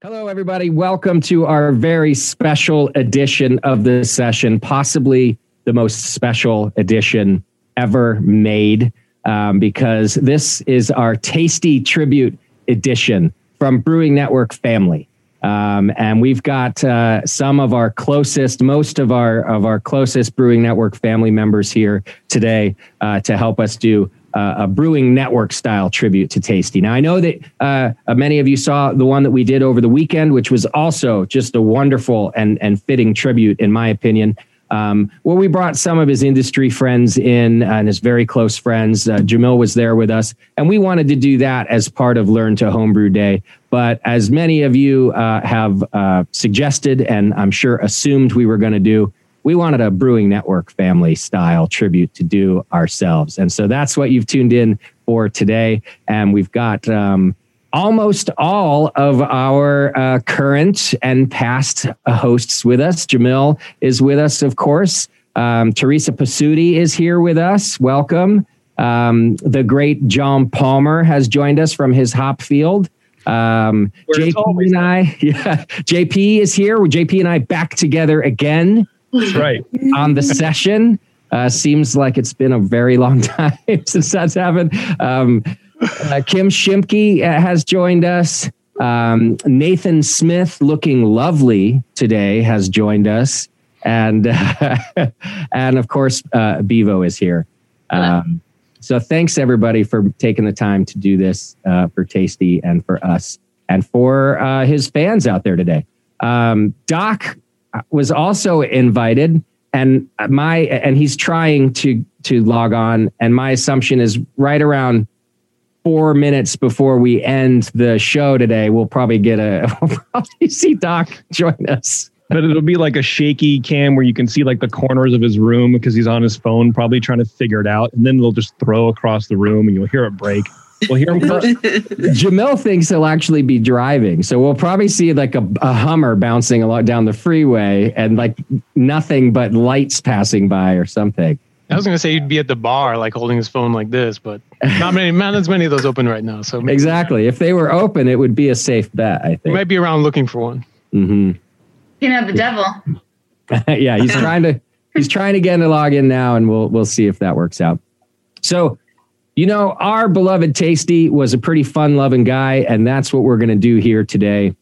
Hello, everybody. Welcome to our very special edition of the session, possibly the most special edition ever made, um, because this is our tasty tribute edition from Brewing Network family. Um, and we've got uh, some of our closest, most of our of our closest Brewing Network family members here today uh, to help us do uh, a brewing network style tribute to Tasty. Now, I know that uh, many of you saw the one that we did over the weekend, which was also just a wonderful and, and fitting tribute, in my opinion. Um, where we brought some of his industry friends in and his very close friends. Uh, Jamil was there with us, and we wanted to do that as part of Learn to Homebrew Day. But as many of you uh, have uh, suggested, and I'm sure assumed we were going to do, we wanted a Brewing Network family style tribute to do ourselves. And so that's what you've tuned in for today. And we've got um, almost all of our uh, current and past hosts with us. Jamil is with us, of course. Um, Teresa Pasuti is here with us. Welcome. Um, the great John Palmer has joined us from his hop field. Um, JP and I, yeah, JP is here. JP and I back together again. That's right. on the session. Uh, seems like it's been a very long time since that's happened. Um, uh, Kim Shimke uh, has joined us. Um, Nathan Smith, looking lovely today, has joined us, and uh, and of course, uh, Bevo is here. Um, so thanks everybody for taking the time to do this uh, for Tasty and for us and for uh, his fans out there today. Um, Doc was also invited and my and he's trying to to log on and my assumption is right around four minutes before we end the show today we'll probably get a we'll probably see doc join us. But it'll be like a shaky cam where you can see like the corners of his room because he's on his phone probably trying to figure it out and then they'll just throw across the room and you'll hear it break We'll hear him first. Jamil thinks he'll actually be driving. So we'll probably see like a, a Hummer bouncing along down the freeway and like nothing but lights passing by or something. I was going to say he'd be at the bar, like holding his phone like this, but not many, not as many of those open right now. So maybe. exactly, if they were open, it would be a safe bet. I think he might be around looking for one. Mm-hmm. You know the devil. yeah, he's trying to he's trying to get a log in now, and we'll we'll see if that works out. So you know, our beloved Tasty was a pretty fun loving guy, and that's what we're going to do here today.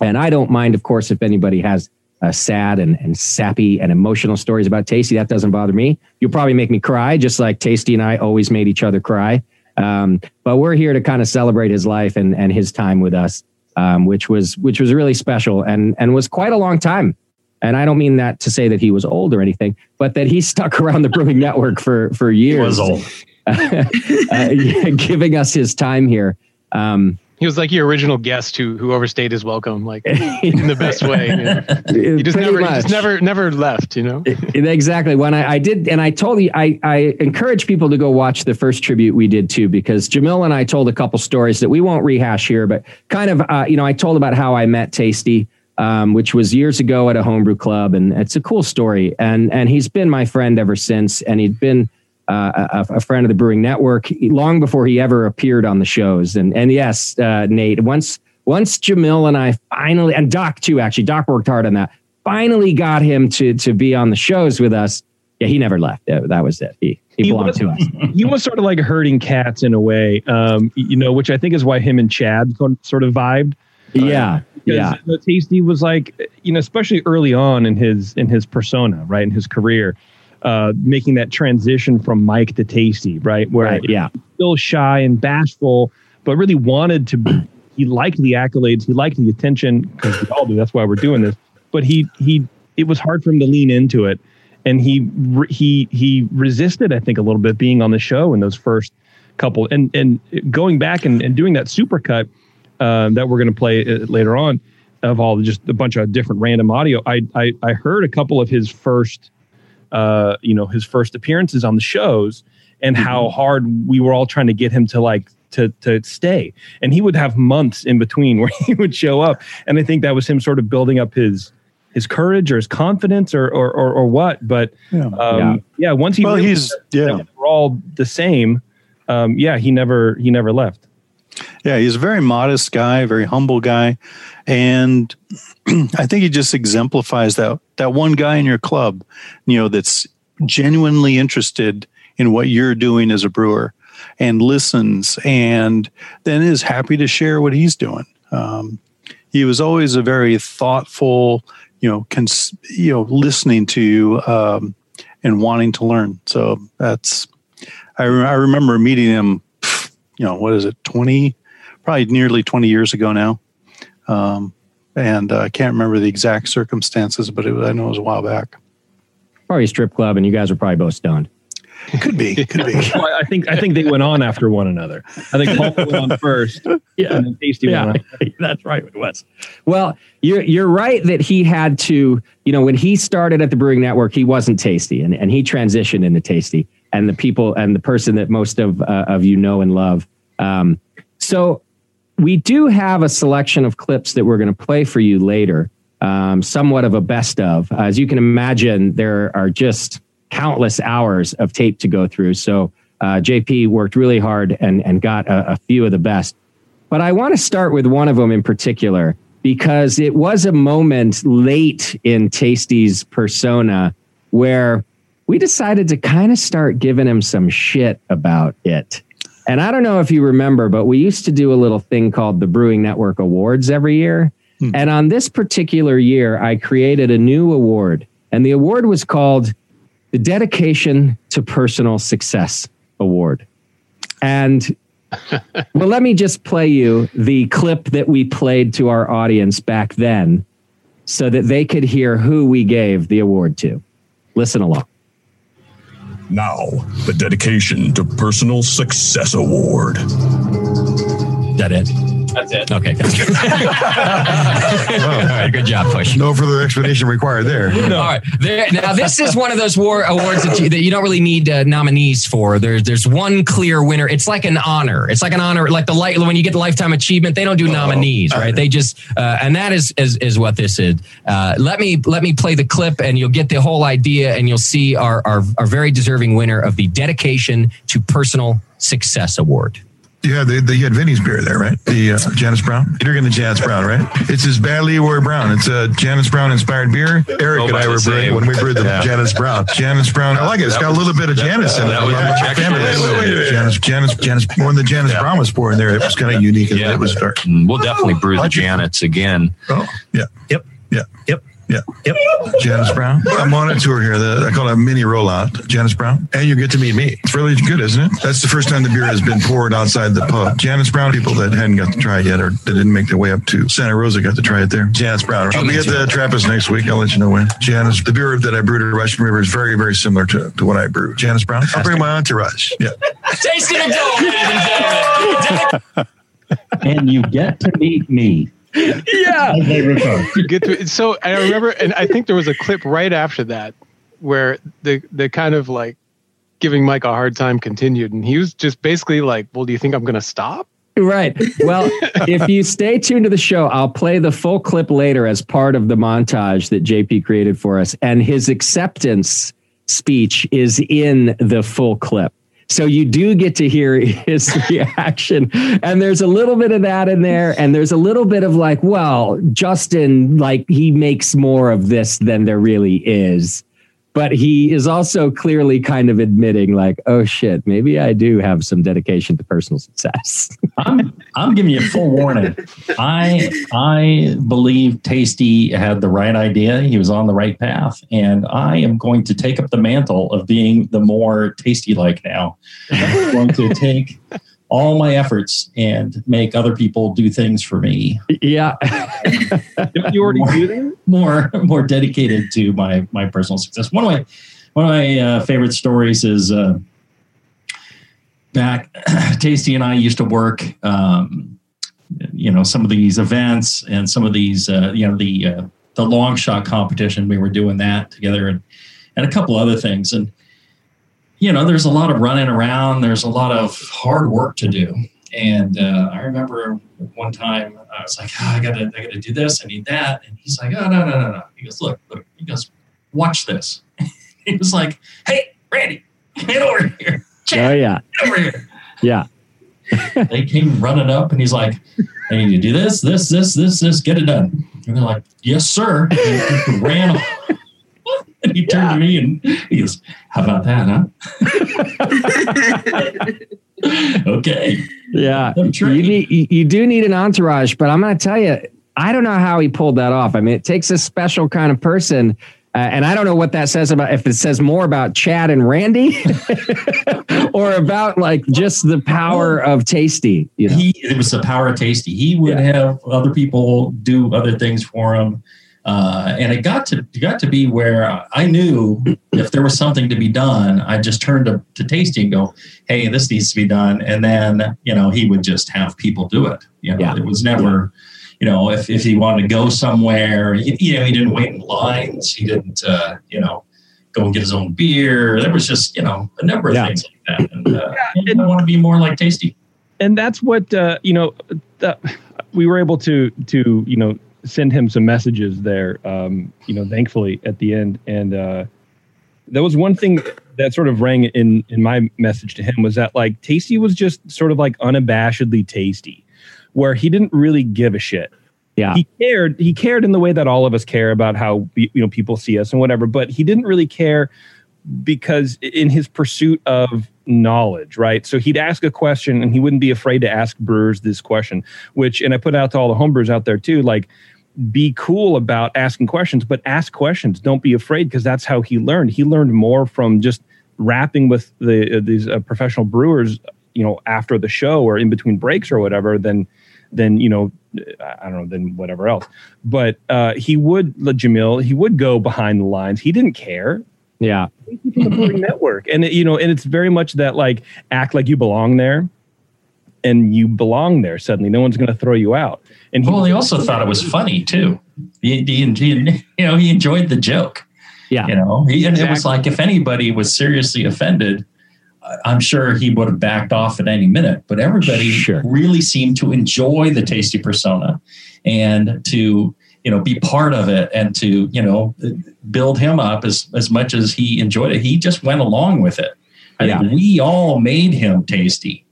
And I don't mind, of course, if anybody has uh, sad and, and sappy and emotional stories about Tasty. That doesn't bother me. You'll probably make me cry, just like Tasty and I always made each other cry. Um, but we're here to kind of celebrate his life and, and his time with us, um, which was which was really special and and was quite a long time. And I don't mean that to say that he was old or anything, but that he stuck around the Brewing Network for for years. He was old. uh, giving us his time here. Um, he was like your original guest who who overstayed his welcome, like in the best way. You know? He just never, he just never, never left. You know, exactly. When I, I did, and I told you, I I encourage people to go watch the first tribute we did too, because Jamil and I told a couple stories that we won't rehash here, but kind of, uh, you know, I told about how I met Tasty. Um, which was years ago at a homebrew club, and it's a cool story. And and he's been my friend ever since, and he'd been uh, a, a, friend of the Brewing Network long before he ever appeared on the shows. And and yes, uh, Nate, once once Jamil and I finally and Doc too, actually, Doc worked hard on that. Finally got him to to be on the shows with us. Yeah, he never left. That was it. He he, he belonged was, to us. He was sort of like herding cats in a way, um, you know, which I think is why him and Chad sort of vibed. Yeah, uh, yeah. Tasty was like, you know, especially early on in his in his persona, right, in his career uh, making that transition from Mike to Tasty, right? Where right, yeah, still shy and bashful, but really wanted to. Be, he liked the accolades, he liked the attention because we all do. That's why we're doing this. But he he it was hard for him to lean into it, and he he he resisted. I think a little bit being on the show in those first couple, and and going back and, and doing that supercut uh, that we're going to play uh, later on of all just a bunch of different random audio. I I, I heard a couple of his first uh, you know, his first appearances on the shows and mm-hmm. how hard we were all trying to get him to like to to stay. And he would have months in between where he would show up. And I think that was him sort of building up his his courage or his confidence or or or, or what. But yeah. Um, yeah. yeah. once he well, he's yeah, we're all the same. Um, yeah, he never he never left. Yeah, he's a very modest guy, very humble guy, and I think he just exemplifies that that one guy in your club, you know, that's genuinely interested in what you're doing as a brewer and listens and then is happy to share what he's doing. Um, he was always a very thoughtful, you know, cons- you know, listening to you um, and wanting to learn. So that's I, re- I remember meeting him. You know, what is it? Twenty, probably nearly twenty years ago now. Um, and uh, I can't remember the exact circumstances, but it, I know it was a while back. Probably a strip club, and you guys were probably both stoned. It could be, could be. well, I think I think they went on after one another. I think Paul went on first, yeah, and then Tasty yeah. went on. That's right, it was. Well, you're you're right that he had to. You know, when he started at the Brewing Network, he wasn't Tasty, and and he transitioned into Tasty, and the people and the person that most of uh, of you know and love. Um, so we do have a selection of clips that we're going to play for you later, um, somewhat of a best of. As you can imagine, there are just countless hours of tape to go through. So uh, JP worked really hard and, and got a, a few of the best. But I want to start with one of them in particular because it was a moment late in Tasty's persona where we decided to kind of start giving him some shit about it. And I don't know if you remember, but we used to do a little thing called the Brewing Network Awards every year. Hmm. And on this particular year, I created a new award. And the award was called the Dedication to Personal Success Award. And well, let me just play you the clip that we played to our audience back then so that they could hear who we gave the award to. Listen along. Now, the Dedication to Personal Success Award. That it? That's it. Okay. All right. Good job, Push. No further explanation required there. No. All right. There, now, this is one of those war awards that you, that you don't really need uh, nominees for. There's there's one clear winner. It's like an honor. It's like an honor, like the light when you get the lifetime achievement. They don't do nominees, right? They just uh, and that is, is is what this is. Uh, let me let me play the clip, and you'll get the whole idea, and you'll see our our, our very deserving winner of the dedication to personal success award. Yeah, they, they had Vinny's beer there, right? The uh, Janet's Brown. You're drinking the Janet's Brown, right? It's his Badly War Brown. It's a Janet's Brown inspired beer. Eric oh, and I were brewing when we brewed the yeah. Janet's Brown. Janet's Brown. I like it. It's that got was, a little bit of Janet's in it. That was yeah, Janet's, Janet's, Janet's, Janet's. When the Janet's yeah. Brown was poured in there, it was kind of unique. Yeah. It was dark. Mm, we'll definitely brew the Janet's again. Oh, yeah. Yep. Yeah. Yep. Yeah. Yep. Janet's Brown. I'm on a tour here. The, I call it a mini rollout. Janet's Brown. And you get to meet me. It's really good, isn't it? That's the first time the beer has been poured outside the pub. Janet's Brown, people that hadn't got to try it yet or that didn't make their way up to Santa Rosa got to try it there. Janet's Brown. I'll be at the Trappist next week. I'll let you know when. Janet's, the beer that I brewed at Russian River is very, very similar to, to what I brew. Janet's Brown. I'll bring my entourage. Yeah. Tasty McDonald, and you get to meet me yeah. You get to so I remember, and I think there was a clip right after that where the the kind of like giving Mike a hard time continued, and he was just basically like, "Well, do you think I'm going to stop?" Right. Well, if you stay tuned to the show, I'll play the full clip later as part of the montage that JP created for us, and his acceptance speech is in the full clip. So you do get to hear his reaction. And there's a little bit of that in there. And there's a little bit of like, well, Justin, like he makes more of this than there really is. But he is also clearly kind of admitting, like, oh shit, maybe I do have some dedication to personal success. I'm I'm giving you a full warning. I I believe Tasty had the right idea. He was on the right path, and I am going to take up the mantle of being the more tasty like now. I'm going to take all my efforts and make other people do things for me. Yeah. Don't you already more, do that? More more dedicated to my my personal success. One of my one of my uh, favorite stories is uh, back. Tasty and I used to work. Um, you know some of these events and some of these uh, you know the uh, the long shot competition. We were doing that together and and a couple other things and you know, there's a lot of running around. There's a lot of hard work to do. And uh, I remember one time I was like, oh, I gotta, I gotta do this. I need that. And he's like, Oh no, no, no, no. He goes, Look, look. He goes, Watch this. he was like, Hey, Randy, get over here. oh yeah. Get over here. Yeah. they came running up, and he's like, I need you to do this, this, this, this, this. Get it done. And they're like, Yes, sir. Ran. And he turned to me and he goes, How about that, huh? okay. Yeah. You need you you do need an entourage, but I'm going to tell you, I don't know how he pulled that off. I mean, it takes a special kind of person. Uh, and I don't know what that says about if it says more about Chad and Randy or about like just the power of Tasty. You know? He it was the power of tasty. He would Yeah. have other people do other things for him. Uh, and it got to it got to be where I knew if there was something to be done, I just turned to, to Tasty and go, "Hey, this needs to be done." And then you know he would just have people do it. You know, Yeah. it was never, you know, if if he wanted to go somewhere, you, you know, he didn't wait in lines. He didn't, uh, you know, go and get his own beer. There was just you know a number of Yeah. things like that. And, uh, and- I want to be more like Tasty. and that's what uh, you know the, we were able to to you know send him some messages there um, you know thankfully at the end. And uh, that was one thing that sort of rang in in my message to him was that like tasty was just sort of like unabashedly tasty where he didn't really give a shit. Yeah. he cared he cared in the way that all of us care about how you know people see us and whatever but he didn't really care because in his pursuit of knowledge right? So he'd ask a question and he wouldn't be afraid to ask brewers this question which and i put out to all the homebrewers out there too like be cool about asking questions but ask questions don't be afraid because that's how he learned he learned more from just rapping with the uh, these uh, professional brewers you know after the show or in between breaks or whatever than than you know I don't know than whatever else. But uh, he would Jamil he would go behind the lines. He didn't care. Yeah. From the Brewing network, and it, you know, and it's very much that like act like you belong there, and you belong there. Suddenly, no one's going to throw you out. And he, Well, he also thought it was funny too. He, he, he- you know, he enjoyed the joke. Yeah. You know, he, and it was like if anybody was seriously offended, I- I'm sure he would have backed off at any minute. But everybody Sure. really seemed to enjoy the tasty persona and to you know be part of it and to you know build him up as as much as he enjoyed it. He just went along with it. I Yeah. think we all made him tasty.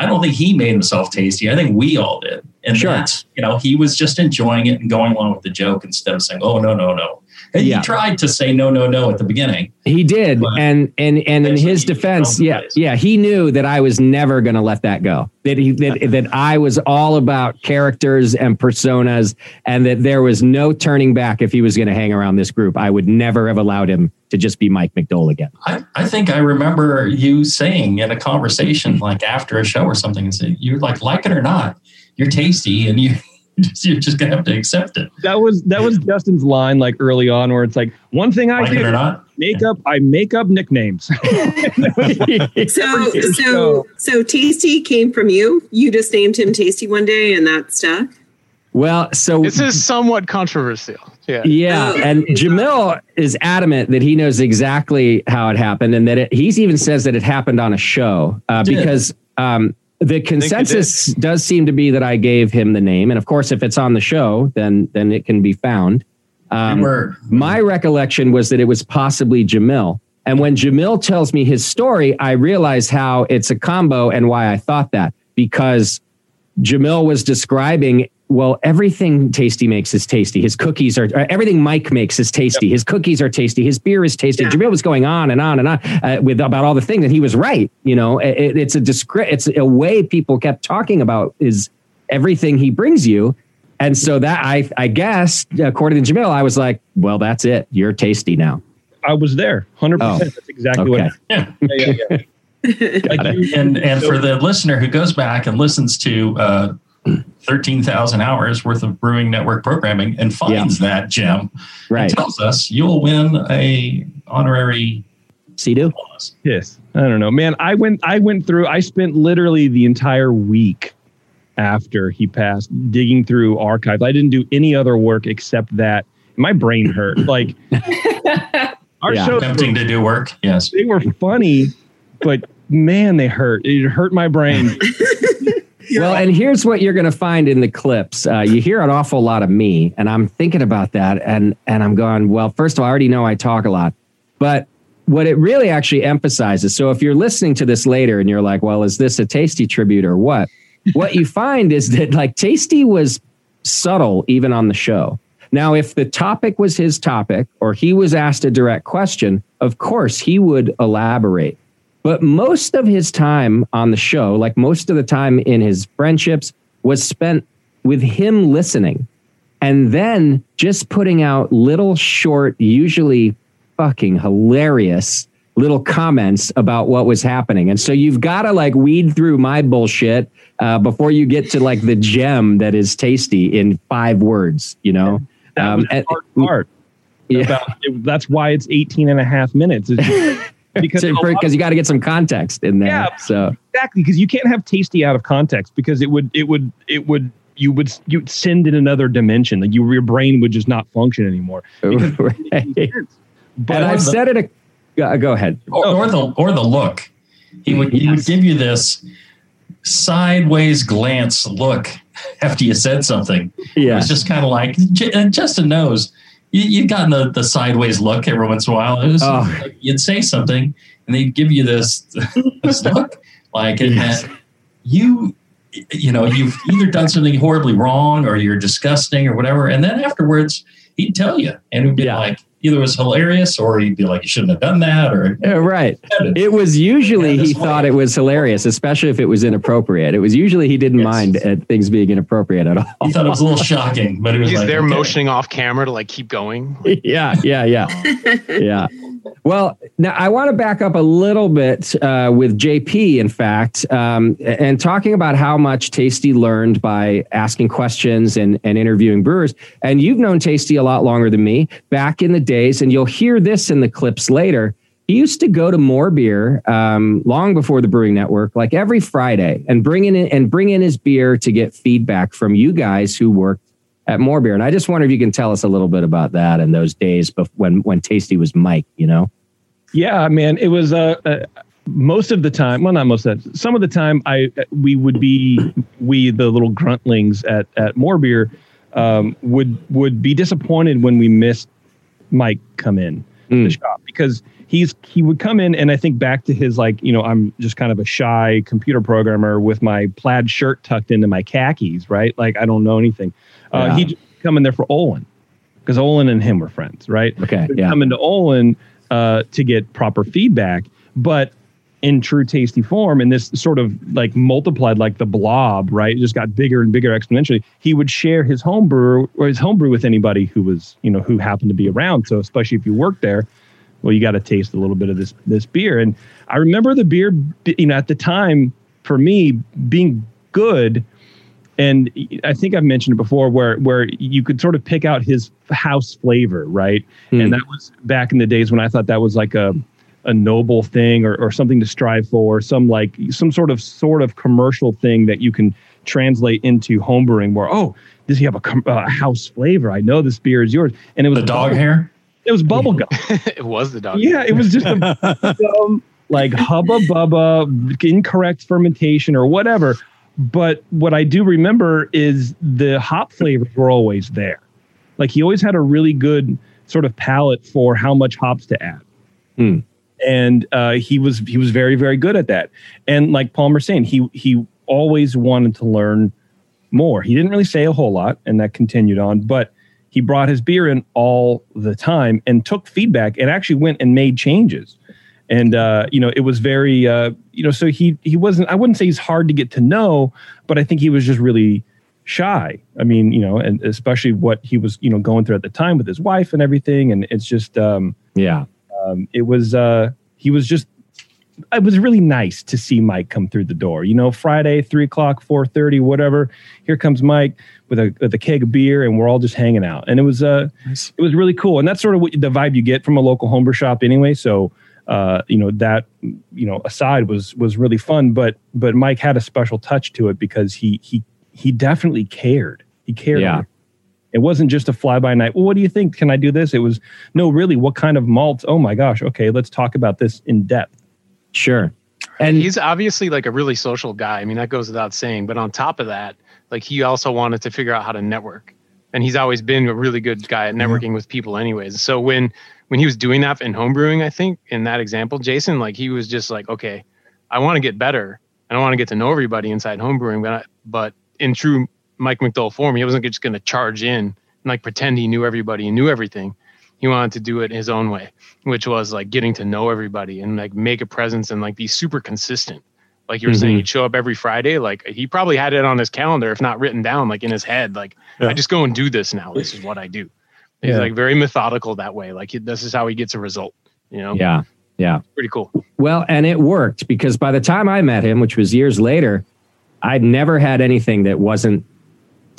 I don't think he made himself tasty. I think we all did. And Sure. that's, you know, he was just enjoying it and going along with the joke instead of saying, oh, no, no, no. And Yeah. he tried to say no, no, no at the beginning. He did, and and and in his defense, yeah, yeah, he knew that I was never going to let that go. That he that that I was all about characters and personas, and that there was no turning back if he was going to hang around this group. I would never have allowed him to just be Mike McDole again. I, I think I remember you saying in a conversation, like after a show or something, and say, you're like, like it or not, you're tasty and you, you're just going to have to accept it. that was that was Justin's line like early on, where it's like one thing I Like do not. make up I make up nicknames. So, so, so Tasty came from you. You just named him Tasty one day, and that stuck. well, so This is somewhat controversial. Yeah. Yeah, Oh. and Jamil is adamant that he knows exactly how it happened, and that it, he's even says that it happened on a show uh, because um, the consensus does seem to be that I gave him the name, and of course, if it's on the show, then then it can be found. Um, We're- my recollection was that it was possibly Jamil. And when Jamil tells me his story, I realize how it's a combo and why I thought that because Jamil was describing well, everything Tasty makes is tasty. His cookies are uh, everything Mike makes is tasty. His cookies are tasty. His beer is tasty. Yeah. Jamil was going on and on and on uh, with about all the things, and he was right. You know, it, it's a discre- it's a way people kept talking about is everything he brings you. And so that I I guess according to Jamil, I was like, well, that's it. You're tasty now. I was there, hundred Oh, percent. That's exactly what. okay. happened. Yeah, yeah, yeah. Like you- and and for the listener who goes back and listens to uh, thirteen thousand hours worth of Brewing Network programming and finds that gem, Right. and tells us you'll win a honorary Sea-Doo? Yes. I don't know, man. I went. I went through. I spent literally the entire week after he passed digging through archives. I didn't do any other work except that. My brain hurt. Like our Yeah. shows, Tempting were, to do work, yes. they were funny, but man, they hurt. It hurt my brain. Well, and here's what you're going to find in the clips. Uh, you hear an awful lot of me, and I'm thinking about that, and and I'm going. Well, first of all, I already know I talk a lot, but what it really actually emphasizes. So if you're listening to this later and you're like, well, is this a Tasty tribute or what? what you find is that like Tasty was subtle even on the show. Now, if the topic was his topic or he was asked a direct question, of course he would elaborate. But most of his time on the show, like most of the time in his friendships, was spent with him listening and then just putting out little short, usually fucking hilarious little comments about what was happening. And so you've got to like weed through my bullshit uh, before you get to like the gem that is tasty in five words, you know? That Um, was the and- hard part. Yeah. About, that's why it's 18 and a half minutes. It's just- because Because you got to get some context in there. Yeah. So exactly because you can't have tasty out of context because it would it would it would you would you'd send in another dimension like you, your brain would just not function anymore Right. but and I've said it. A, go, go ahead. Or, or the or the look. He would he would give you this sideways glance look after you said something. Yeah. it's just kind of like J- uh, and Justin knows. You, you've gotten the, the sideways look every once in a while. It was Oh. like you'd say something and they'd give you this this look like it Yes. you you know you've either done something horribly wrong or you're disgusting or whatever and then afterwards he'd tell you and it'd be Yeah. like either it was hilarious or he'd be like you shouldn't have done that or Yeah, right. It was usually he this thought it was hilarious, especially if it was inappropriate. It was usually he didn't Yes. mind at things being inappropriate at all. he thought it was a little shocking but it was He's like there okay. motioning off camera to like keep going. yeah, yeah, yeah, yeah. Well, now I want to back up a little bit uh, with JP, in fact, um, and talking about how much Tasty learned by asking questions and, and interviewing brewers. And you've known Tasty a lot longer than me back in the days, and you'll hear this in the clips later. He used to go to More Beer um, long before the Brewing Network, like every Friday, and bring in and bring in his beer to get feedback from you guys who worked at More Beer. And I just wonder if you can tell us a little bit about that and those days bef- when when Tasty was Mike. You know, Yeah, man, it was uh, uh most of the time. Well, not most of the some of the time. I we would be we the little gruntlings at at More Beer um, would would be disappointed when we missed Mike come in Mm. the shop because he's he would come in and I think back to his like you know I'm just kind of a shy computer programmer with my plaid shirt tucked into my khakis right like I don't know anything. Uh, He'd just come in there for Olin because Olin and him were friends right okay, would yeah, come into Olin uh, to get proper feedback, but in true tasty form, and this sort of like multiplied like the blob, right? It just got bigger and bigger exponentially. He would share his homebrew or his homebrew with anybody who was, you know, who happened to be around. So especially if you worked there, well, you got to taste a little bit of this this beer. And I remember the beer, you know, at the time for me being good. And I think I've mentioned it before, where where you could sort of pick out his house flavor, right? Hmm. And that was back in the days when I thought that was like a a noble thing or, or something to strive for, some like some sort of sort of commercial thing that you can translate into homebrewing. Where oh, does he have a com- uh, house flavor? I know this beer is yours, and it was the dog bubble- hair It was bubble gum. it was the dog. Yeah, it was just a dumb, like hubba bubba, incorrect fermentation or whatever. But what I do remember is the hop flavors were always there. Like he always had a really good sort of palate for how much hops to add. Hmm. And uh, he was he was very very good at that. And like Palmer saying, he he always wanted to learn more. He didn't really say a whole lot, and that continued on, but he brought his beer in all the time and took feedback and actually went and made changes. And uh, you know, it was very uh, you know, so he he wasn't. I wouldn't say he's hard to get to know, but I think he was just really shy. I mean, you know, and especially what he was you know going through at the time with his wife and everything. And it's just um, yeah, um, it was uh, he was just it was really nice to see Mike come through the door. You know, Friday, three o'clock, four thirty, whatever. Here comes Mike with a with a keg of beer, and we're all just hanging out. And it was uh, nice. it was really cool. And that's sort of what the vibe you get from a local homebrew shop, anyway. So, uh, you know, that you know, aside was was really fun. But but Mike had a special touch to it because he he he definitely cared. He cared. Yeah. It wasn't just a fly by night. Well, what do you think? Can I do this? It was no, really. What kind of malts? Oh my gosh. Okay, let's talk about this in depth. Sure. And he's obviously like a really social guy. I mean, that goes without saying. But on top of that, like he also wanted to figure out how to network. And he's always been a really good guy at networking mm-hmm. with people anyways. So when when he was doing that in homebrewing, I think in that example, Jason, like he was just like, okay, I want to get better and I want to get to know everybody inside homebrewing. But I, but in true Mike McDole form, he wasn't just going to charge in and like pretend he knew everybody and knew everything he wanted to do it his own way, which was like getting to know everybody and like make a presence and like be super consistent. Like you were mm-hmm. saying, he'd show up every Friday. Like he probably had it on his calendar, if not written down, like in his head. Like yeah. I just go and do this now. This is what I do. He's yeah. like very methodical that way. Like this is how he gets a result. You know? Yeah. Yeah. Pretty cool. Well, and it worked because by the time I met him, which was years later, I'd never had anything that wasn't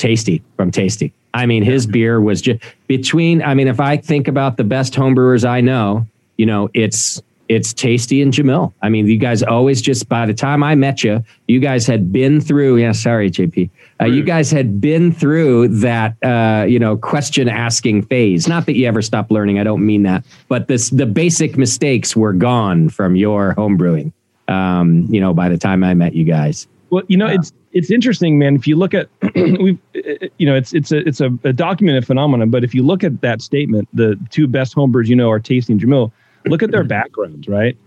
tasty from Tasty. I mean, his beer was just between. I mean, if I think about the best homebrewers I know, you know, it's it's Tasty and Jamil. I mean, you guys always just by the time I met you, you guys had been through. Yeah, sorry, JP. Uh, you guys had been through that, uh, you know, question asking phase. Not that you ever stopped learning. I don't mean that, but this the basic mistakes were gone from your homebrewing. Um, you know, by the time I met you guys. Well, you know, it's it's interesting, man. If you look at, we, you know, it's it's a it's a, a, documented phenomenon. But if you look at that statement, the two best homebrewers you know are Tasty and Jamil. Look at their mm-hmm. backgrounds, right?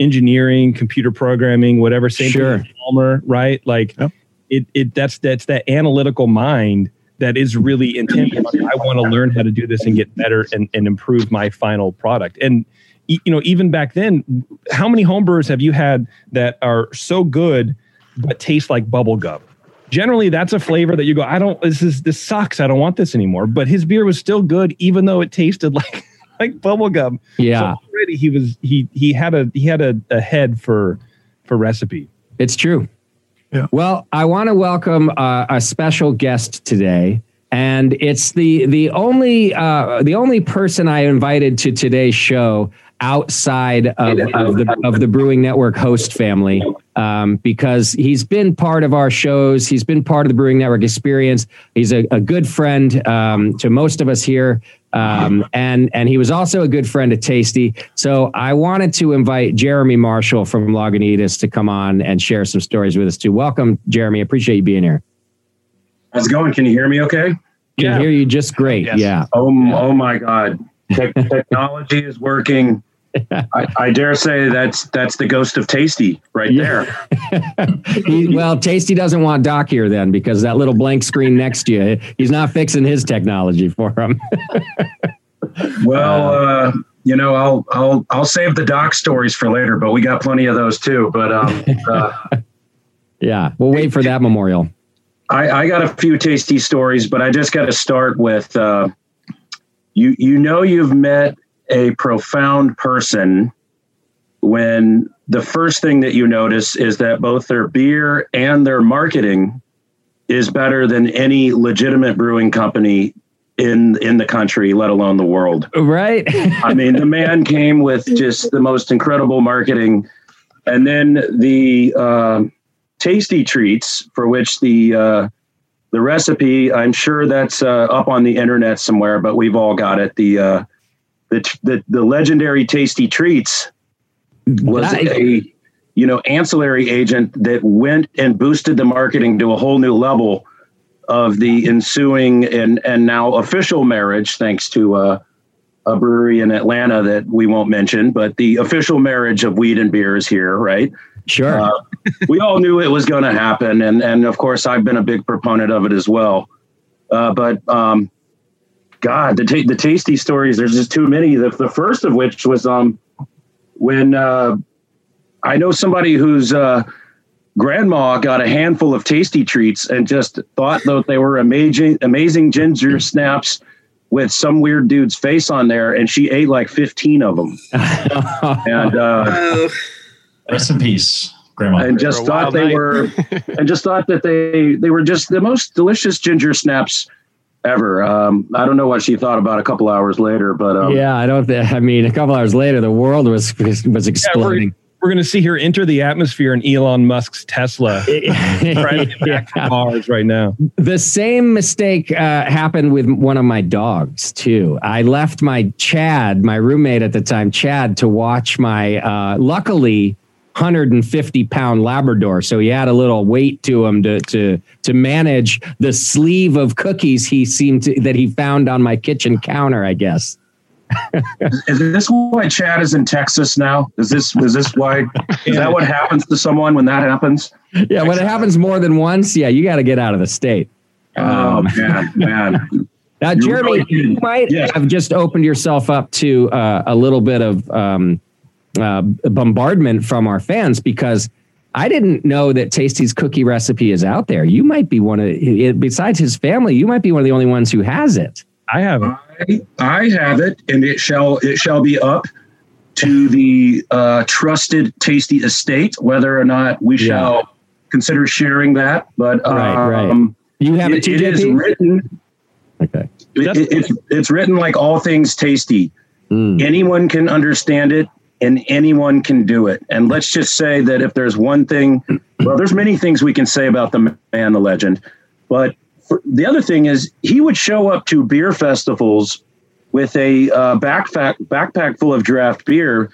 Engineering, computer programming, whatever. Same sure. Palmer, right? Like yep. it it that's that's that analytical mind that is really intent on. I want to learn how to do this and get better and and improve my final product. And you know, even back then, how many homebrewers have you had that are so good? But taste like bubble gum. Generally, that's a flavor that you go, I don't. This is this sucks. I don't want this anymore. But his beer was still good, even though it tasted like like bubble gum. Yeah, so already he was he he had a he had a, a head for for recipe. It's true. Yeah. Well, I want to welcome uh, a special guest today, and it's the the only uh, the only person I invited to today's show outside of, of the of the Brewing Network host family um, because he's been part of our shows. He's been part of the Brewing Network experience. He's a, a good friend um, to most of us here. Um, and and he was also a good friend to Tasty. So I wanted to invite Jeremy Marshall from Lagunitas to come on and share some stories with us too. Welcome, Jeremy. Appreciate you being here. How's it going? Can you hear me okay? Can yeah. hear you just great. Yes. Yeah. Oh, oh my God. Te- technology is working I, I, dare say that's that's the ghost of Tasty right yeah. there. he, well, Tasty doesn't want Doc here then because that little blank screen next to you, he's not fixing his technology for him. well, uh, you know, I'll I'll I'll save the Doc stories for later, but we got plenty of those too. But um, uh, yeah, we'll wait for that memorial. I, I got a few tasty stories, but I just got to start with uh, you. You know, you've met a profound person when the first thing that you notice is that both their beer and their marketing is better than any legitimate brewing company in in the country, let alone the world. Right. I mean, the man came with just the most incredible marketing, and then the uh, tasty treats for which the uh, the recipe. I'm sure that's uh, up on the internet somewhere, but we've all got it. The uh, the the, the legendary Tasty Treats was a you know ancillary agent that went and boosted the marketing to a whole new level of the ensuing and and now official marriage thanks to uh, a brewery in Atlanta that we won't mention, but the official marriage of weed and beer is here, right? Sure. Uh, we all knew it was going to happen, and and of course I've been a big proponent of it as well. Uh, but um, God, the ta- the tasty stories. There's just too many. The, the first of which was um when uh, I know somebody whose uh, grandma got a handful of tasty treats and just thought that they were amazing amazing ginger snaps with some weird dude's face on there, and she ate like 15 of them. and uh, Rest in peace, Grandma. and just thought they night. were and just thought that they they were just the most delicious ginger snaps ever. Um, I don't know what she thought about a couple hours later, but um, yeah, I don't. Th- I mean, a couple hours later, the world was was exploding. We're going to see her enter the atmosphere in Elon Musk's Tesla. Trying to get back to Mars right now. The same mistake uh, happened with one of my dogs too. I left my Chad, my roommate at the time, Chad, to watch my uh, luckily 150 pound Labrador. So he had a little weight to him to to to manage the sleeve of cookies he seemed to that he found on my kitchen counter. I guess. is this why Chad is in Texas now? Is this is this why? Is that what happens to someone when that happens? Yeah, when it happens more than once, yeah, you got to get out of the state. Oh Um, man, man. Now, Jeremy, really- you might Yes. have just opened yourself up to uh, a little bit of um, uh, bombardment from our fans because I didn't know that Tasty's cookie recipe is out there. You might be one of, besides his family, you might be one of the only ones who has it. I have I, I have it, and it shall it shall be up to the uh, trusted tasty estate whether or not we Yeah. shall consider sharing that. But um, Right, right. You have it, it, too, it is written. Okay. It, it- it's it's written like all things tasty. Mm. Anyone can understand it, and anyone can do it. And let's just say that if there's one thing, well, there's many things we can say about the man, the legend, but for, the other thing is he would show up to beer festivals with a uh, backpack backpack full of draft beer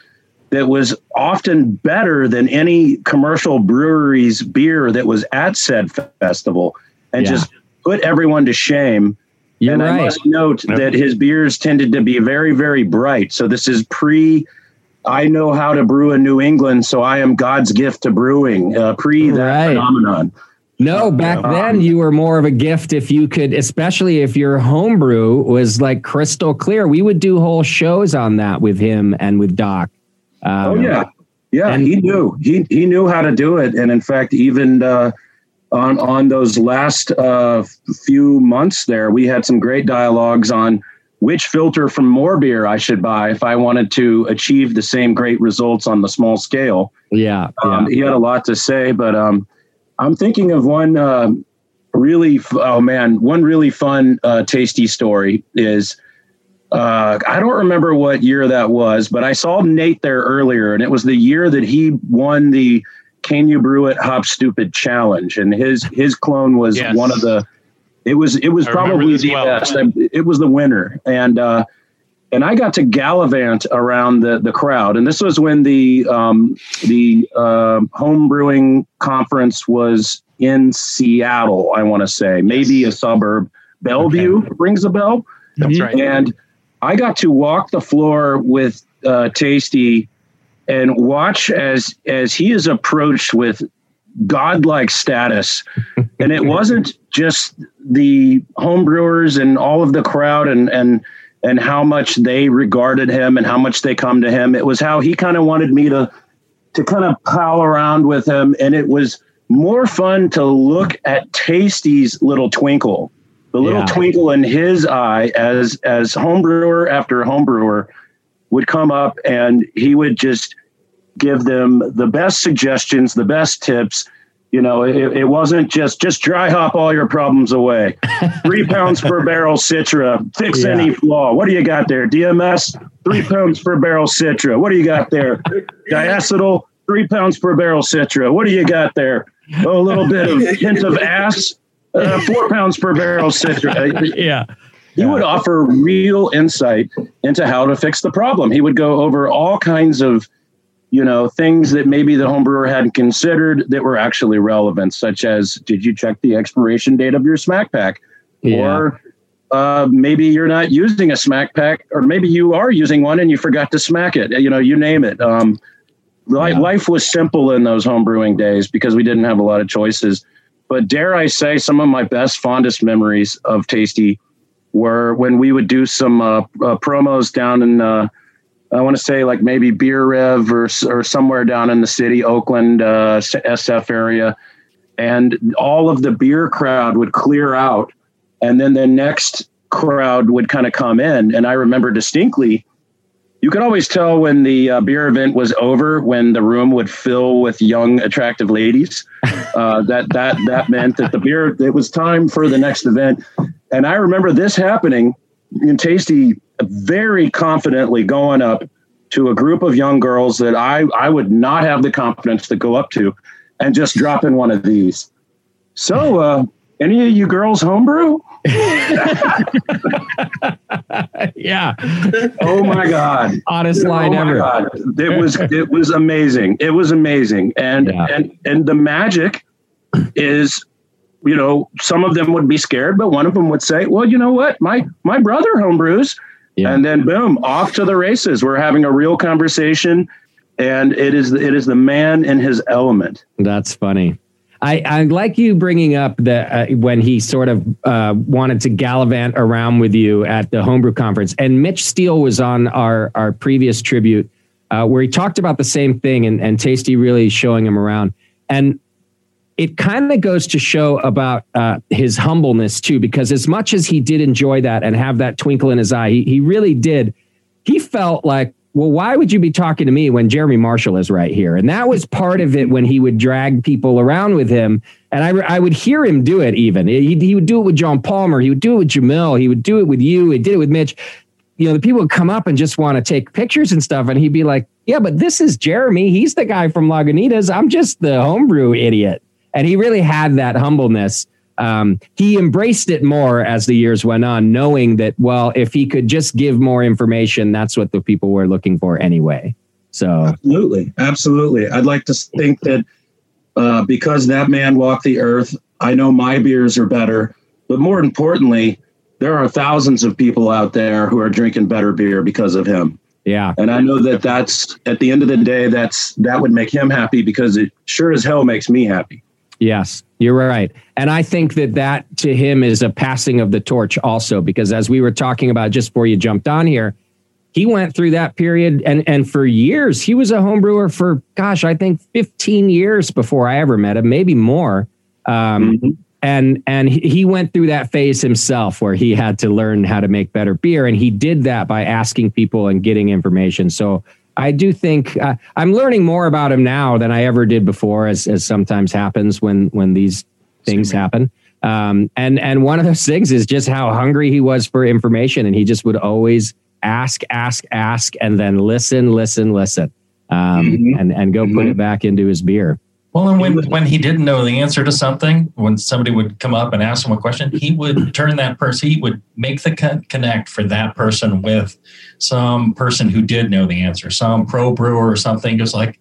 that was often better than any commercial brewery's beer that was at said festival, and Yeah. just put everyone to shame. You're and I right. must note that his beers tended to be very, very bright. So this is pre. I know how to brew in New England, so I am God's gift to brewing. Uh, pre that Right. phenomenon. No, back Um, then you were more of a gift if you could, especially if your homebrew was like crystal clear. We would do whole shows on that with him and with Doc. Um, Oh yeah, yeah. and- he knew. He he knew how to do it, and in fact, even uh, on on those last uh, few months there, we had some great dialogues on which filter from more beer I should buy if I wanted to achieve the same great results on the small scale. Yeah. yeah. Um, he had a lot to say, but um, I'm thinking of one uh, really. f- Oh man, one really fun, uh, tasty story is. Uh, I don't remember what year that was, but I saw Nate there earlier, and it was the year that he won the "Can You Brew It Hop Stoopid Challenge," and his his clone was Yes. one of the. It was it was I probably the well. best. It was the winner, and uh, and I got to gallivant around the the crowd, and this was when the um, the uh, home brewing conference was in Seattle. I want to say maybe a suburb. Bellevue rings a bell, That's right. and I got to walk the floor with uh, Tasty and watch as as he is approached with godlike status, and it wasn't just the homebrewers and all of the crowd and and and how much they regarded him and how much they come to him. It was how he kind of wanted me to to kind of pal around with him, and it was more fun to look at Tasty's little twinkle, the little Yeah. twinkle in his eye as as homebrewer after homebrewer would come up and he would just give them the best suggestions, the best tips. You know, it, it wasn't just just dry hop all your problems away. Three pounds per barrel Citra, fix Yeah. any flaw. What do you got there? DMS, three pounds per barrel Citra. What do you got there? Diacetyl, three pounds per barrel Citra. What do you got there? Oh, a little bit of hint of ass, uh, four pounds per barrel Citra. yeah. He would offer real insight into how to fix the problem. He would go over all kinds of, you know, things that maybe the homebrewer hadn't considered that were actually relevant, such as did you check the expiration date of your smack pack? Yeah. Or uh, maybe you're not using a smack pack, or maybe you are using one and you forgot to smack it. You know, you name it. Um, Li- Life was simple in those homebrewing days because we didn't have a lot of choices. But dare I say, some of my best, fondest memories of Tasty were when we would do some uh, uh, promos down in, uh, I want to say like maybe Beer Rev or, or somewhere down in the city, Oakland, uh, SF area. And all of the beer crowd would clear out. And then the next crowd would kind of come in. And I remember distinctly you could always tell when the uh, beer event was over when the room would fill with young, attractive ladies. Uh, that that that meant that the beer it was time for the next event. And I remember this happening in Tasty very confidently going up to a group of young girls that I I would not have the confidence to go up to, and just drop in one of these. So, uh, any of you girls homebrew? yeah. Oh my God. Honest line oh ever. God. It was it was amazing. It was amazing. And Yeah. and and the magic is you know, some of them would be scared, but one of them would say, Well, you know what? My my brother homebrews. Yeah. And then boom, off to the races. We're having a real conversation. And it is it is the man in his element. That's funny. I, I like you bringing up that uh, when he sort of uh, wanted to gallivant around with you at the homebrew conference, and Mitch Steele was on our our previous tribute uh, where he talked about the same thing, and, and Tasty really showing him around, and it kind of goes to show about uh, his humbleness too, because as much as he did enjoy that and have that twinkle in his eye, he, he really did. He felt like, well, why would you be talking to me when Jeremy Marshall is right here? And that was part of it when he would drag people around with him. And I, I would hear him do it even. He, he would do it with John Palmer. He would do it with Jamil. He would do it with you. He did it with Mitch. You know, the people would come up and just want to take pictures and stuff. And he'd be like, yeah, but this is Jeremy. He's the guy from Lagunitas. I'm just the homebrew idiot. And he really had that humbleness. Um, he embraced it more as the years went on, knowing that, well, if he could just give more information, that's what the people were looking for anyway. So, Absolutely. Absolutely. I'd like to think that uh, because that man walked the earth, I know my beers are better. But more importantly, there are thousands of people out there who are drinking better beer because of him. yeah. And I know that that's at the end of the day, that's that would make him happy because it sure as hell makes me happy. Yes, you're right. And I think that that to him is a passing of the torch also, because as we were talking about just before you jumped on here, he went through that period and, and for years, he was a home brewer for, gosh, I think 15 years before I ever met him, maybe more. Um, And and he- he went through that phase himself where he had to learn how to make better beer, and he did that by asking people and getting information. So I do think uh, I'm learning more about him now than I ever did before, as as sometimes happens when when these things happen. Um, and and one of those things is just how hungry he was for information, and he just would always ask, ask, ask, and then listen, listen, listen, um, and and go put it back into his beer. Well, and when, when he didn't know the answer to something, when somebody would come up and ask him a question, he would turn that person, he would make the con- connect for that person with some person who did know the answer, some pro brewer or something. Just like,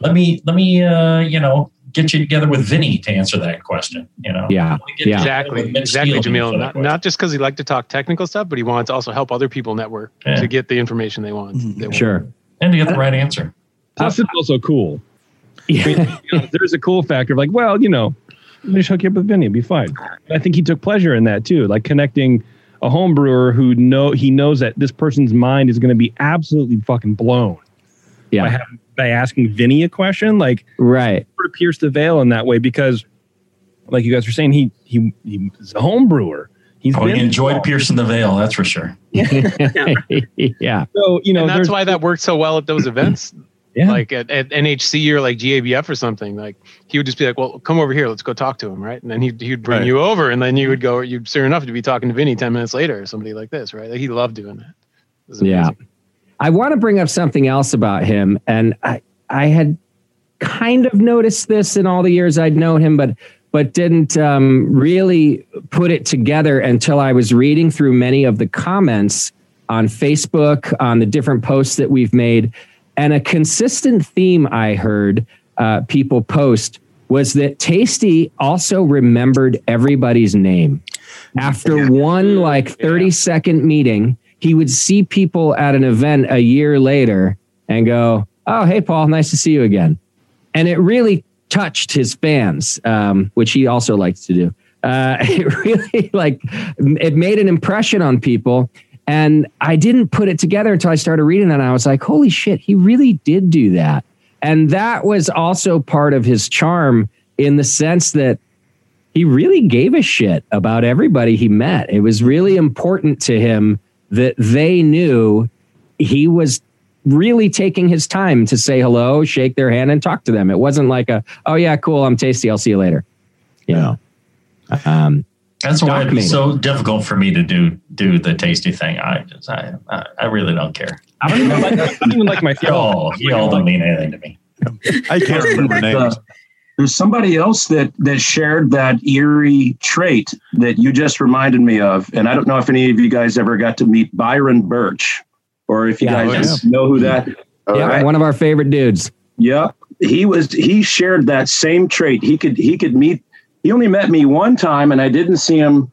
let me, let me, uh, you know, get you together with Vinnie to answer that question. You know, Yeah, Let me get you yeah. Exactly, exactly, Steele to Jamil. Not, not just because he liked to talk technical stuff, but he wanted to also help other people network Yeah. to get the information they want. Mm-hmm. They want. Sure. and to get the right answer. Plus, it's also cool. Yeah. You know, there's a cool factor of like, well, you know, let me just hook you up with Vinnie, it'd be fine. I think he took pleasure in that too, like connecting a home brewer who know he knows that this person's mind is going to be absolutely fucking blown by, Yeah. having, by asking Vinnie a question. Like, Right. sort of pierce the veil in that way because, like you guys were saying, he he he's a home brewer. He's Oh, he been enjoyed piercing the veil, that's for sure. yeah. yeah. so you know and that's why that worked so well at those events. Yeah. Like at, at NHC or like GABF or something. Like he would just be like, "Well, come over here. Let's go talk to him." Right, and then he'd he'd bring Right. you over, and then you would go. You'd sure enough to be talking to Vinnie ten minutes later or somebody like this. Right, like, he loved doing that. It Yeah. I want to bring up something else about him, and I I had kind of noticed this in all the years I'd known him, but but didn't um, really put it together until I was reading through many of the comments on Facebook on the different posts that we've made, and a consistent theme I heard uh, people post was that Tasty also remembered everybody's name after one like 30 second meeting he would see people at an event a year later and go "Oh, hey, Paul, nice to see you again," and it really touched his fans, um, which he also likes to do. Uh, it really like it made an impression on people. And I didn't put it together until I started reading that. And I was like, holy shit, he really did do that. And that was also part of his charm in the sense that he really gave a shit about everybody he met. It was really important to him that they knew he was really taking his time to say hello, shake their hand, and talk to them. It wasn't like a, oh yeah, cool, I'm tasty, I'll see you later. You know. Um, That's why it's so difficult for me to do do the tasty thing. I just I I, I really don't care. I don't even like, I don't even like my y'all. Y'all don't mean anything to me. I can't remember names. Uh, there's somebody else that that shared that eerie trait that you just reminded me of, and I don't know if any of you guys ever got to meet Byron Burch, or if you Yeah. guys Oh, yeah. know who that. yeah, one of our favorite dudes. Yep, he was. He shared that same trait. He could. He could meet. He only met me one time, and I didn't see him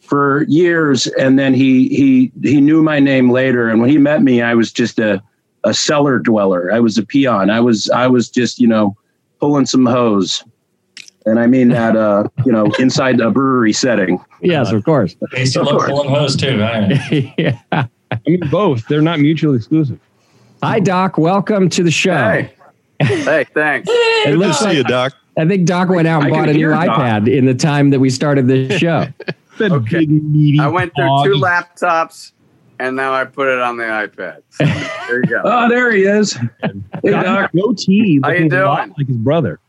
for years. And then he he he knew my name later. And when he met me, I was just a a cellar dweller. I was a peon. I was I was just you know pulling some hose. And I mean that, uh, you know, inside a brewery setting. Yes, of course. Tasty love pulling hose too. I, yeah. I mean, both. They're not mutually exclusive. Hi, Doc. Welcome to the show. Hey. Hey, thanks. It Good to see you, Doc. I think Doc went out and I bought a new Doc. iPad in the time that we started this show. Okay. I went through two laptops and now I put it on the iPad. So, there you go. Oh, there he is. Hey, Doc. Goatee. How you looking lot doing? Like his brother.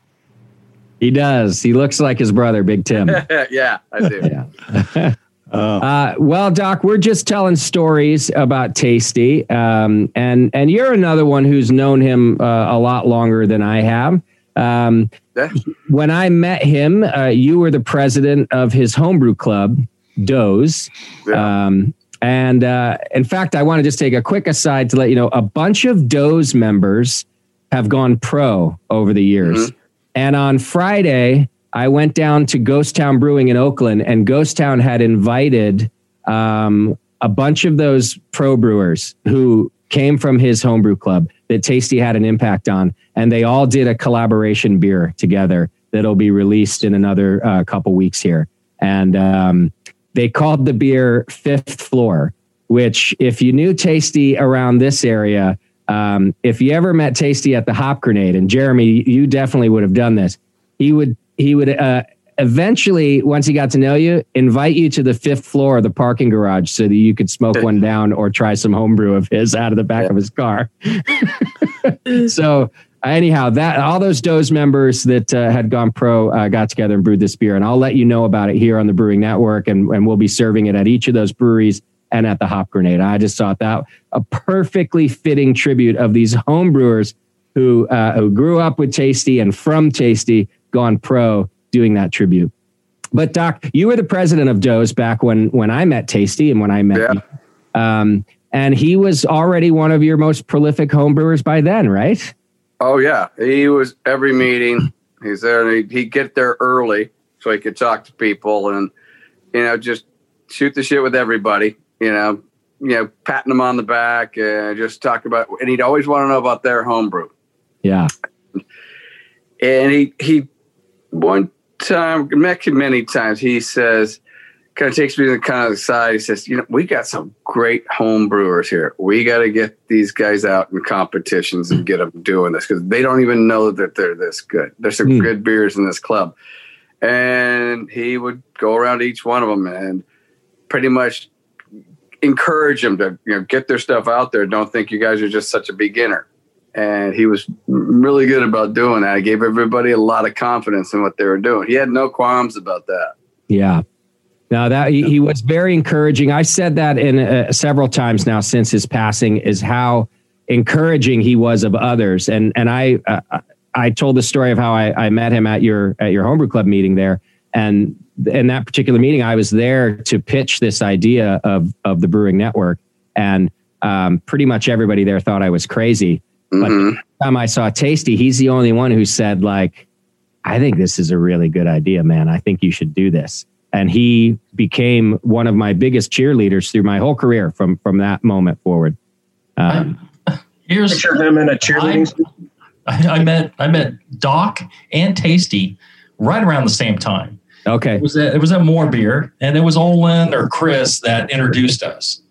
He does. He looks like his brother, Big Tim. yeah, I do. Uh, well, Doc, we're just telling stories about Tasty, um, and and you're another one who's known him uh, a lot longer than I have. Um, Yeah. when I met him, uh, you were the president of his homebrew club, Doze. Um, and uh, in fact, I want to just take a quick aside to let you know a bunch of Doze members have gone pro over the years. And on Friday, I went down to Ghost Town Brewing in Oakland, and Ghost Town had invited um, a bunch of those pro brewers who came from his homebrew club that Tasty had an impact on, and they all did a collaboration beer together that'll be released in another uh, couple weeks here. And um, they called the beer Fifth Floor, which, if you knew Tasty around this area, um, if you ever met Tasty at the Hop Grenade, and Jeremy, you definitely would have done this. He would he would uh, eventually, once he got to know you, invite you to the fifth floor of the parking garage so that you could smoke one down or try some homebrew of his out of the back of his car. so anyhow, that all those Doze members that uh, had gone pro uh, got together and brewed this beer, and I'll let you know about it here on the Brewing Network, and, and we'll be serving it at each of those breweries and at the Hop Grenade. I just thought that a perfectly fitting tribute of these home brewers who uh, who grew up with Tasty and from Tasty, gone pro, doing that tribute. But Doc, you were the president of Doze back when when I met Tasty and when I met you. Um, and he was already one of your most prolific homebrewers by then, right? Oh yeah, he was every meeting. He's there. And he'd, he'd get there early so he could talk to people and you know just shoot the shit with everybody. You know, you know, patting them on the back and just talk about. And he'd always want to know about their homebrew. Yeah. And he he one time met him many times. He says, kind of takes me to the kind of the side. He says, you know, we got some great home brewers here. We got to get these guys out in competitions and get them doing this because they don't even know that they're this good. There's some Hmm. good beers in this club. And he would go around each one of them and pretty much encourage them to you know get their stuff out there. Don't think you guys are just such a beginner. And he was really good about doing that. He gave everybody a lot of confidence in what they were doing. He had no qualms about that. Yeah. Now that he, he was very encouraging. I said that in uh, several times now since his passing is how encouraging he was of others. And and I uh, I told the story of how I, I met him at your at your homebrew club meeting there. And in that particular meeting, I was there to pitch this idea of of the Brewing Network, and um, pretty much everybody there thought I was crazy. But the time I saw Tasty, he's the only one who said like, I think this is a really good idea, man. I think you should do this. And he became one of my biggest cheerleaders through my whole career from from that moment forward. Um, Here's Picture them in a cheerleading. I, I met I met Doc and Tasty right around the same time. Okay. It was at, it was at More Beer, and it was Olin or Chris that introduced us.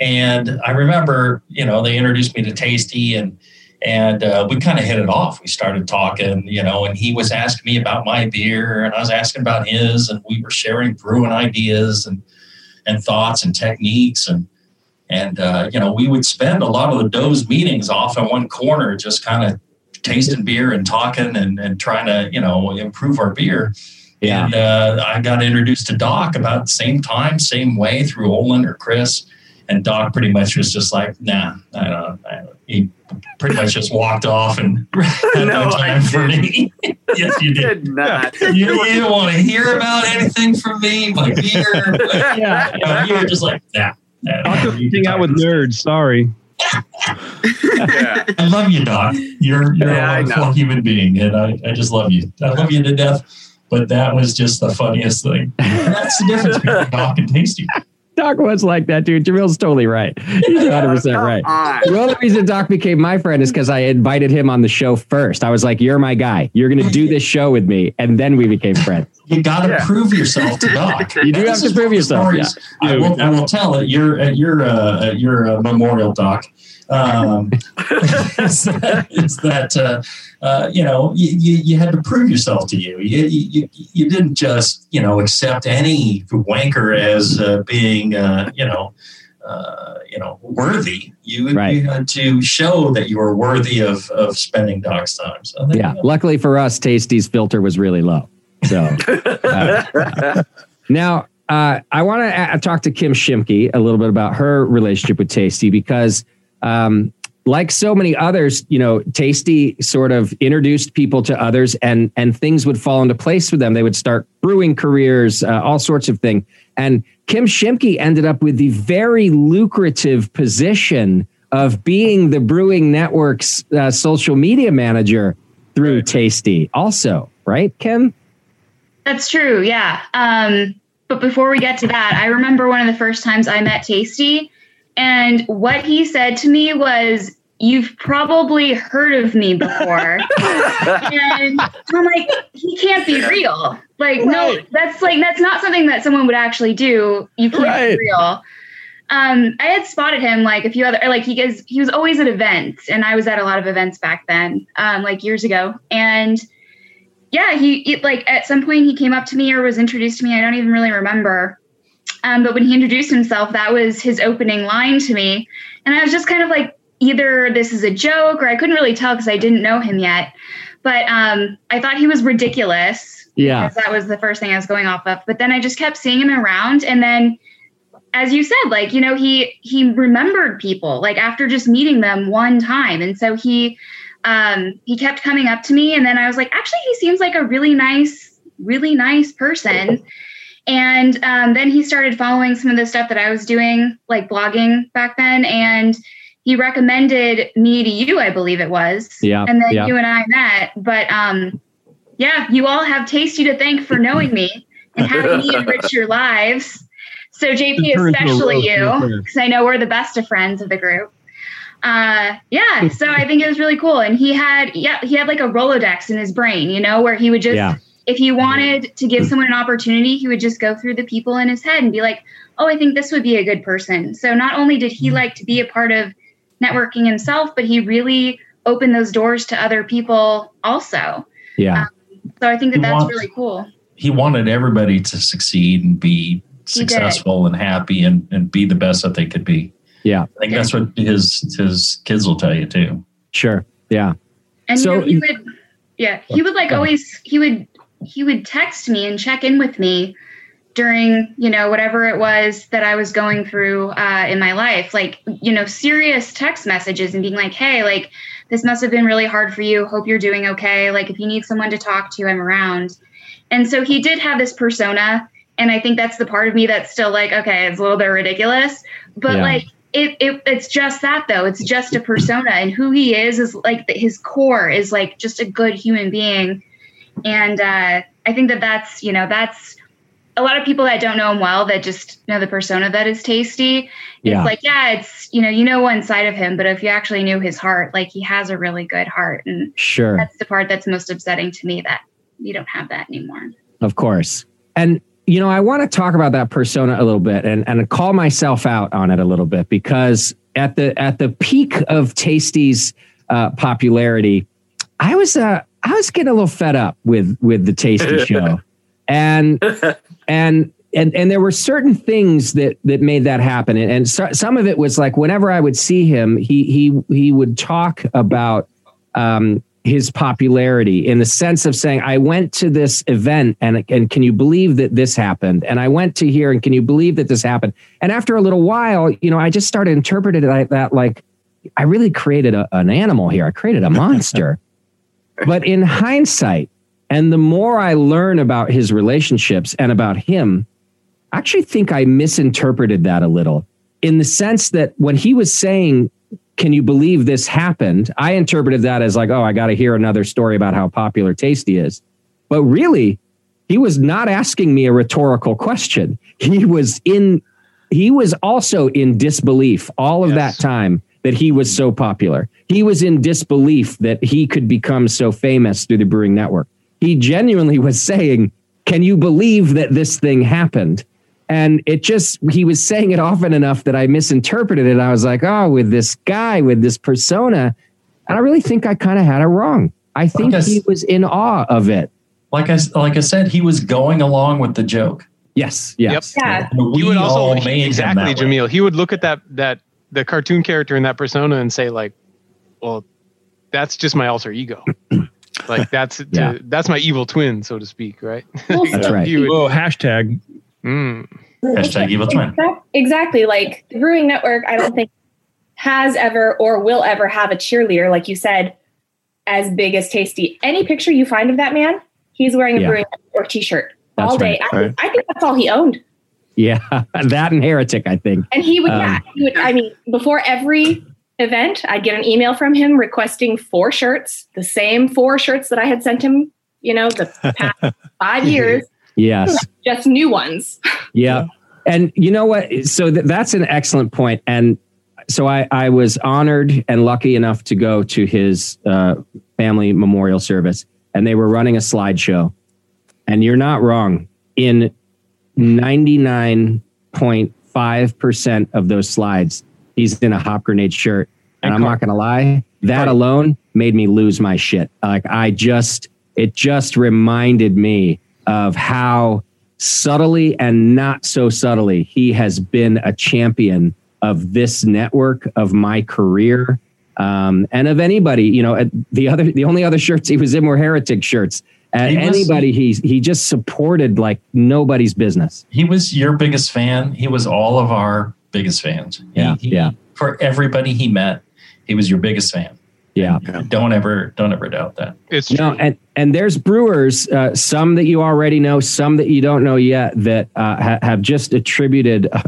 And I remember, you know, they introduced me to Tasty, and and uh, we kind of hit it off. We started talking, you know, and he was asking me about my beer, and I was asking about his, and we were sharing brewing ideas and and thoughts and techniques, and and uh, you know, we would spend a lot of the those meetings off in one corner, just kind of tasting beer and talking and, and trying to, you know, improve our beer. Yeah. And uh, I got introduced to Doc about the same time, same way through Olin or Chris. And Doc pretty much was just like, nah, I don't, I don't. He pretty much just walked off and had no, No, time I for me. yes, you did. Did not. You, you didn't want to hear about anything from me, my beer. Yeah. You, know, you were just like, nah. nah, I'll you hang out with nerds. Sorry. Yeah. I love you, Doc. You're you're Yeah, I a know. wonderful human being, and I, I just love you. I love you to death. But that was just the funniest thing. And that's the difference between Doc and Tasty. Doc was like that, dude. Jamil's totally right. He's 100% right. on. The only reason Doc became my friend is because I invited him on the show first. I was like, You're my guy. You're going to do this show with me. And then we became friends. You got to Yeah. prove yourself to Doc. You do have This to is prove one of the yourself, stories I will, I will tell at your at your uh, at your uh, memorial, Doc. Um, is that, is that uh, uh, you know you, you, you had to prove yourself to you. You, you. you didn't just you know accept any wanker as uh, being uh, you know uh, you know worthy. You, Right. you had to show that you were worthy of of spending Doc's time. So there Yeah. you go. Luckily for us, Tasty's filter was really low. So uh, now uh, I want to uh, talk to Kim Shimke a little bit about her relationship with Tasty because, um, like so many others, you know, Tasty sort of introduced people to others, and and things would fall into place for them. They would start brewing careers, uh, all sorts of things. And Kim Shimke ended up with the very lucrative position of being the Brewing Network's uh, social media manager through Tasty, also, right, Kim? That's true. Yeah. Um, but before we get to that, I remember one of the first times I met Tasty, and what he said to me was, You've probably heard of me before. and I'm like, He can't be real. Like, no, that's like, that's not something that someone would actually do. You can't Right. be real. Um, I had spotted him like a few other, like he gets, he was always at events, and I was at a lot of events back then, um, like years ago. And yeah, he, he like at some point he came up to me or was introduced to me. I don't even really remember. Um, but when he introduced himself, that was his opening line to me, and I was just kind of like, either this is a joke or I couldn't really tell because I didn't know him yet. But um, I thought he was ridiculous. Yeah. that was the first thing I was going off of. But then I just kept seeing him around, and then as you said, like, you know, he he remembered people like after just meeting them one time. And so he um he kept coming up to me and then I was like, actually he seems like a really nice, really nice person. And um, then he started following some of the stuff that I was doing, like blogging back then. And he recommended me to you, I believe it was. Yeah, And then yeah. you and I met. But um, yeah, you all have Tasty to thank for knowing me and having me enrich your lives. So JP, Turn into a especially you, because I know we're the best of friends of the group. Uh, yeah, so I think it was really cool. And he had, yeah, he had like a Rolodex in his brain, you know, where he would just, Yeah. If he wanted to give someone an opportunity, he would just go through the people in his head and be like, oh, I think this would be a good person. So not only did he hmm. like to be a part of networking himself, but he really opened those doors to other people also. Yeah. Um, so I think that He that's wants- really cool. he wanted everybody to succeed and be successful and happy and, and be the best that they could be. Yeah. I think that's what his his kids will tell you too. Sure. Yeah. And So- you know, he would, yeah, he would like always, he would, he would text me and check in with me during, you know, whatever it was that I was going through uh, in my life, like, you know, serious text messages and being like, hey, like, this must have been really hard for you. Hope you're doing okay. Like, if you need someone to talk to, I'm around. And so he did have this persona. And I think that's the part of me that's still like, okay, it's a little bit ridiculous. But Yeah. like, it, it it's just that though. It's just a persona, and who he is is like his core is like just a good human being. And uh, I think that that's you know that's a lot of people that don't know him well that just know the persona that is tasty. It's Yeah. like, yeah, it's you know, you know one side of him, but if you actually knew his heart, like he has a really good heart. And Sure. that's the part that's most upsetting to me that you don't have that anymore. Of course. And you know, I want to talk about that persona a little bit and, and call myself out on it a little bit because at the at the peak of Tasty's uh, popularity, I was uh, I was getting a little fed up with with the Tasty show, and and and and there were certain things that that made that happen, and, and so, some of it was like whenever I would see him, he he he would talk about um, his popularity in the sense of saying, I went to this event and, and can you believe that this happened? And I went to here and can you believe that this happened? And after a little while, you know, I just started interpreting it like that, like I really created a, an animal here. I created a monster. but in hindsight, and the more I learn about his relationships and about him, I actually think I misinterpreted that a little in the sense that when he was saying, Can you believe this happened? I interpreted that as like, Oh, I got to hear another story about how popular Tasty is. But really, he was not asking me a rhetorical question. He was in, he was also in disbelief all of that time that he was so popular. He was in disbelief that he could become so famous through the Brewing Network. He genuinely was saying, Can you believe that this thing happened? And it just, he was saying it often enough that I misinterpreted it. I was like, oh, with this guy, with this persona. And I really think I kind of had it wrong. I think Like I s- he was in awe of it. Like I like I said, he was going along with the joke. Yes. Yes. Yeah. We He would also all he- made exactly, that way. He would look at that that the cartoon character in that persona and say like, "Well, that's just my alter ego. like that's to- that's my evil twin, so to speak, right?" That's right. You would- Oh, hashtag. Mm. Hashtag evil twin. Exactly. Like the Brewing Network, I don't think has ever or will ever have a cheerleader, like you said, as big as Tasty. Any picture you find of that man, he's wearing a Yeah. Brewing Network t-shirt That's all day. right. I, think, I think that's all he owned. Yeah. that and Heretic, I think. And he would, Um, yeah, he would. I mean, before every event, I'd get an email from him requesting four shirts, the same four shirts that I had sent him. You know, the past five years, Yes. just new ones. Yeah. And you know what? So th- that's an excellent point. And so I, I was honored and lucky enough to go to his uh, family memorial service, and they were running a slideshow. And you're not wrong. In 99.5% of those slides, he's in a hop grenade shirt. And I'm not going to lie, that alone made me lose my shit. Like, I just, it just reminded me of how subtly and not so subtly he has been a champion of this network of my career um, and of anybody you know the other the only other shirts he was in were heretic shirts and He was- anybody he he just supported like nobody's business He was your biggest fan. He was all of our biggest fans. Yeah, He- he- yeah. For everybody he met, he was your biggest fan. yeah Don't ever, don't ever doubt that. It's no, and and there's brewers, uh, some that you already know, some that you don't know yet, that uh, ha- have just attributed uh,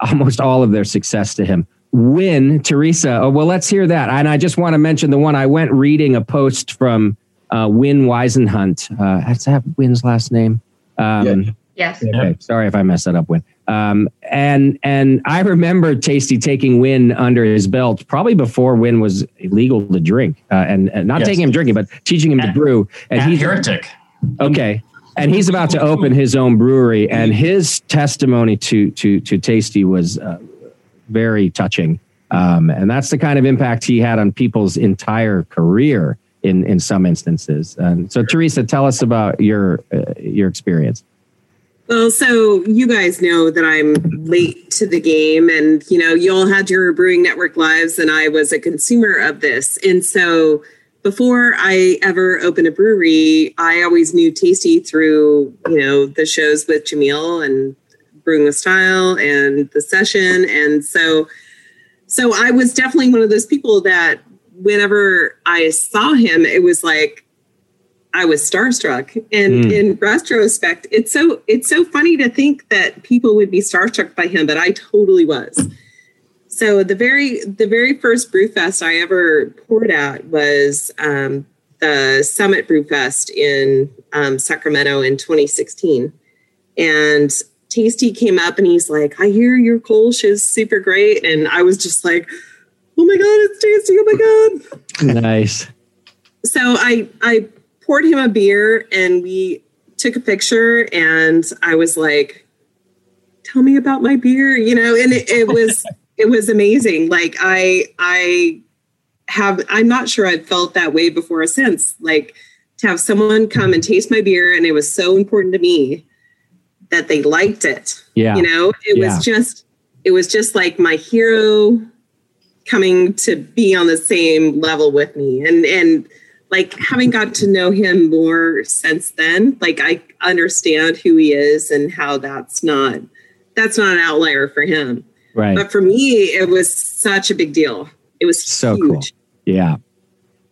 almost all of their success to him. Win, Teresa. Oh, well, let's hear that. And I just want to mention the one I went reading a post from uh, Win Weisenhunt. Uh, does that have Win's last name? Um, Yes. Okay, sorry if I messed that up, Win. Um, and and I remember Tasty taking Win under his belt probably before Win was illegal to drink, uh, and, and not Yes. taking him drinking, but teaching him to brew. And he's Heretic. okay, and he's about to open his own brewery, and his testimony to to to Tasty was uh, very touching. Um, and that's the kind of impact he had on people's entire career in in some instances. So, Teresa, tell us about your uh, your experience. Well, so you guys know that I'm late to the game, and you know, you all had your Brewing Network lives, and I was a consumer of this. And so, before I ever opened a brewery, I always knew Tasty through you know the shows with Jamil and Brewing with Style and the session, and so so I was definitely one of those people that whenever I saw him, it was like I was starstruck. And Mm. in retrospect, it's so it's so funny to think that people would be starstruck by him, but I totally was. So the very the very first brew fest I ever poured at was um, the Summit Brew Fest in um, Sacramento in 2016. And Tasty came up and he's like, I hear your Kolsch is super great. And I was just like, oh my God, it's Tasty. Oh my God. Nice. So I, I poured him a beer and we took a picture and I was like, tell me about my beer, you know, and it, it was, it was amazing. Like I, I have, I'm not sure I've felt that way before or since like to have someone come and taste my beer. And it was so important to me that they liked it. Yeah. You know, it Yeah. was just, it was just like my hero coming to be on the same level with me and and like having got to know him more since then like i understand who he is and how that's not that's not an outlier for him Right. but for me it was such a big deal it was so huge cool. Yeah.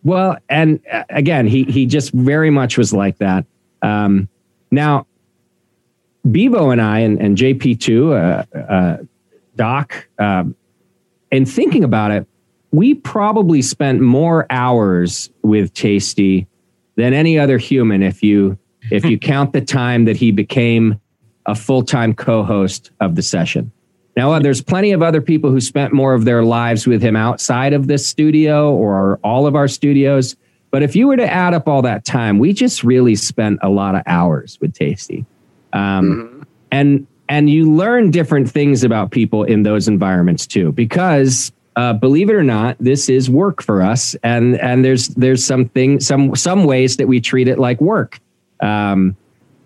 Well, and uh, again, he he just very much was like that. Um, now, Bevo and I and, and JP two, uh, uh, Doc, um, in thinking about it, we probably spent more hours with Tasty than any other human. If you if you count the time that he became a full time co host of the session. Now, uh, there's plenty of other people who spent more of their lives with him outside of this studio or all of our studios. But if you were to add up all that time, we just really spent a lot of hours with Tasty. Um, And and you learn different things about people in those environments too, because uh, believe it or not, this is work for us, and and there's there's something some some ways that we treat it like work. Um,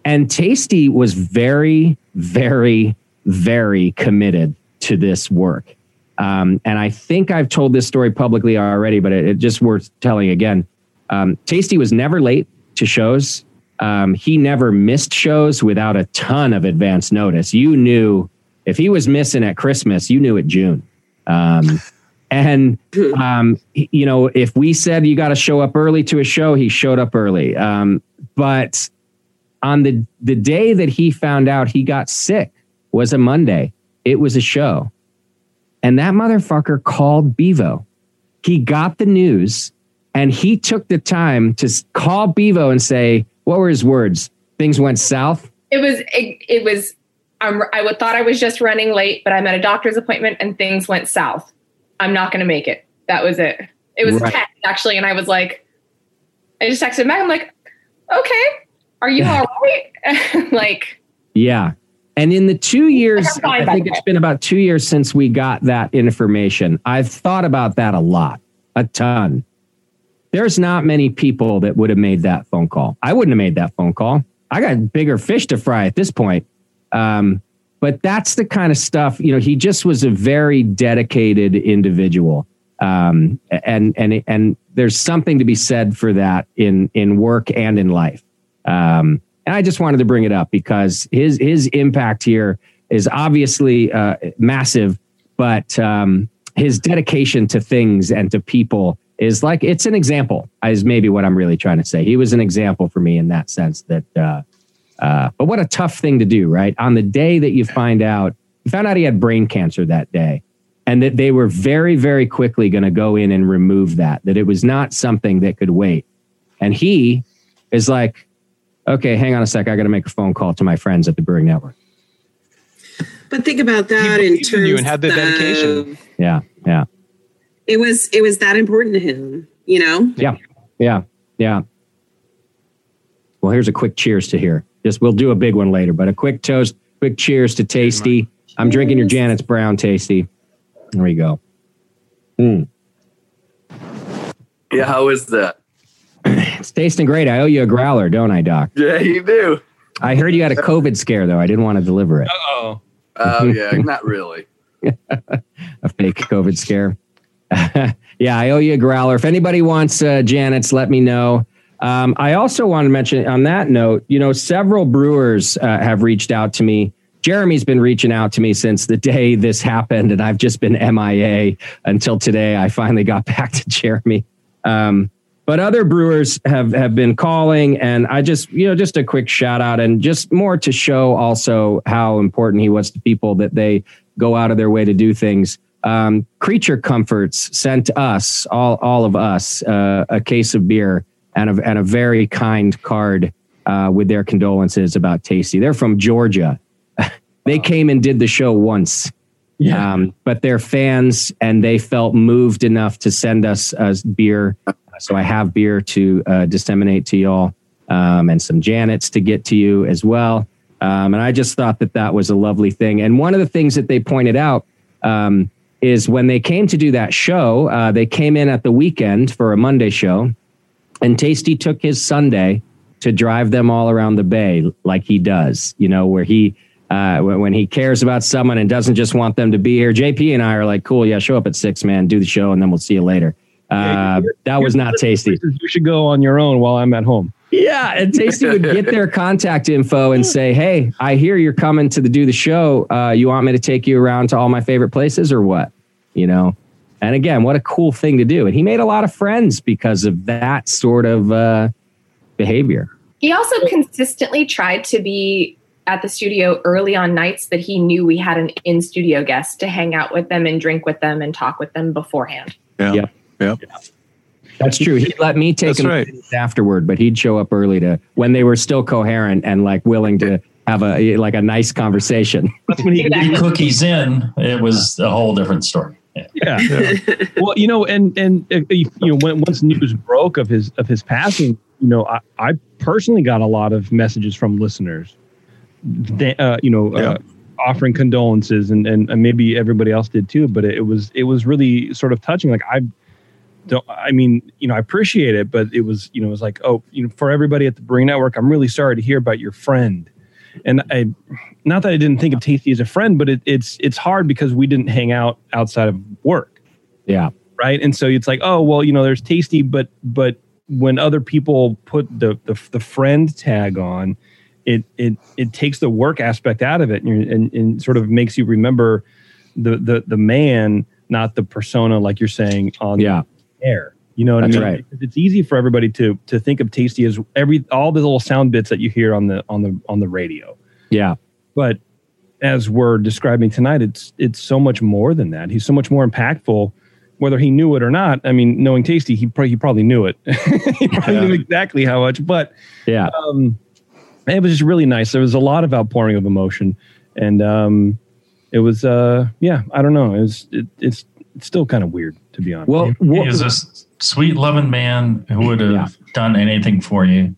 and Tasty was very, very, very committed to this work. Um, and I think I've told this story publicly already, but it, it just worth telling again. Um, Tasty was never late to shows. Um, he never missed shows without a ton of advance notice. You knew if he was missing at Christmas, you knew at June. Um, and um, you know, if we said you got to show up early to a show, he showed up early. Um, but on the the day that he found out he got sick was a Monday. It was a show, and that motherfucker called Bevo. He got the news, and he took the time to call Bevo and say, "What were his words? Things went south." It was it, it was um, I would thought I was just running late, but I'm at a doctor's appointment and things went south. I'm not going to make it. That was it. It was Right. a text actually, and I was like, I just texted back. I'm like, okay, are you all right? like, Yeah. And in the two years, I'm I think it's been about two years since we got that information. I've thought about that a lot, a ton. There's not many people that would have made that phone call. I wouldn't have made that phone call. I got bigger fish to fry at this point. Um, but that's the kind of stuff, you know, he just was a very dedicated individual. Um, and, and, and there's something to be said for that in, in work and in life. Um, and I just wanted to bring it up because his his impact here is obviously uh, massive, but um, his dedication to things and to people is like it's an example. Is maybe what I'm really trying to say. He was an example for me in that sense. That, uh, uh, but what a tough thing to do, right? On the day that you find out, you found out he had brain cancer that day, and that they were very, very quickly going to go in and remove that. That it was not something that could wait, and he is like okay, hang on a sec. I got to make a phone call to my friends at the Brewing Network. but think about that in believed in terms you and had the of- dedication. Yeah, yeah, it was it was that important to him you know yeah, yeah, yeah. Well, here's a quick cheers to here. Just we'll do a big one later, but a quick toast, quick cheers to Tasty. I'm drinking your Janet's Brown Tasty. There we go. Mm, Yeah, how is that? it's tasting great. I owe you a growler, don't I, Doc? Yeah, you do. I heard you had a COVID scare though. I didn't want to deliver it. Oh, Oh yeah, not really. a fake COVID scare. yeah, I owe you a growler. If anybody wants uh, Janet's, let me know. Um, I also want to mention on that note, you know, several brewers uh, have reached out to me. Jeremy's been reaching out to me since the day this happened, and I've just been MIA until today. I finally got back to Jeremy. Um, but other brewers have have been calling, and I just you know just a quick shout out and just more to show also how important he was to people that they go out of their way to do things. Um, Creature Comforts sent us all all of us uh, a case of beer and a, and a very kind card uh, with their condolences about Tasty. They're from Georgia. they came and did the show once. Yeah. Um, but they're fans and they felt moved enough to send us uh, beer. So I have beer to uh, disseminate to y'all um, and some Janets to get to you as well. Um, and I just thought that that was a lovely thing. And one of the things that they pointed out um, is when they came to do that show, uh, they came in at the weekend for a Monday show, and Tasty took his Sunday to drive them all around the bay like he does, you know, where he uh, when, he cares about someone and doesn't just want them to be here. JP and I are like, cool, yeah, show up at six, man, do the show, and then we'll see you later. Uh, that was not tasty. You should go on your own while I'm at home. Yeah, and Tasty would get their contact info and say, "Hey, I hear you're coming to the, do the show. Uh, you want me to take you around to all my favorite places, or what?" You know. And again, what a cool thing to do. And he made a lot of friends because of that sort of uh, behavior. He also consistently tried to be at the studio early on nights that he knew we had an in studio guest to hang out with them and drink with them and talk with them beforehand. Yeah. Yep. Yep. That's true. He'd let me take That's him right. afterward, but he'd show up early to when they were still coherent and like willing to have a like a nice conversation. That's when he Get cookies in. It was a whole different story. Yeah. well, you know, and and uh, you know, when once news broke of his of his passing, you know, I, I personally got a lot of messages from listeners, that, uh, you know, uh, offering condolences, and, and and maybe everybody else did too. But it was it was really sort of touching. Like I don't, I mean, you know, I appreciate it, but it was you know, it was like, oh, you know, for everybody at the Brewing Network, I'm really sorry to hear about your friend. And I, not that I didn't think of Tasty as a friend, but it, it's it's hard because we didn't hang out outside of work Yeah. right and so it's like oh well you know there's tasty but but when other people put the the, the friend tag on it it it takes the work aspect out of it and, you're- and and sort of makes you remember the the the man not the persona like you're saying on Yeah. the air you know what That's i mean right. It's easy for everybody to to think of tasty as every all the little sound bits that you hear on the on the on the radio Yeah. but as we're describing tonight it's it's so much more than that he's so much more impactful whether he knew it or not i mean knowing tasty he, pro- he probably knew it he probably Yeah. knew exactly how much but Yeah. um it was just really nice there was a lot of outpouring of emotion and um it was uh yeah i don't know it was it, it's it's still kind of weird to be honest Well, he is a sweet, loving man who would have done anything for you,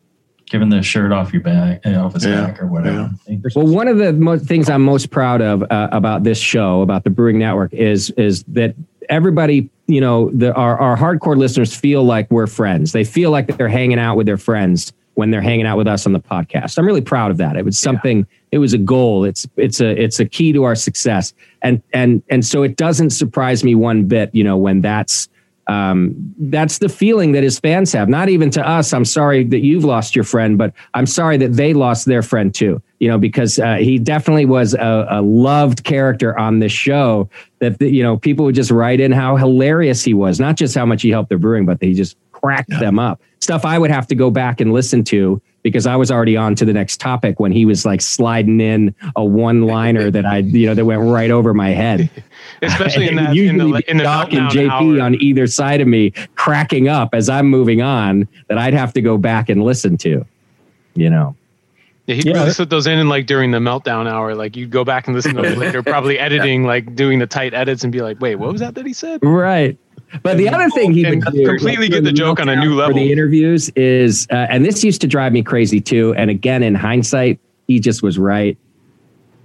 given the shirt off your back, off his back or whatever. Well, one of the mo- things I'm most proud of uh, about this show, about the Brewing Network, is is that everybody, you know, the, our our hardcore listeners feel like we're friends. They feel like they're hanging out with their friends when they're hanging out with us on the podcast. I'm really proud of that. It was something. It was a goal. It's it's a it's a key to our success. And and and so it doesn't surprise me one bit. You know, when that's um, that's the feeling that his fans have. Not even to us. I'm sorry that you've lost your friend, but I'm sorry that they lost their friend too. You know, because uh, he definitely was a, a loved character on this show. That you know, people would just write in how hilarious he was. Not just how much he helped their brewing, but he just cracked them up. Stuff I would have to go back and listen to because I was already on to the next topic when he was like sliding in a one liner that I, you know, that went right over my head. especially in that in the, in the Doc and JP hour. on either side of me cracking up as I'm moving on that I'd have to go back and listen to. You know. Yeah, he'd really slip those in, and like during the meltdown hour, like you'd go back and listen to it later, probably editing, like doing the tight edits, and be like, "Wait, what was that that he said?" Right. But the other thing he would do, completely like, get the joke on a new level. For the interviews is, uh, and this used to drive me crazy too. And again, in hindsight, he just was right.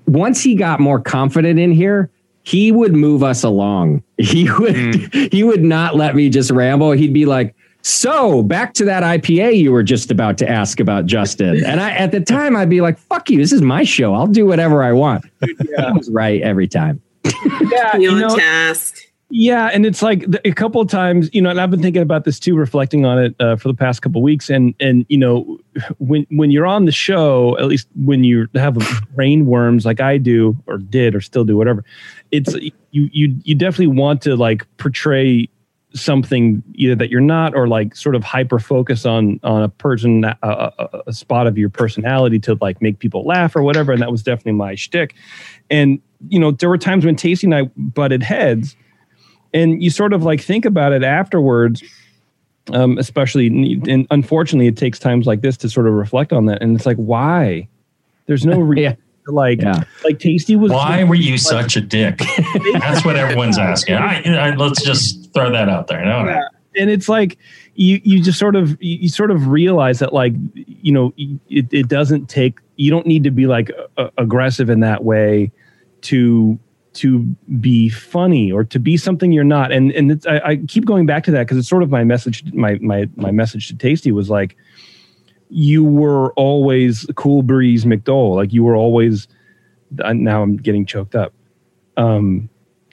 Once he got more confident in here, he would move us along. He would Hmm. he would not let me just ramble. He'd be like, "So back to that IPA you were just about to ask about, Justin." And I at the time I'd be like, "Fuck you! This is my show. I'll do whatever I want." He was right every time. yeah, you you know, task. Yeah, and it's like a couple of times, you know, and I've been thinking about this too, reflecting on it uh, for the past couple of weeks. And and you know, when when you're on the show, at least when you have brain worms like I do or did or still do, whatever, it's you you you definitely want to like portray something either that you're not or like sort of hyper focus on on a person a, a, a spot of your personality to like make people laugh or whatever and that was definitely my shtick and you know there were times when Tasty and I butted heads and you sort of like think about it afterwards um, especially and unfortunately, it takes times like this to sort of reflect on that. And it's like, why? There's no reason. Like, like Tasty was. Why were you such a dick? That's what everyone's asking. I, I, let's just throw that out there. No, no. and it's like you you just sort of you, you sort of realize that like you know it, it doesn't take you don't need to be like a, aggressive in that way to to be funny or to be something you're not. And and it's, I, I keep going back to that because it's sort of my message my my my message to tasty was like you were always cool breeze mcdole like you were always now i'm getting choked up. Um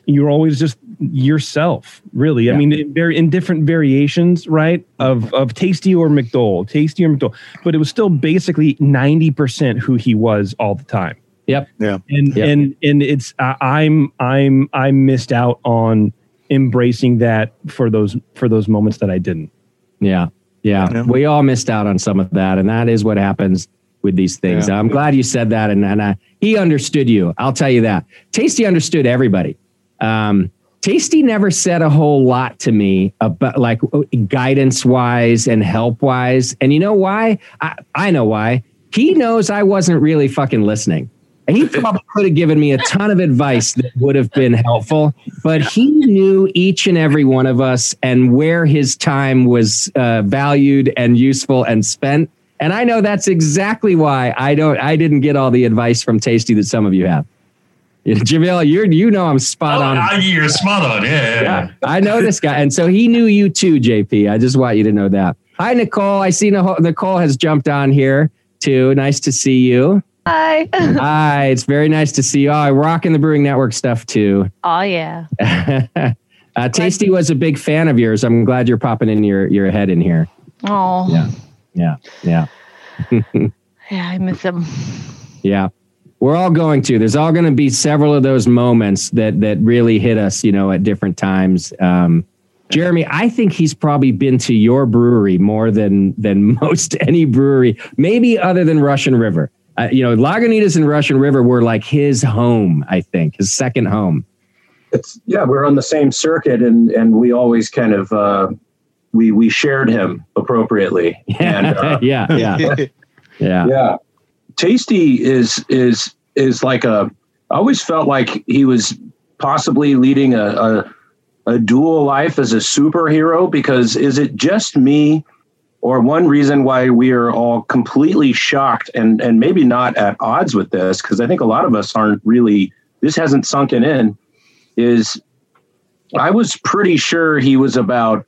you're always just yourself really. Yeah. i mean in, very in different variations right of of tasty or mcdole tasty or mcdole but it was still basically 90% who he was all the time yep yeah and Yep. and and it's I, i'm i'm i missed out on embracing that for those for those moments that i didn't Yeah. Yeah. We all missed out on some of that. And that is what happens with these things. Yeah. I'm glad you said that. And, and uh, he understood you. I'll tell you that. Tasty understood everybody. Um, Tasty never said a whole lot to me about like guidance wise and help wise. And you know why? I, I know why. He knows I wasn't really fucking listening. And he probably could have given me a ton of advice that would have been helpful, but he knew each and every one of us and where his time was uh, valued and useful and spent. And I know that's exactly why I don't. I didn't get all the advice from Tasty that some of you have. You Jamil, you're you know I'm spot on. Ah, you're spot on. Yeah, Yeah, I know this guy, and so he knew you too, JP. I just want you to know that. Hi, Nicole. I see Nicole has jumped on here too. Nice to see you. Hi. Hi, it's very nice to see you. Oh, I rock in the Brewing Network stuff too. Oh yeah. uh, Tasty was a big fan of yours. I'm glad you're popping in your your head in here. Oh. Yeah, yeah, yeah. Yeah, I miss him. Yeah. We're all going to. There's all going to be several of those moments that that really hit us, you know, at different times. Um, Jeremy, I think he's probably been to your brewery more than than most any brewery, maybe other than Russian River. Uh, you know, Lagunitas and Russian River were like his home. I think his second home. it's yeah we're on the same circuit and and we always kind of uh we we shared him appropriately and uh, yeah, yeah, yeah. yeah tasty is is is like a i always felt like he was possibly leading a, a a dual life as a superhero because is it just me or one reason why we are all completely shocked and and maybe not at odds with this because i think a lot of us aren't really this hasn't sunken in is i was pretty sure he was about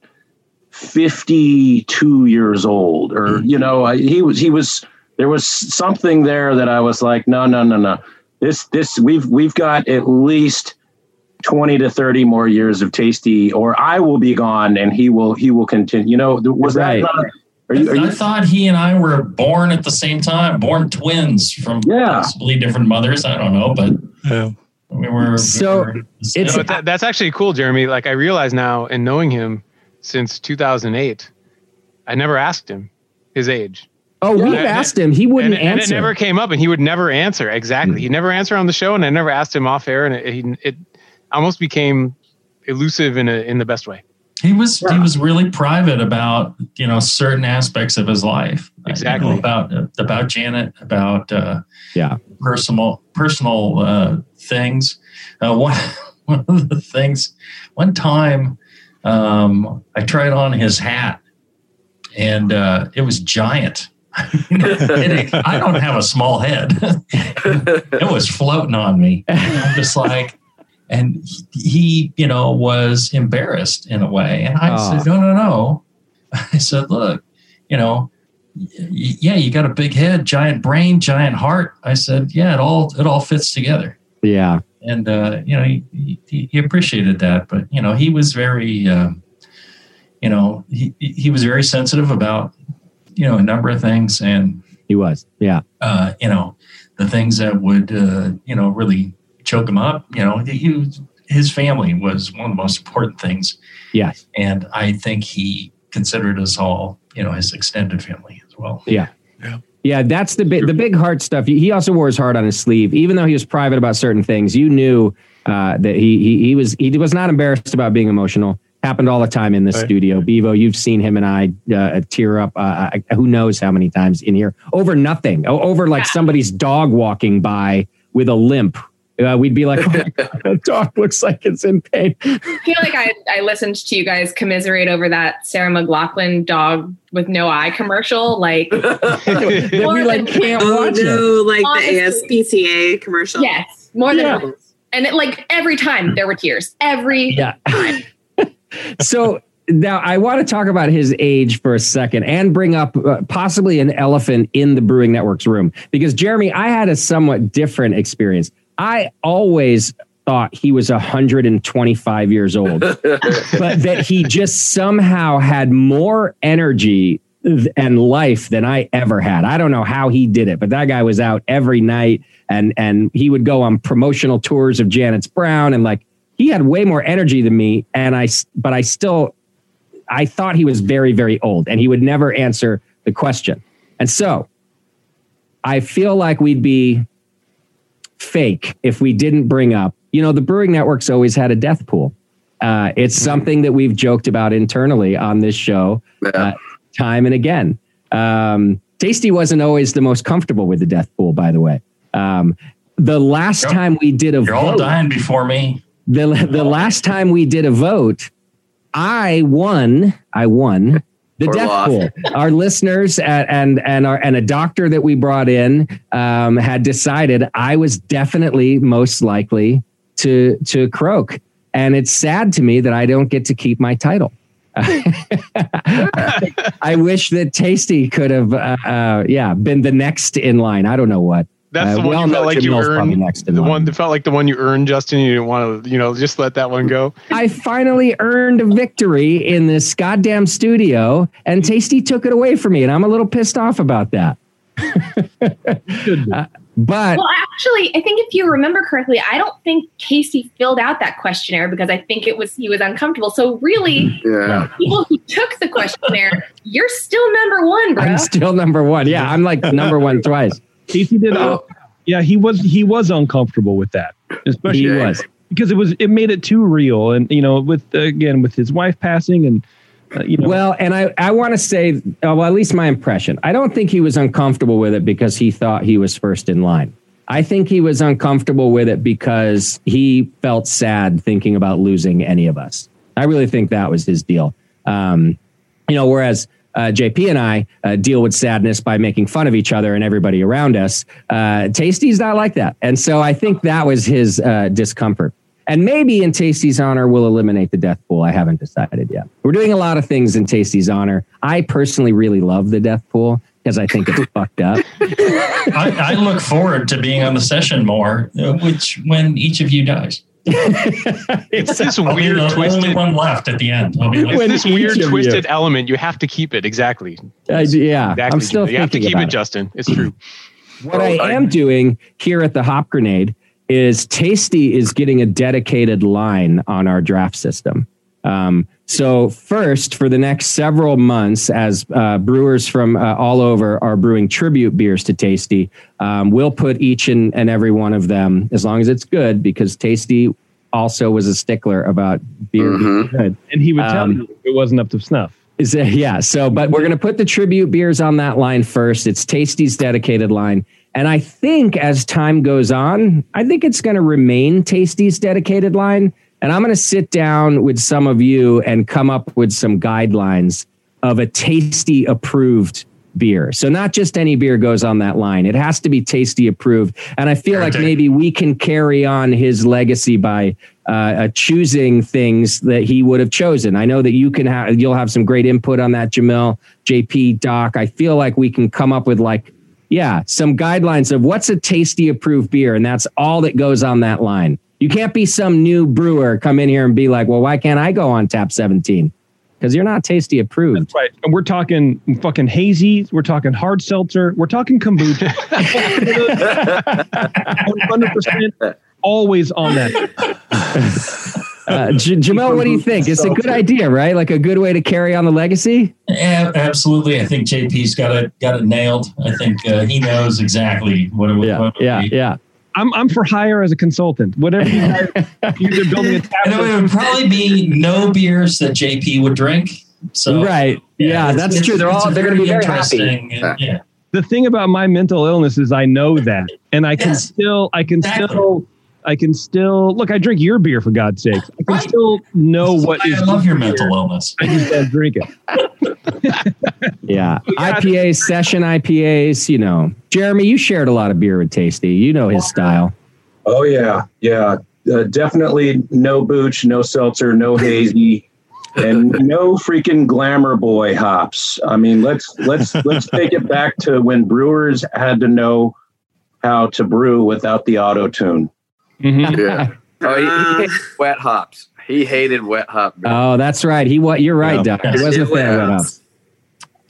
52 years old or mm-hmm. you know I, he was he was there was something there that i was like no no no no this this we've we've got at least 20 to 30 more years of tasty or i will be gone and he will he will continue you know was Right. that not, are you, are I thought he and I were born at the same time, born twins from possibly different mothers. I don't know, but we were. So You know, that, that's actually cool, Jeremy. Like I realize now, in knowing him since 2008, I never asked him his age. Oh, we've And- asked him. He wouldn't and, and answer. it never came up, and he would never answer. Exactly, hmm. he'd never answered on the show, and I never asked him off air, and it, he, it almost became elusive in a in the best way. He was he was really private about you know certain aspects of his life. Uh, you know, Exactly. about uh, about Janet, about uh, yeah personal personal uh, things. Uh, one one of the things one time um, I tried on his hat and uh, it was giant. I don't have a small head. it was floating on me. I'm just like, and he, you know, was embarrassed in a way. And I Oh. said, no, no, no. I said, look, you know, yeah, you got a big head, giant brain, giant heart. I said, yeah, it all it all fits together. Yeah. And uh, you know, he, he he appreciated that, but you know, he was very, um, you know, he he was very sensitive about you know a number of things, and he was, yeah, uh, you know, the things that would uh, you know really choke him up. You know, he was, his family was one of the most important things, Yes. and I think he considered us all, you know, his extended family as well. Yeah. Yeah, Yeah, that's the big the big heart stuff. He he also wore his heart on his sleeve, even though he was private about certain things. You knew uh, that he, he he was he was not embarrassed about being emotional. Happened all the time in the Right. studio. Bevo, you've seen him and I uh, tear up. Uh, who knows how many times in here over nothing, over like somebody's dog walking by with a limp. Uh, we'd be like, oh God, that dog looks like it's in pain. I feel like I, I listened to you guys commiserate over that Sarah McLaughlin dog with no eye commercial. Like, that we like can't Oh watch no, it. like Honestly. the ASPCA commercial. yes, more than Yeah. once. And it, like every time there were tears. Every Yeah. time. so now I want to talk about his age for a second and bring up uh, possibly an elephant in the Brewing Network's room because Jeremy, I had a somewhat different experience. I always thought he was 125 years old, but that he just somehow had more energy and life than I ever had. I don't know how he did it, but that guy was out every night and and he would go on promotional tours of Janet's Brown and like he had way more energy than me and I but I still I thought he was very very old and he would never answer the question. And so I feel like we'd be fake if we didn't bring up, you know, the Brewing Network's always had a death pool. Uh, it's something that we've joked about internally on this show uh, time and again. Um, Tasty wasn't always the most comfortable with the death pool, by the way. Um, the last Yep. time we did a You're all dying before me. the the last time we did a vote, I won. I won the Or death lost. pool. Our listeners and and and, our, and a doctor that we brought in um, had decided I was definitely most likely to to croak, and it's sad to me that I don't get to keep my title. I wish that Tasty could have, uh, uh, yeah, been the next in line. I don't know what. That's Uh, the one you felt like Jim you Mill's earned. next The line. one that felt like the one you earned, Justin. You didn't want to, you know, just let that one go. I finally earned a victory in this goddamn studio, and Tasty took it away from me, and I'm a little pissed off about that. Uh, but Well, actually, I think if you remember correctly, I don't think Casey filled out that questionnaire because I think it was he was uncomfortable. So really, Yeah. people who took the questionnaire, you're still number one, bro. I'm still number one. Yeah, I'm like number one twice. Casey did. Uh, yeah, he was he was uncomfortable with that, especially He was. because it was it made it too real, and you know, with again with his wife passing, and uh, you know, Well, and I, I want to say, uh, well, at least my impression. I don't think he was uncomfortable with it because he thought he was first in line. I think he was uncomfortable with it because he felt sad thinking about losing any of us. I really think that was his deal. Um, you know, whereas uh, JP and I uh, deal with sadness by making fun of each other and everybody around us. Uh, Tasty's not like that, and so I think that was his uh, discomfort. And maybe in Tasty's honor, we'll eliminate the death pool. I haven't decided yet. We're doing a lot of things in Tasty's honor. I personally really love the death pool because I think it's fucked up. I, I look forward to being on the session more, which when each of you dies. It's this I'll weird, the only twisted. one left at the end. I'll be like, It's this weird, of you- twisted element. You have to keep it exactly. Uh, I- yeah, Exactly. I'm still you have to keep it, it. Justin. It's true. What I am doing here at the Hop Grenade is Tasty is getting a dedicated line on our draft system. Um, so first, for the next several months, as uh, brewers from uh, all over are brewing tribute beers to Tasty, um, we'll put each and, and every one of them, as long as it's good, because Tasty also was a stickler about beer being good. and he would tell Um, you it wasn't up to snuff. Is it, yeah. So, but we're going to put the tribute beers on that line first. It's Tasty's dedicated line. And I think as time goes on, I think it's going to remain Tasty's dedicated line. And I'm going to sit down with some of you and come up with some guidelines of a tasty approved beer. So not just any beer goes on that line. It has to be tasty approved. And I feel like maybe we can carry on his legacy by uh, uh, choosing things that he would have chosen. I know that you can have you'll have some great input on that, Jamil, JP, Doc. I feel like we can come up with like yeah, some guidelines of what's a tasty approved beer, and that's all that goes on that line. You can't be some new brewer come in here and be like, well, why can't I go on tap 17? Because you're not tasty approved. Right, and we're talking fucking hazy. We're talking hard seltzer. We're talking kombucha. One hundred percent, always on that. Uh, J- Jamil, what do you think? It's a good idea, right? Like a good way to carry on the legacy. Yeah, absolutely. I think JP's got it got it nailed. I think uh, he knows exactly what it would. Yeah, what it would yeah, be. yeah. I'm I'm for hire as a consultant. Whatever you guys, you're building a tap And it would probably be no beers that JP would drink. So right. Yeah, it's- that's it's- true. They're all they're going to be very happy. interesting. and- yeah. the thing about my mental illness is I know that, and I can Yes, still, I can exactly. still, I can still look. I drink your beer for God's sake. I can still know what I is. love your good mental illness. I just don't drink it. Yeah. IPAs, session IPAs, you know. Jeremy, you shared a lot of beer with Tasty. You know his style. Oh yeah, yeah. Uh, definitely no booch, no seltzer, no hazy, and no freaking glamour boy hops. I mean, let's let's let's take it back to when brewers had to know how to brew without the auto tune. Yeah. Oh, he, he wet hops. He hated wet hop. beer. Oh, that's right. He what you're right, Yeah. Doc. He wasn't a fan of Yeah. it.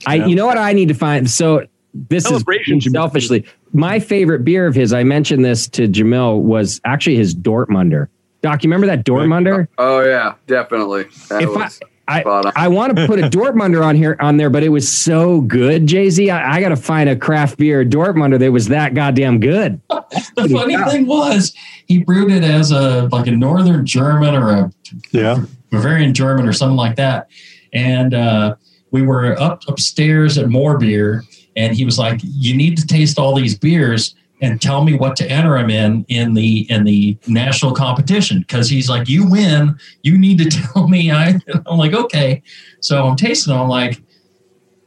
I you know what I need to find so this is selfishly my favorite beer of his. I mentioned this to Jamil was actually his Dortmunder. Doc, you remember that Dortmunder? Oh yeah, definitely. That If was spot on. I want to put a Dortmunder on here on there, but it was so good, Jay Z. I, I got to find a craft beer Dortmunder that was that goddamn good. The funny thing was, he brewed it as a like a northern German or a Yeah. Bavarian German or something like that. And uh, we were up upstairs at More Beer, and he was like, "You need to taste all these beers and tell me what to enter them in in the in the national competition." Because he's like, "You win, you need to tell me." I, I'm like, "Okay." So I'm tasting. them. I'm like,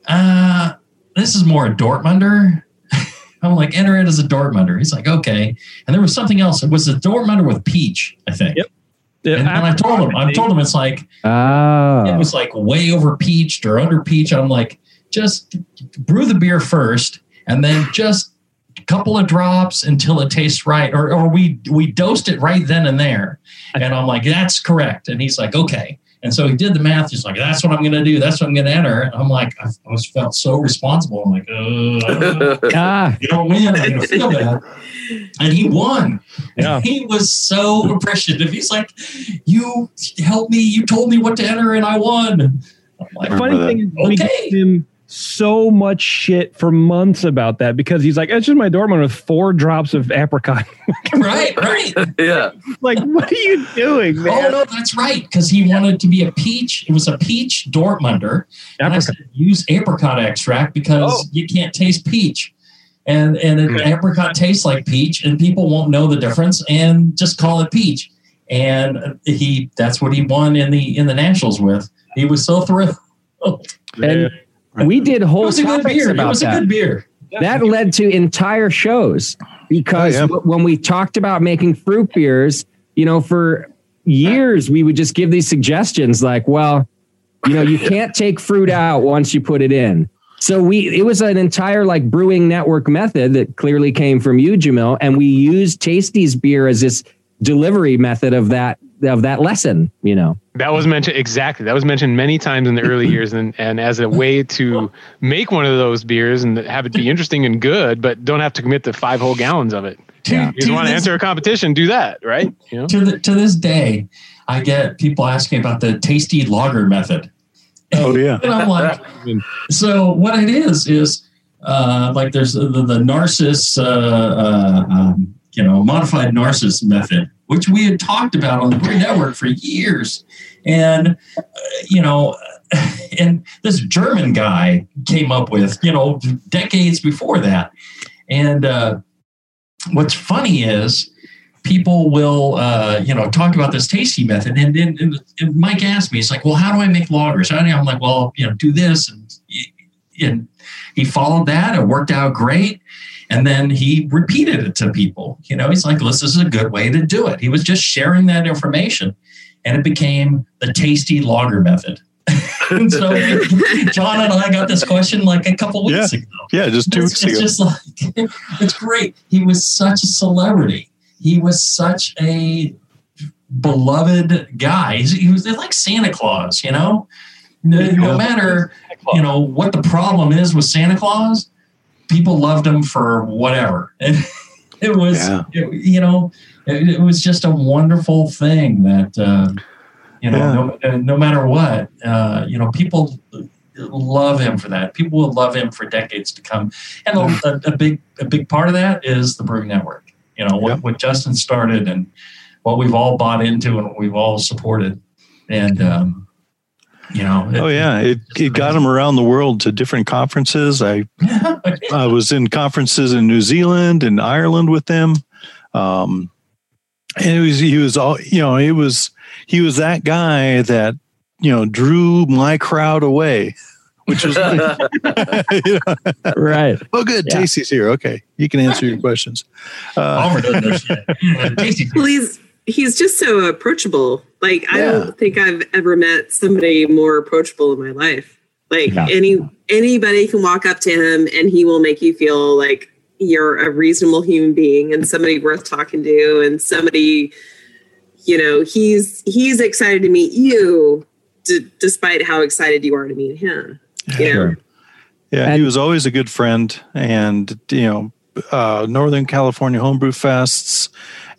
"Uh, this is more a Dortmunder." I'm like, enter it as a Dortmunder. He's like, okay. And there was something else. It was a Dortmunder with peach, I think. Yep. And, and I told him, I told him it's like it Oh, was like way over peached or under peach. I'm like, just brew the beer first, and then just a couple of drops until it tastes right, or or we we dosed it right then and there. And I'm like, that's correct. And he's like, okay. And so he did the math. He's like, that's what I'm going to do. That's what I'm going to enter. And I'm like, I, I felt so responsible. I'm like, uh, ah, you don't win. To feel bad. And he won. Yeah. He was so appreciative. He's like, you helped me. You told me what to enter, and I won. I'm like, The funny thing is, we Okay. gave him so much shit for months about that because he's like, it's just my Dortmund with four drops of apricot. right, right. yeah. like, what are you doing, Oh no, that's right. Because he wanted to be a peach. It was a peach Dortmunder. And I Apricot. said, use apricot extract because Oh. you can't taste peach. And and Hmm. it, apricot tastes like peach, and people won't know the difference, and just call it peach. And he that's what he won in the in the nationals with. He was so thrilled. and we did It whole was a good topics beer. It about was a that. good beer. that led to entire shows because Oh, yeah. when we talked about making fruit beers, you know, for years we would just give these suggestions like, well, you know, you can't take fruit out once you put it in. So we it was an entire like brewing network method that clearly came from you, Jamil, and we used Tasty's beer as this delivery method of that of that lesson, you know. That was mentioned exactly. That was mentioned many times in the early years, and and as a way to make one of those beers and have it be interesting and good, but don't have to commit to five whole gallons of it. To, You want to this- enter a competition, do that, right? You know. to the, to this day, I get people asking about the tasty lager method. Oh yeah. And I'm like, so what it is is uh, like there's the, the Narziss, uh, uh, um, you know, modified Narziss method, which we had talked about on the Brewing Network for years, and uh, you know, and this German guy came up with, you know, decades before that, and uh, what's funny is people will uh, you know talk about this tasty method. And, and mike asked me he's like well how do i make I-" i'm like well you know do this and, and he followed that. It worked out great and then he repeated it to people you know he's like this is a good way to do it he was just sharing that information and it became the tasty lager method and so john and i got this question like a couple weeks Yeah. ago Yeah, just two it's, weeks it's ago. just like it's great. He was such a celebrity. He was such a beloved guy. He's, he was like Santa Claus, you know. No, no matter you know what the problem is with Santa Claus, people loved him for whatever. And it was, Yeah. it- you know, it, it was just a wonderful thing that uh, you know, no, no matter what, uh, you know, people love him for that. People will love him for decades to come. And a, a, a big a big part of that is the Brewing Network. You know what, what Justin started and what we've all bought into and what we've all supported, and um, you know. oh yeah, it, it got him around the world to different conferences. I I was in conferences in New Zealand and Ireland with them. Um, and it was he was all you know, it was he was that guy that you know drew my crowd away. Which was you know. right. Oh, good. Yeah. Tasty's here. Okay, you can answer your questions. Uh, Palmer doesn't know shit. Tasty. Well, he's he's just so approachable. Like I Yeah. don't think I've ever met somebody more approachable in my life. Like Yeah. any anybody can walk up to him and he will make you feel like you're a reasonable human being and somebody worth talking to and somebody you know he's he's excited to meet you d- despite how excited you are to meet him. You know? Sure. Yeah, he was always a good friend, and you know, uh, Northern California Homebrew Fests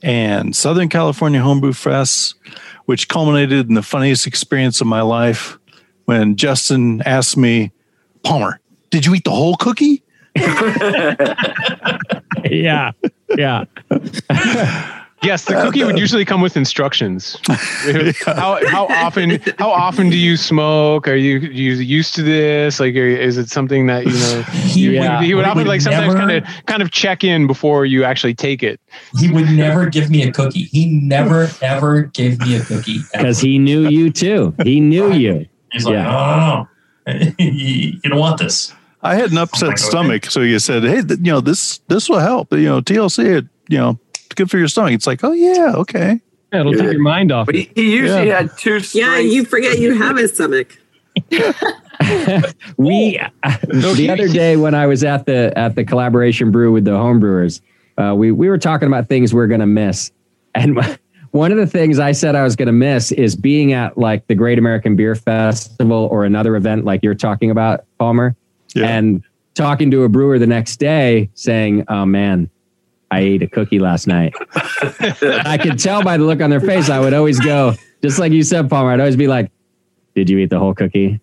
and Southern California Homebrew Fests, which culminated in the funniest experience of my life when Justin asked me, "Palmer, did you eat the whole cookie?" yeah. Yeah. Yes, the cookie would usually come with instructions. how how often how often do you smoke? Are you you used to this? Like, are, is it something that you know? He, Yeah. would, he would He often would like sometimes kind of kind of check in before you actually take it. He would never give me a cookie. He never ever gave me a cookie. Because he knew you too. He knew you. He's like, Yeah. oh, no, no, you don't want this. I had an upset stomach, so you said, "Hey, th- you know this this will help." You know, TLC, it, you know, it's good for your stomach. It's like, oh yeah, okay. Yeah, it'll take your mind off. But he, he usually Yeah. had two. Yeah, you forget you have a stomach. we the other day when I was at the at the collaboration brew with the homebrewers, uh, we we were talking about things we're gonna miss, and one of the things I said I was gonna miss is being at like the Great American Beer Festival or another event like you're talking about, Palmer, and talking to a brewer the next day saying, "Oh man." I ate a cookie last night. I could tell by the look on their face. I would always go, just like you said, Palmer. I'd always be like, "Did you eat the whole cookie?"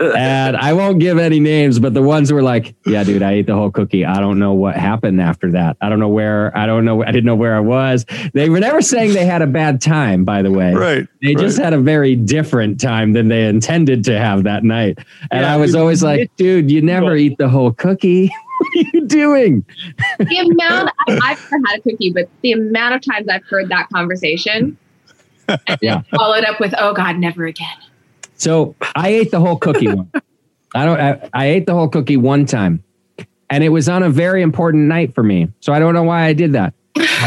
and I won't give any names, but the ones who were like, "Yeah, dude, I ate the whole cookie. I don't know what happened after that. I don't know where. I don't know. I didn't know where I was." They were never saying they had a bad time. By the way, Right, They just right. had a very different time than they intended to have that night. And Yeah, I was dude, always like, "Dude, you never eat the whole cookie. what are you doing?" the amount I, I've never had a cookie, but the amount of times I've heard that conversation, Yeah. followed up with, "Oh God, never again." So I ate the whole cookie one. I don't. I, I ate the whole cookie one time, and it was on a very important night for me. So I don't know why I did that.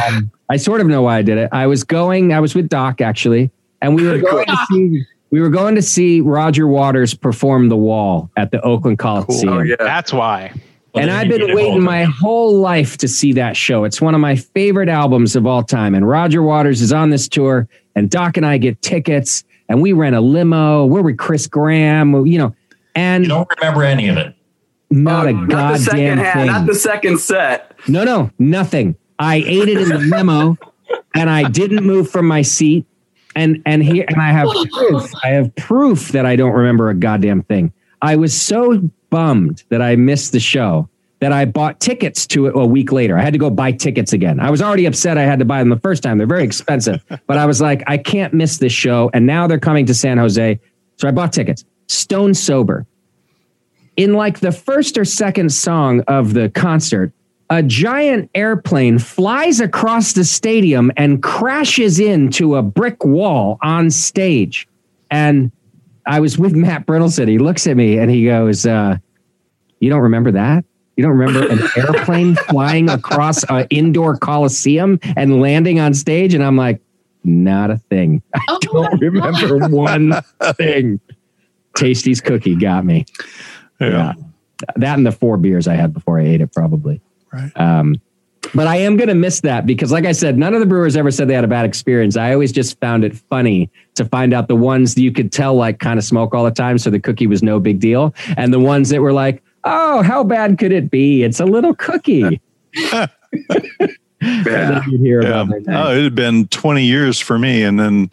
Um, I sort of know why I did it. I was going. I was with Doc actually, and we were going to see. We were going to see Roger Waters perform "The Wall" at the Oakland Coliseum. Oh yeah. That's why. And I've been waiting my whole life to see that show. It's one of my favorite albums of all time. And Roger Waters is on this tour, and Doc and I get tickets, and we rent a limo. We're with Chris Graham, you know, and You don't remember any of it. not a uh, Not the second goddamn hand, thing. not the second set. No, no, nothing. I ate it in the limo, and I didn't move from my seat. And and here and I have proof. I have proof that I don't remember a goddamn thing. I was so bummed that I missed the show that I bought tickets to it a week later. I had to go buy tickets again. I was already upset I had to buy them the first time. They're very expensive, but I was like, I can't miss this show. And now they're coming to San Jose, so I bought tickets. Stone sober in like the first or second song of the concert, a giant airplane flies across the stadium and crashes into a brick wall on stage. And I was with Matt Brynildson. He looks at me and he goes, uh, You don't remember that? You don't remember an airplane flying across an indoor coliseum and landing on stage? And I'm like, Not a thing. I don't remember one thing. Tasty's cookie got me. Yeah. That and the four beers I had before I ate it, probably. Right. Um, but I am going to miss that because, like I said, none of the brewers ever said they had a bad experience. I always just found it funny to find out the ones that you could tell, like, kind of smoke all the time. So the cookie was no big deal. And the ones that were like, oh, how bad could it be? It's a little cookie. Yeah. And then you'd hear Yeah. Oh, it had been 20 years for me. And then,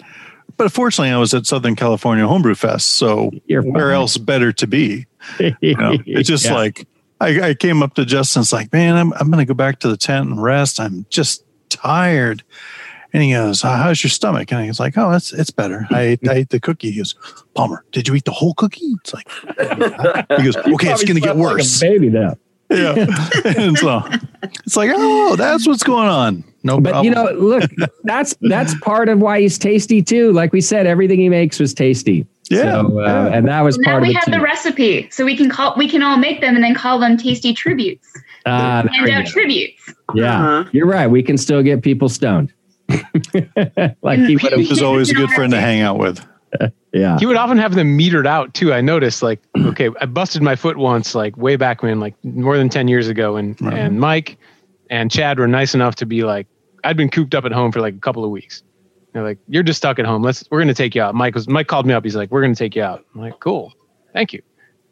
but fortunately, I was at Southern California Homebrew Fest. So where else better to be? You know, it's just Yeah. like, I, I came up to Justin. It's like, man, I'm I'm gonna go back to the tent and rest. I'm just tired. And he goes, "Uh, "How's your stomach?" And he's like, "Oh, it's it's better. I ate, I ate the cookie." He goes, "Palmer, did you eat the whole cookie?" It's like, he goes, "Okay, it's gonna get worse." baby now. yeah. and so it's like, oh, that's what's going on. No but problem. you know, look, that's that's part of why he's tasty too. Like we said, everything he makes was tasty. Yeah, so, uh, and that was now part of we it have too. the recipe, so we can call we can all make them and then call them tasty tributes. Ah, there Hand we out tributes. Yeah, you're right. We can still get people stoned. like he would Which is have. always a good friend to hang out with. Yeah. He would often have them metered out too. I noticed, like, okay, I busted my foot once, like way back when, like more than ten years ago, and and Mike and Chad were nice enough to be like, I'd been cooped up at home for like a couple of weeks. They're like, you're just stuck at home. Let's we're gonna take you out. Mike was Mike called me up. He's like, we're gonna take you out. I'm like, cool, thank you.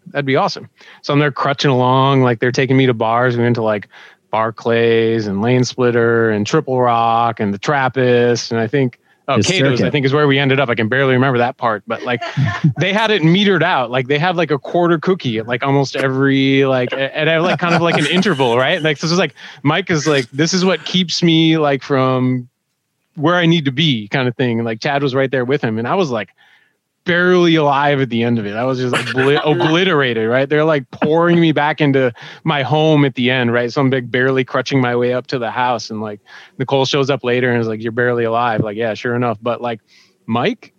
That'd be awesome. So I'm there crutching along, like they're taking me to bars. We went to like Barclays and Lane Splitter and Triple Rock and the Trappist, and I think oh His Cato's. circuit. I think is where we ended up. I can barely remember that part, but like they had it metered out. Like they have like a quarter cookie at like almost every like at at, like kind of like an interval, right? Like this is like Mike is like this is what keeps me like from where I need to be, kind of thing. And like Chad was right there with him, and I was like barely alive at the end of it. I was just obli- obliterated, right? They're like pouring me back into my home at the end, right? So I'm like barely crutching my way up to the house. And like Nicole shows up later and is like, You're barely alive. Like, yeah, sure enough. But like Mike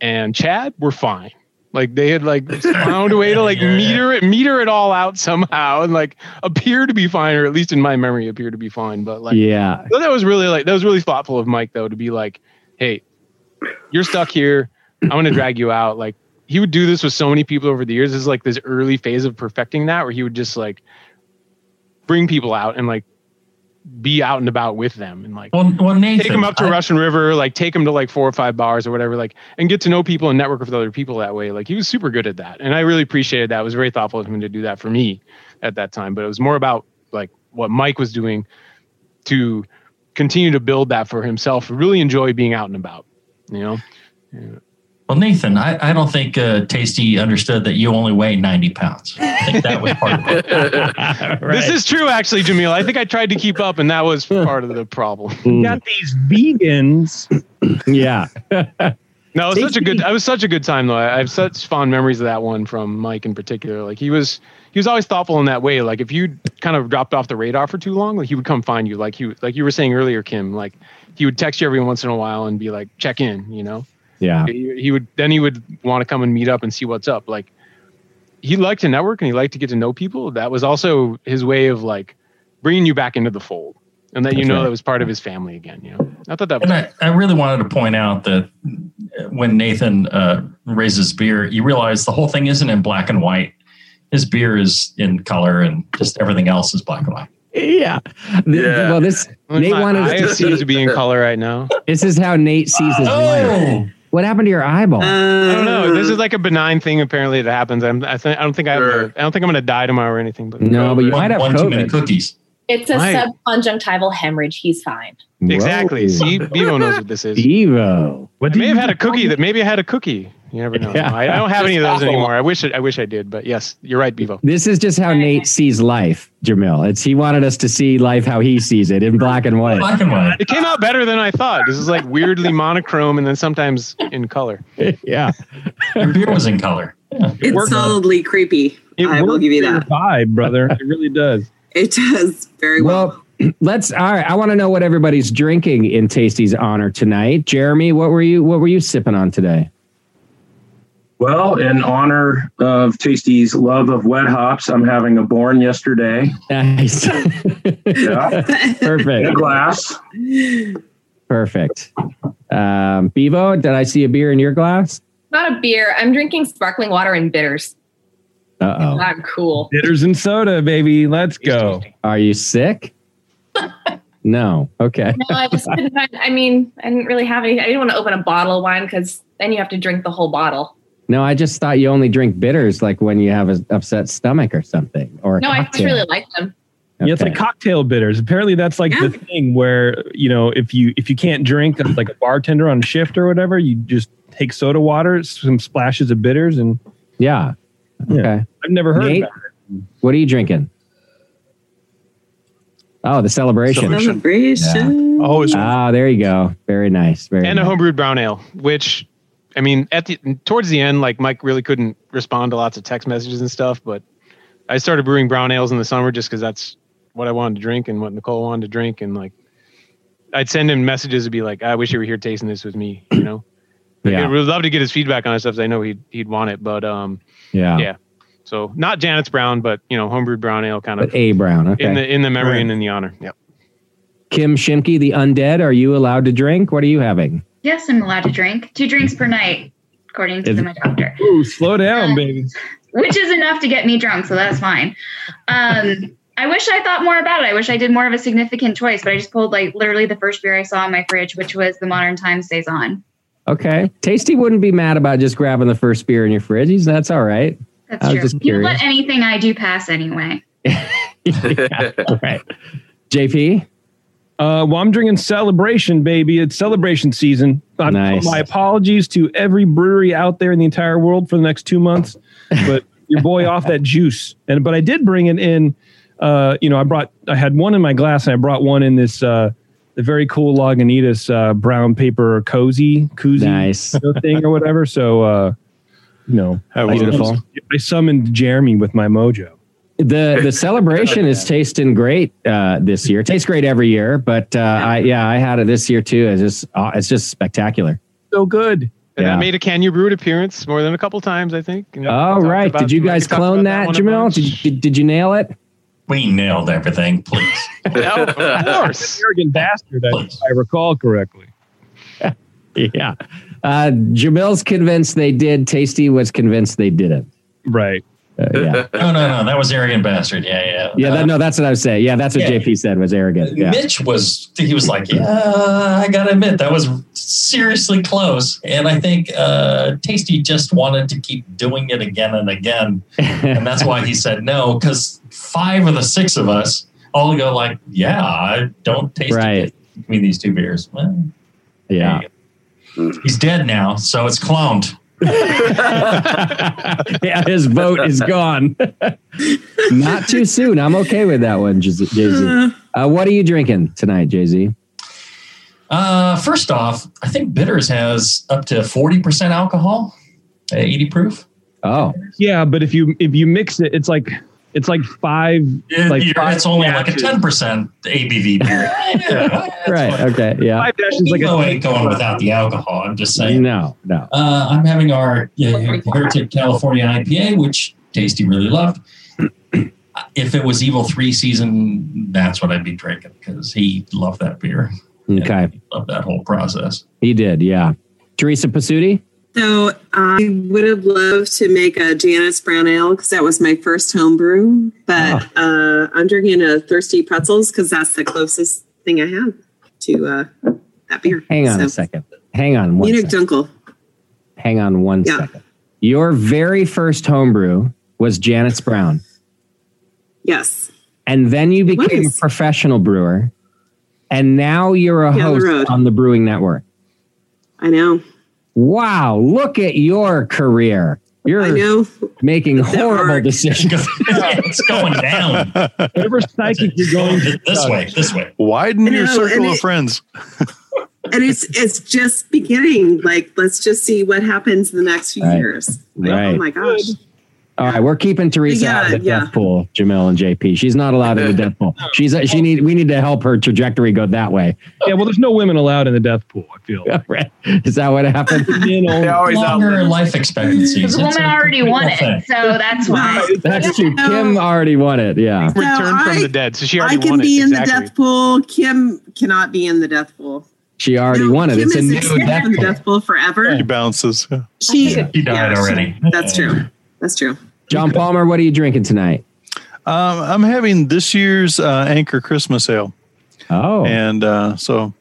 and Chad were fine. Like they had like found a way to like meter it, meter it all out somehow, and like appear to be fine, or at least in my memory, appear to be fine. But like, Yeah. so that was really like that was really thoughtful of Mike though to be like, "Hey, you're stuck here. I'm gonna drag you out." Like he would do this with so many people over the years. This is like this early phase of perfecting that, where he would just like bring people out and like be out and about with them and like Well, well Nathan, take them up to I- Russian River, like take them to like four or five bars or whatever, like and get to know people and network with other people that way. Like he was super good at that, and I really appreciated that. It was very thoughtful of him to do that for me at that time. But it was more about like what Mike was doing to continue to build that for himself. Really enjoy being out and about. You know, Well, Nathan, I, I don't think uh, Tasty understood that you only weigh 90 pounds. I think that was part of it. this is true actually, Jamil. I think I tried to keep up, and that was part of the problem. Mm. Got these vegans. yeah. No, it was such a good. I was such a good time though. I I have such fond memories of that one from Mike in particular. Like he was, he was always thoughtful in that way. Like if you kind of dropped off the radar for too long, like he would come find you. Like you, like you were saying earlier, Kim. Like he would text you every once in a while and be like, check in. You know. Yeah. He, he would then he would want to come and meet up and see what's up. Like he liked to network and he liked to get to know people. That was also his way of like bringing you back into the fold, and that you That's know right. that was part of his family again. You know. I thought that was And I, I really wanted to point out that when Nathan uh, raises beer, you realize the whole thing isn't in black and white. His beer is in color, and just everything else is black and white. Yeah. Th- Well, this Nate My wanted us to see. to be in color right now. This is how Nate sees his life. What happened to your eyeball? I don't know. Um, this is like a benign thing apparently that happens. I'm, I, th- I don't think I have. A, I don't think I'm going to die tomorrow or anything. But No, but you might have one too many cookies. It's a Right. subconjunctival hemorrhage. He's fine. Exactly. Whoa. See, Bevo knows what this is. Evo. What I may have had a cookie that maybe I had a cookie. You never know. Yeah. I, I don't have any of those Awful. anymore. I wish it, I wish I did, but yes, you're right, Bevo. This is just how Nate sees life, Jamil. It's he wanted us to see life how he sees it in black and white. Black and white. It came out better than I thought. This is like weirdly monochrome and then sometimes in color. yeah. Your beer was in color. It's worked. solidly creepy. It I will give you that. vibe, brother. It really does. It does very well. Well, let's all right. I want to know what everybody's drinking in Tasty's honor tonight. Jeremy, what were you what were you sipping on today? Well, in honor of Tasty's love of wet hops, I'm having a born yesterday. Nice. Yeah. In a Perfect. glass. Perfect. Um, Bevo, did I see a beer in your glass? Not a beer. I'm drinking sparkling water and bitters. Uh oh. I'm cool. Bitters and soda, baby. Let's go. Are you sick? No. Okay. No, I just couldn't find, I mean, I didn't really have any. I didn't want to open a bottle of wine because then you have to drink the whole bottle. No, I just thought you only drink bitters like when you have an upset stomach or something. Or a No, I just really like them. Yeah, it's like cocktail bitters. Apparently, that's like the thing where you know if you if you can't drink like a bartender on shift or whatever, you just take soda water, some splashes of bitters, and Yeah. Yeah. Okay. I've never heard Nate? about it. what are you drinking? Oh, the celebration. Celebration. Always. Ah, there you go. Very nice. Very and a nice. homebrewed brown ale, which I mean, at the towards the end, like Mike really couldn't respond to lots of text messages and stuff, but I started brewing brown ales in the summer just because that's what I wanted to drink and what Nicole wanted to drink, and like I'd send him messages to be like, "I wish you were here tasting this with me," you know. Yeah. I would love to get his feedback on his stuff. I know he'd he'd want it, but um, Yeah. yeah. So not Janet's brown, but you know, homebrewed brown ale kind of But A Brown. Okay. in the in the memory Right. and in the honor. Yep. Kim Shimke, the undead. Are you allowed to drink? What are you having? Yes, I'm allowed to drink two drinks per night, according to my doctor, Ooh, slow down, baby. which is enough to get me drunk, so that's fine. Um, I wish I thought more about it. I wish I did more of a significant choice, but I just pulled like literally the first beer I saw in my fridge, which was the Modern Times Stays On. Okay. Tasty wouldn't be mad about just grabbing the first beer in your fridge. He's, that's all right. That's I true. You let anything I do pass anyway. right. JP? Uh, well, I'm drinking Celebration, baby. It's celebration season. Nice. My apologies to every brewery out there in the entire world for the next two months, but your boy off that juice. And but I did bring it in. Uh, you know, I brought I had one in my glass, and I brought one in this uh, the very cool Lagunitas uh, brown paper cozy koozie Nice. thing or whatever. So, uh, you know, How I- beautiful. I summoned Jeremy with my mojo. The the celebration is tasting great uh, this year. It tastes great every year, but uh, I yeah I had it this year too. It's just uh, it's just spectacular. So good. And Yeah. I made a Can You Brew It appearance more than a couple times, I think. And Oh talked right, about- did you guys clone about that, one Jamil? Did, did did you nail it? We nailed everything, please. Yeah, of course. Arrogant bastard, I- I recall correctly. Yeah. Uh, Jamil's convinced they did. Tasty was convinced they didn't. Right. Yeah. No, no, no. That was arrogant bastard. Yeah, yeah. Yeah. That, no, that's what I was saying. Yeah, that's what Yeah. JP said was arrogant. Yeah. Mitch was he was like, yeah, I gotta admit that was seriously close, and I think uh, Tasty just wanted to keep doing it again and again, and that's why he said no. Because five of the six of us all go like, yeah, I don't taste Right. it between these two beers. Well, Yeah. he's dead now, so it's cloned. yeah, his vote is gone. Not too soon. I'm okay with that one, Jay Z. Uh, what are you drinking tonight, Jay Z? Uh, first off, I think bitters has up to forty percent alcohol, uh, eighty proof. Oh, Yeah, but if you if you mix it, it's like it's like five. It- like five it's only like a ten percent ABV beer. right. Okay. Yeah. Five dashes like a ain't going without the alcohol. I'm just saying. No. No. Uh, I'm having our uh, Heretic California IPA, which Tasty really loved. If it was Evil Three season, that's what I'd be drinking because he loved that beer. Okay. Loved that whole process. He did. Yeah. Teresa Pasuti. So I would have loved to make a Janet's Brown Ale because that was my first home brew, but uh, I'm drinking a Thirsty Pretzels because that's the closest thing I have to uh, that beer. Hang on So, a second. Hang on one Munich second. Dunkel. Hang on one Yeah. second. Your very first homebrew was Janet's Brown, Yes. and then you became a professional brewer, and now you're a Down host road. on the Brewing Network. I know. Wow! Look at your career. You're I know. making horrible decisions. it's going down. Whatever psychic you're going to this way, this way. Widen I your know, circle and of it- friends. And it's it's just beginning. Like, let's just see what happens in the next few Right. years. Like, Right. Oh my gosh. All right, we're keeping Teresa Yeah, out of the yeah. death pool, Jamil and JP. She's not allowed in the death pool. She's she need we need to help her trajectory go that way. Yeah, well, there's no women allowed in the death pool. I feel. Right. Is that what happened? Men only. Longer life expectancies. Because the It's woman a already real won thing. it, so that's why. That's true. Kim already won it. Yeah. Return from I- the dead. So she already won it. I already can won be it. in exactly. the death pool. Kim cannot be in the death pool. She already No, won it. Kim It's a new exempt death pool. death pool forever. He bounces. Yeah. She, died yeah, already. That's true. That's true. John Palmer, what are you drinking tonight? Um, I'm having this year's uh, Anchor Christmas Ale. Oh. And uh, so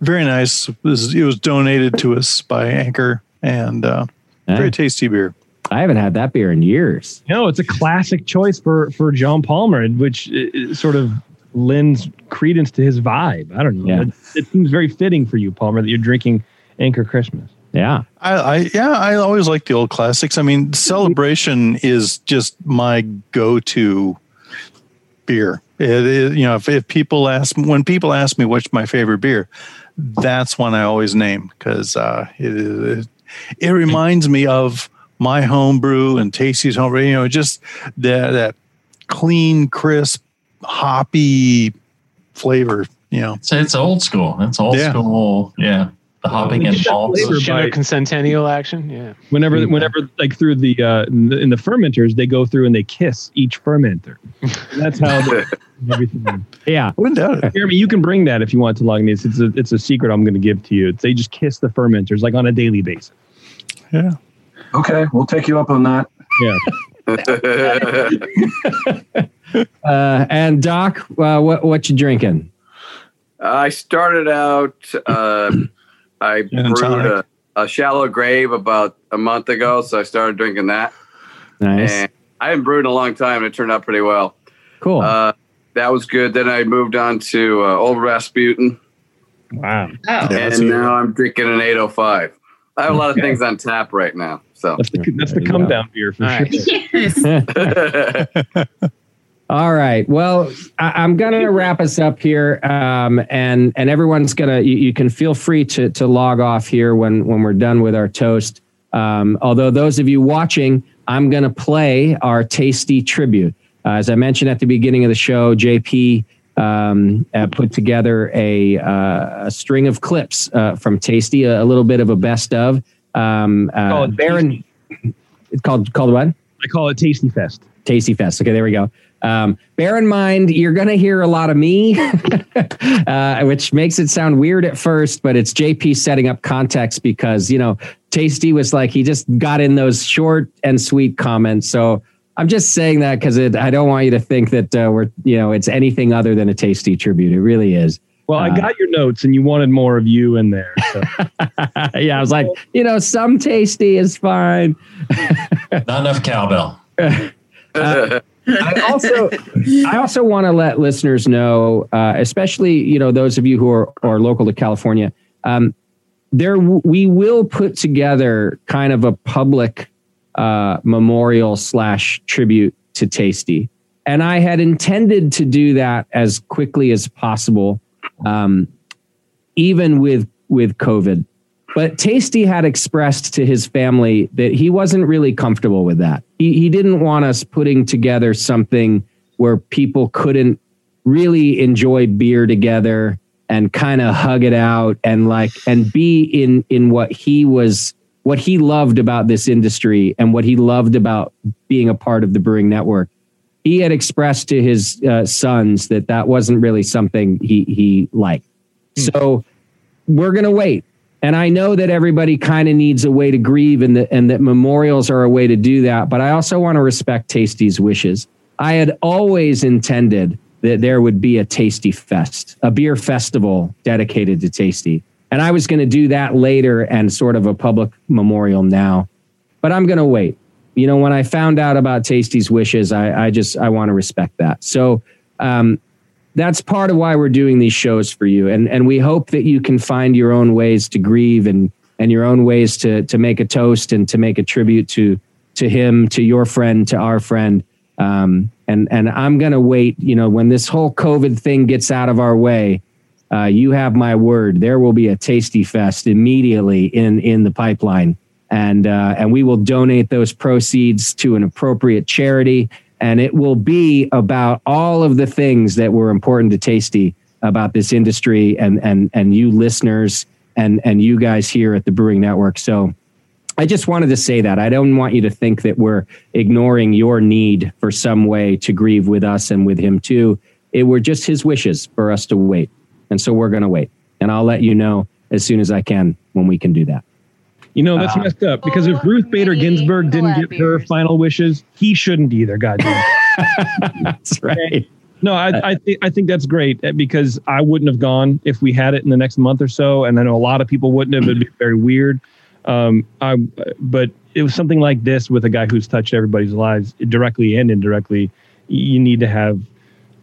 very nice. This is, it was donated to us by Anchor and uh, very tasty beer. I haven't had that beer in years. No, it's a classic choice for for John Palmer, which uh, uh, sort of lends credence to his vibe. I don't know. Yeah. It, it seems very fitting for you, Palmer, that you're drinking Anchor Christmas. Yeah. I, I yeah, I always like the old classics. I mean, Celebration is just my go-to beer. It is, you know, if, if people ask when people ask me what's my favorite beer, that's one I always name because uh, it, it it reminds me of my homebrew and Tasty's homebrew. You know, just that that clean, crisp, hoppy flavor. You know, So it's old school. It's old Yeah. school. Yeah. The hopping and malts. Shadow Centennial action. Yeah. Whenever, Mm. whenever, like through the uh, in, the in the fermenters, they go through and they kiss each fermenter. And that's how they, everything. Yeah, wouldn't. Jeremy, you can bring that if you want to Lagunitas. It's a it's a secret I'm going to give to you. It's, they just kiss the fermenters like on a daily basis. Yeah. Okay, we'll take you up on that. Yeah. Uh, and Doc, uh, what what you drinking? I started out. Uh, I Gin and brewed a, a shallow grave about a month ago, so I started drinking that. Nice. And I haven't brewed in a long time, and it turned out pretty well. Cool. Uh, that was good. Then I moved on to uh, Old Rasputin. Wow. Oh. and now I'm drinking an 805. I have a lot of things on tap right now. So That's the that's the come down beer for sure. All right. Well, I, I'm going to wrap us up here, um, and and everyone's gonna. You, you can feel free to to log off here when when we're done with our toast. Um, although those of you watching, I'm going to play our tasty tribute. Uh, as I mentioned at the beginning of the show, JP um, uh, put together a, uh, a string of clips uh, from Tasty, a, a little bit of a best of. Um, uh, Baron, it's called called what? I call it Tasty Fest. Tasty Fest. Okay, there we go. Um, bear in mind, you're going to hear a lot of me, uh, which makes it sound weird at first, but it's JP setting up context because, you know, Tasty was like, he just got in those short and sweet comments. So I'm just saying that because I don't want you to think that uh, we're, you know, it's anything other than a Tasty tribute. It really is. Well, I Uh, got your notes, and you wanted more of you in there. So. yeah, I was like, you know, some Tasty is fine. Not enough cowbell. Uh, I also I also want to let listeners know, uh, especially you know those of you who are, are local to California, um, there w- we will put together kind of a public uh, memorial slash tribute to Tasty, and I had intended to do that as quickly as possible, um, even with with COVID. But Tasty had expressed to his family that he wasn't really comfortable with that. He, he didn't want us putting together something where people couldn't really enjoy beer together and kind of hug it out and like and be in in what he was what he loved about this industry and what he loved about being a part of the brewing network he had expressed to his uh, sons that that wasn't really something he he liked so we're going to wait. And I know that everybody kind of needs a way to grieve and that, and that memorials are a way to do that. But I also want to respect Tasty's wishes. I had always intended that there would be a Tasty Fest, a beer festival dedicated to Tasty. And I was going to do that later and sort of a public memorial now. But I'm going to wait. You know, when I found out about Tasty's wishes, I, I just, I want to respect that. So, um, that's part of why we're doing these shows for you. And and we hope that you can find your own ways to grieve and and your own ways to to make a toast and to make a tribute to to him to your friend to our friend. Um and and i'm gonna wait you know when this whole covid thing gets out of our way uh, you have my word. There will be a tasty fest immediately in in the pipeline. And uh, and we will donate those proceeds to an appropriate charity and it will be about all of the things that were important to Tasty about this industry and and and you listeners and and you guys here at the Brewing Network. So I just wanted to say that I don't want you to think that we're ignoring your need for some way to grieve with us and with him too. It were just his wishes for us to wait, and so we're going to wait. And I'll let you know as soon as I can when we can do that. You know, that's Uh, messed up because if Ruth Bader Ginsburg didn't get her final wishes, he shouldn't either. Goddamn. that's right. No, I, I think I think that's great eh, because I wouldn't have gone if we had it in the next month or so, and I know a lot of people wouldn't have. It'd be very weird. Um, I, but it was something like this with a guy who's touched everybody's lives directly and indirectly. You need to have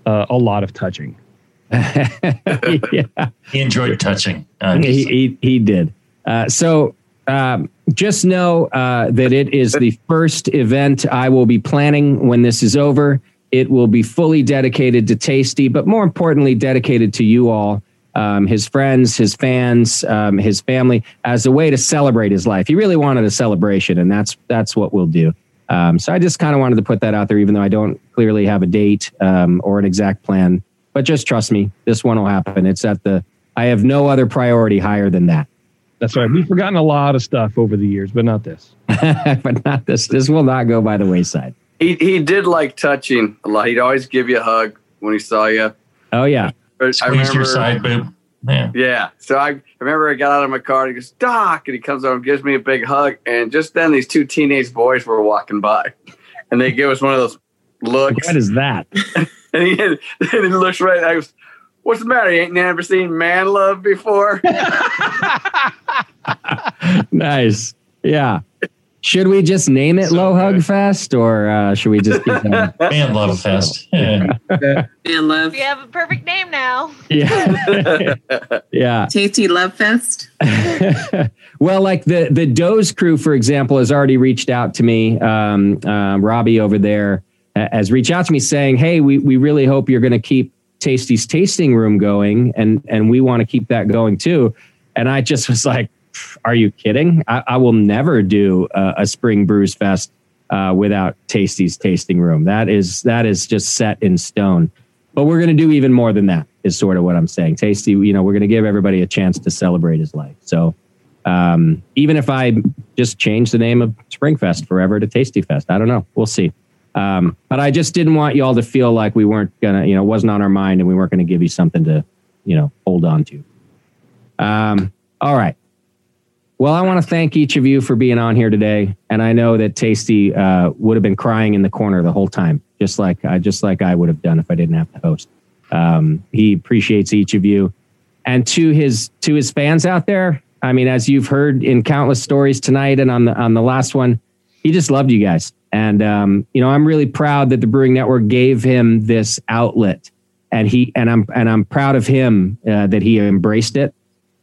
uh, a lot of touching. yeah. He enjoyed touching. Uh, he, he, he did. Uh, so um, just know uh, that it is the first event I will be planning when this is over. It will be fully dedicated to Tasty, but more importantly, dedicated to you all, um, his friends, his fans, um, his family, as a way to celebrate his life. He really wanted a celebration, and that's that's what we'll do. Um, so I just kind of wanted to put that out there, even though I don't clearly have a date um, or an exact plan. But just trust me, this one will happen. It's at the. I have no other priority higher than that. That's right. We've forgotten a lot of stuff over the years, but not this. but not this. This will not go by the wayside. He he did like touching a lot. He'd always give you a hug when he saw you. Oh yeah. I Squeeze your side boob. Yeah. Yeah. So I remember I got out of my car and he goes, Doc, and he comes over and gives me a big hug. And just then these two teenage boys were walking by. And they give us one of those looks. What is that? and he, and he looks right. I goes, What's the matter? You ain't never seen man love before? nice. Yeah. Should we just name it Low Hug Fest or uh, should we just keep that? Man Love Fest. Yeah. Man love. We have a perfect name now. Yeah. yeah. Tasty Love Fest. well, like the the Doze crew, for example, has already reached out to me. Um, um, Robbie over there uh, has reached out to me saying, "Hey, we we really hope you're going to keep Tasty's tasting room going, and and we want to keep that going too." And I just was like, "Are you kidding? I, I will never do a, a Spring Brews Fest uh, without Tasty's tasting room. That is that is just set in stone." But we're going to do even more than that. Is sort of what I'm saying. Tasty, you know, we're going to give everybody a chance to celebrate his life. So um, even if I just change the name of Springfest forever to Tasty Fest, I don't know. We'll see. Um, but I just didn't want y'all to feel like we weren't gonna, you know, wasn't on our mind and we weren't to give you something to, you know, hold on to. Um, all right. Well, I want to thank each of you for being on here today, and I know that Tasty uh, would have been crying in the corner the whole time, just like I just like I would have done if I didn't have to host. Um, he appreciates each of you, and to his to his fans out there. I mean, as you've heard in countless stories tonight and on the on the last one, he just loved you guys, and um, you know I'm really proud that the Brewing Network gave him this outlet, and he and I'm and I'm proud of him uh, that he embraced it,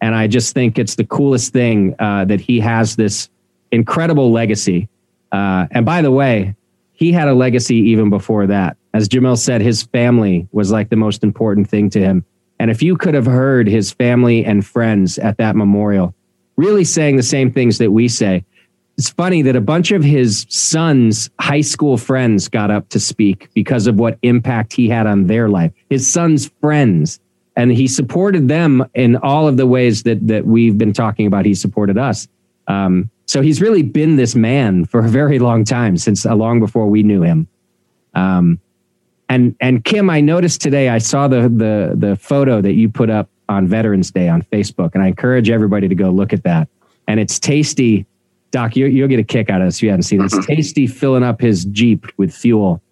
and I just think it's the coolest thing uh, that he has this incredible legacy. Uh, and by the way, he had a legacy even before that. As Jamil said, his family was like the most important thing to him. And if you could have heard his family and friends at that memorial really saying the same things that we say, it's funny that a bunch of his son's high school friends got up to speak because of what impact he had on their life. His son's friends. And he supported them in all of the ways that that we've been talking about. He supported us. Um, so he's really been this man for a very long time, since uh, long before we knew him. Um, and and Kim, I noticed today I saw the the the photo that you put up on Veterans Day on Facebook, and I encourage everybody to go look at that. And it's tasty, Doc. You, you'll get a kick out of this. if You haven't seen it. It's tasty filling up his Jeep with fuel.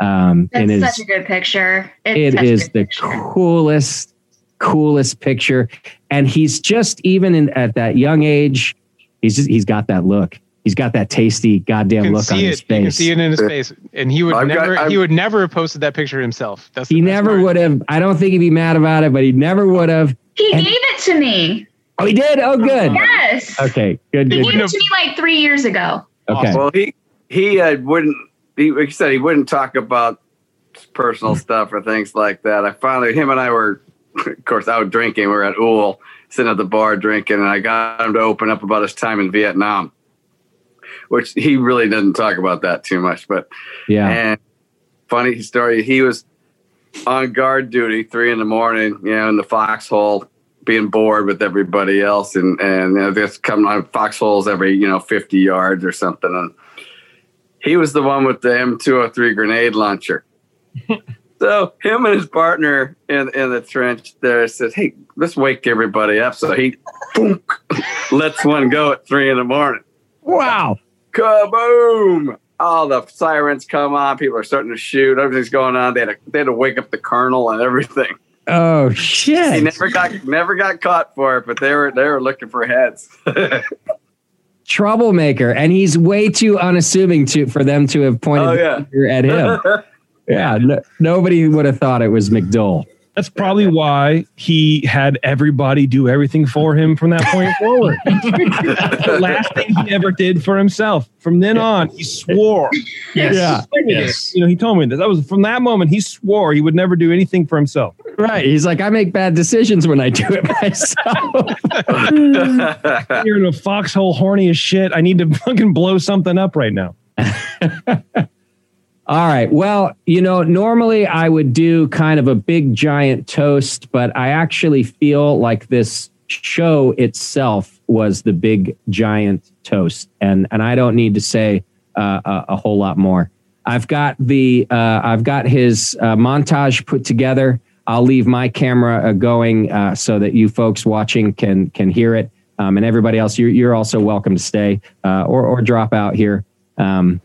Um, That's in his, such a good picture. It's it such a is good the coolest, coolest picture. And he's just even in, at that young age, he's just, he's got that look. He's got that tasty goddamn look on his it. You can see it in his face, and he would I've never. I've- he would never have posted that picture himself. That's He never would have. I don't think he'd be mad about it, but he never would have. He And- gave it to me. Oh, he did. Oh, good. Yes. Okay, good. He good. gave it to me like three years ago. Okay. Well, he he uh, wouldn't. He, like you said, he wouldn't talk about personal stuff or things like that. I finally, him and I were, of course, out drinking. We were at Ool, sitting at the bar drinking, and I got him to open up about his time in Vietnam, which he really doesn't talk about that too much. But Yeah. and funny story, he was on guard duty, three in the morning, you know, in the foxhole, being bored with everybody else, and and you know, just coming on foxholes every you know fifty yards or something, and he was the one with the M203 grenade launcher. so him and his partner in in the trench there said, "Hey, let's wake everybody up." So he boom, lets one go at three in the morning. Wow! Kaboom! All the sirens come on. People are starting to shoot. Everything's going on. They had to, they had to wake up the colonel and everything. Oh shit! He never got never got caught for it, but they were they were looking for heads. Troublemaker, and he's way too unassuming to for them to have pointed Oh, yeah. at him. yeah, no, nobody would have thought it was McDole. That's probably why he had everybody do everything for him from that point forward. the last thing he ever did for himself. From then on, he swore. Yes. He Yeah. told me Yes. You know, he told me this. That was from that moment. He swore he would never do anything for himself. Right. He's like, I make bad decisions when I do it myself. You're in a foxhole, horny as shit. I need to fucking blow something up right now. All right. Well, you know, normally I would do kind of a big giant toast, but I actually feel like this show itself was the big giant toast, and and I don't need to say uh, a, a whole lot more. I've got the uh, I've got his uh, montage put together. I'll leave my camera uh, going uh, so that you folks watching can can hear it, um, and everybody else. You're, you're also welcome to stay uh, or or drop out here. Um,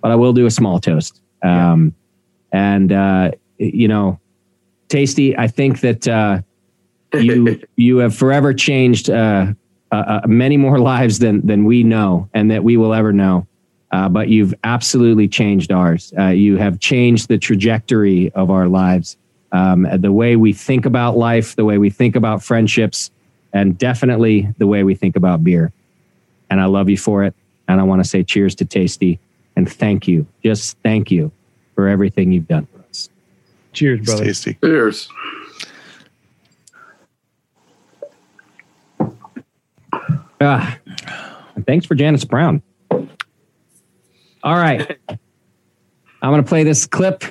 but I will do a small toast. Um, and uh, you know, tasty. I think that uh, you you have forever changed uh, uh, uh, many more lives than than we know and that we will ever know. Uh, but you've absolutely changed ours. Uh, you have changed the trajectory of our lives, um, the way we think about life, the way we think about friendships, and definitely the way we think about beer. And I love you for it. And I want to say cheers to Tasty and thank you, just thank you for everything you've done for us. Cheers, brother. tasty. Cheers. Ah, thanks for Janet's Brown. All right. I'm going to play this clip,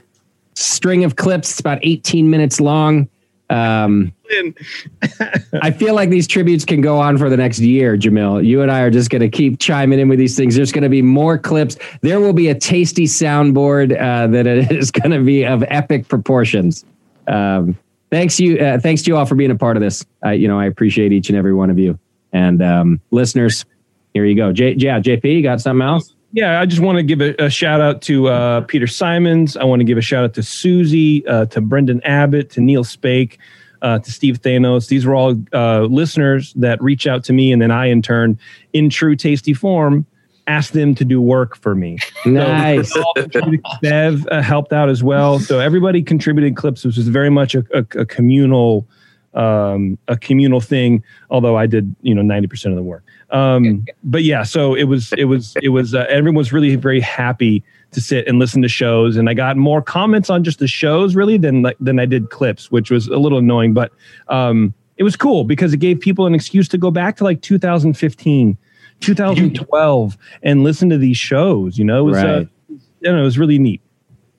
string of clips. It's about 18 minutes long. Um, I feel like these tributes can go on for the next year, Jamil. You and I are just going to keep chiming in with these things. There's going to be more clips. There will be a tasty soundboard uh, that is going to be of epic proportions. Um, thanks you, uh, thanks to you all for being a part of this. I, you know, I appreciate each and every one of you. And um, listeners, here you go. J- yeah, JP, you got something else? Yeah, I just want to give a, a shout out to uh, Peter Simons. I want to give a shout out to Susie, uh, to Brendan Abbott, to Neil Spake, uh, to Steve Thanos. These were all uh, listeners that reach out to me, and then I, in turn, in true tasty form, ask them to do work for me. Nice. So, Bev uh, helped out as well. So everybody contributed clips, which was very much a, a, a communal um, a communal thing. Although I did, you know, ninety percent of the work. Um, but yeah, so it was it was it was uh, everyone was really very happy to sit and listen to shows, and I got more comments on just the shows really than like than I did clips, which was a little annoying, but um, it was cool because it gave people an excuse to go back to like 2015, 2012, and listen to these shows. You know, it was uh, you know, it was really neat.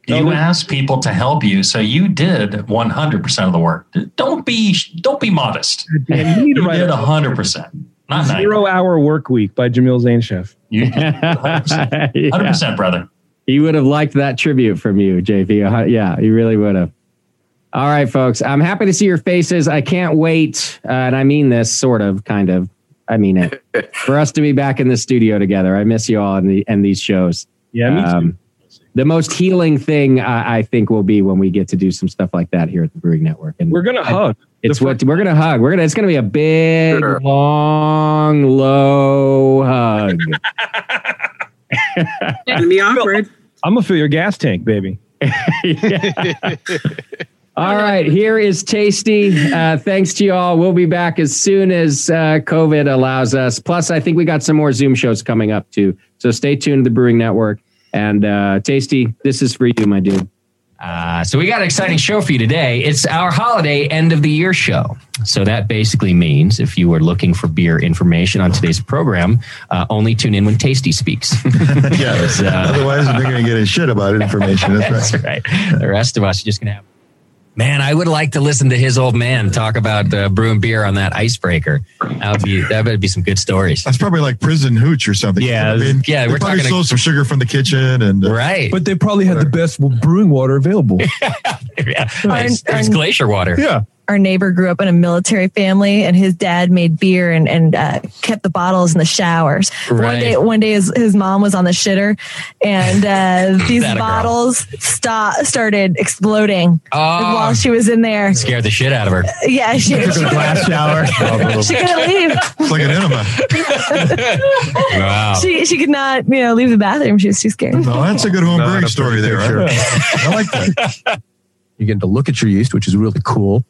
You asked people to help you, so you did 100% of the work. Don't be don't be modest. Dan, you You did 100%. Not 90. Zero Hour Work Week by Jamil Zainasheff. You 100%. 100%, brother. He would have liked that tribute from you, JP. Uh, Yeah, he really would have. All right, folks. I'm happy to see your faces. I can't wait, uh, and I mean this sort of, kind of. I mean it for us to be back in the studio together. I miss you all and the and these shows. Yeah, me too. Um, the most healing thing I, I think will be when we get to do some stuff like that here at the Brewing Network. And We're gonna hug. It's what we're gonna hug. We're gonna. It's gonna be a big, long, low hug. Gonna be awkward. I'm gonna fill your gas tank, baby. All right, here is Tasty. Uh, thanks to you all. We'll be back as soon as uh, COVID allows us. Plus, I think we got some more Zoom shows coming up too. So stay tuned to the Brewing Network. And uh, Tasty, this is for you, my dude. Uh, so we got an exciting show for you today. It's our holiday end of the year show. So that basically means if you are looking for beer information on today's program, uh, only tune in when Tasty speaks. yes. Otherwise, they're going to get a shit about information. That's right. right. The rest of us are just going to have. Man, I would like to listen to his old man talk about uh, brewing beer on that icebreaker. That would be that would be some good stories. That's probably like prison hooch or something. Yeah, I mean, yeah, They we're probably talking- stole some sugar from the kitchen and uh, right. But they probably had the best brewing water available. yeah, Our- it's, it's our- glacier water. Yeah. Our neighbor grew up in a military family, and his dad made beer and, and uh, kept the bottles in the showers. One day, one day, his, his mom was on the shitter, and uh, these That a girl. bottles stop, started exploding Oh. while she was in there. Scared the shit out of her. Yeah, she, she, glass shower. she couldn't leave. It's like an enema. Wow. She she could not you know leave the bathroom. She was too scared. No, that's a good home brewing story there. I like that. You're getting to look at your yeast, which is really cool.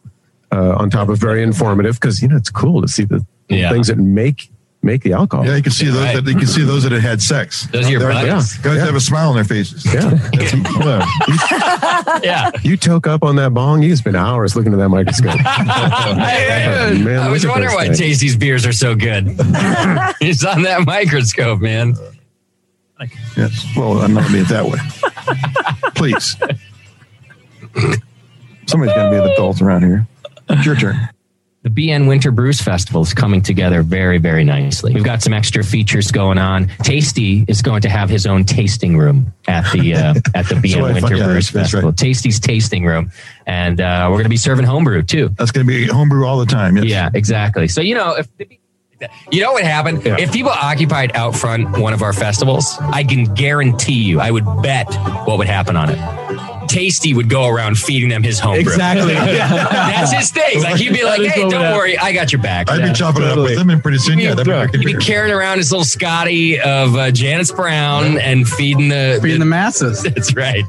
Uh, on top of very informative, because you know it's cool to see the Yeah. things that make make the alcohol. Yeah, you can see those that you can see those that had had sex. Those are your They're- buddies. Guys have a smile on their faces. Yeah. Well, yeah. You toke up on that bong. You spent hours looking at that microscope. I, Man, I was wondering why thing. Tasty's beers are so good. He's on that microscope, man. Yes. Well, I'm not being it that way. Please. Somebody's got to be an adult around here. It's your turn. The BN Winter Brews Festival is coming together very, very nicely. We've got some extra features going on. Tasty is going to have his own tasting room at the uh, at the BN So Winter yeah, Brews Festival. Tasty's tasting room, and uh, we're going to be serving homebrew too. That's going to be homebrew all the time. Yes. Yeah, exactly. So you know if. You know what happened? If people occupied out front one of our festivals, I can guarantee you, I would bet what would happen on it. Tasty would go around feeding them his homebrew. Exactly. That's his thing. Like he'd be like, "Hey, don't worry, I got your back." I'd be chopping it up with them, and pretty soon, yeah, that'd be He'd be carrying around his little Scotty of uh, Janet's Brown and feeding the feeding the, masses. That's right.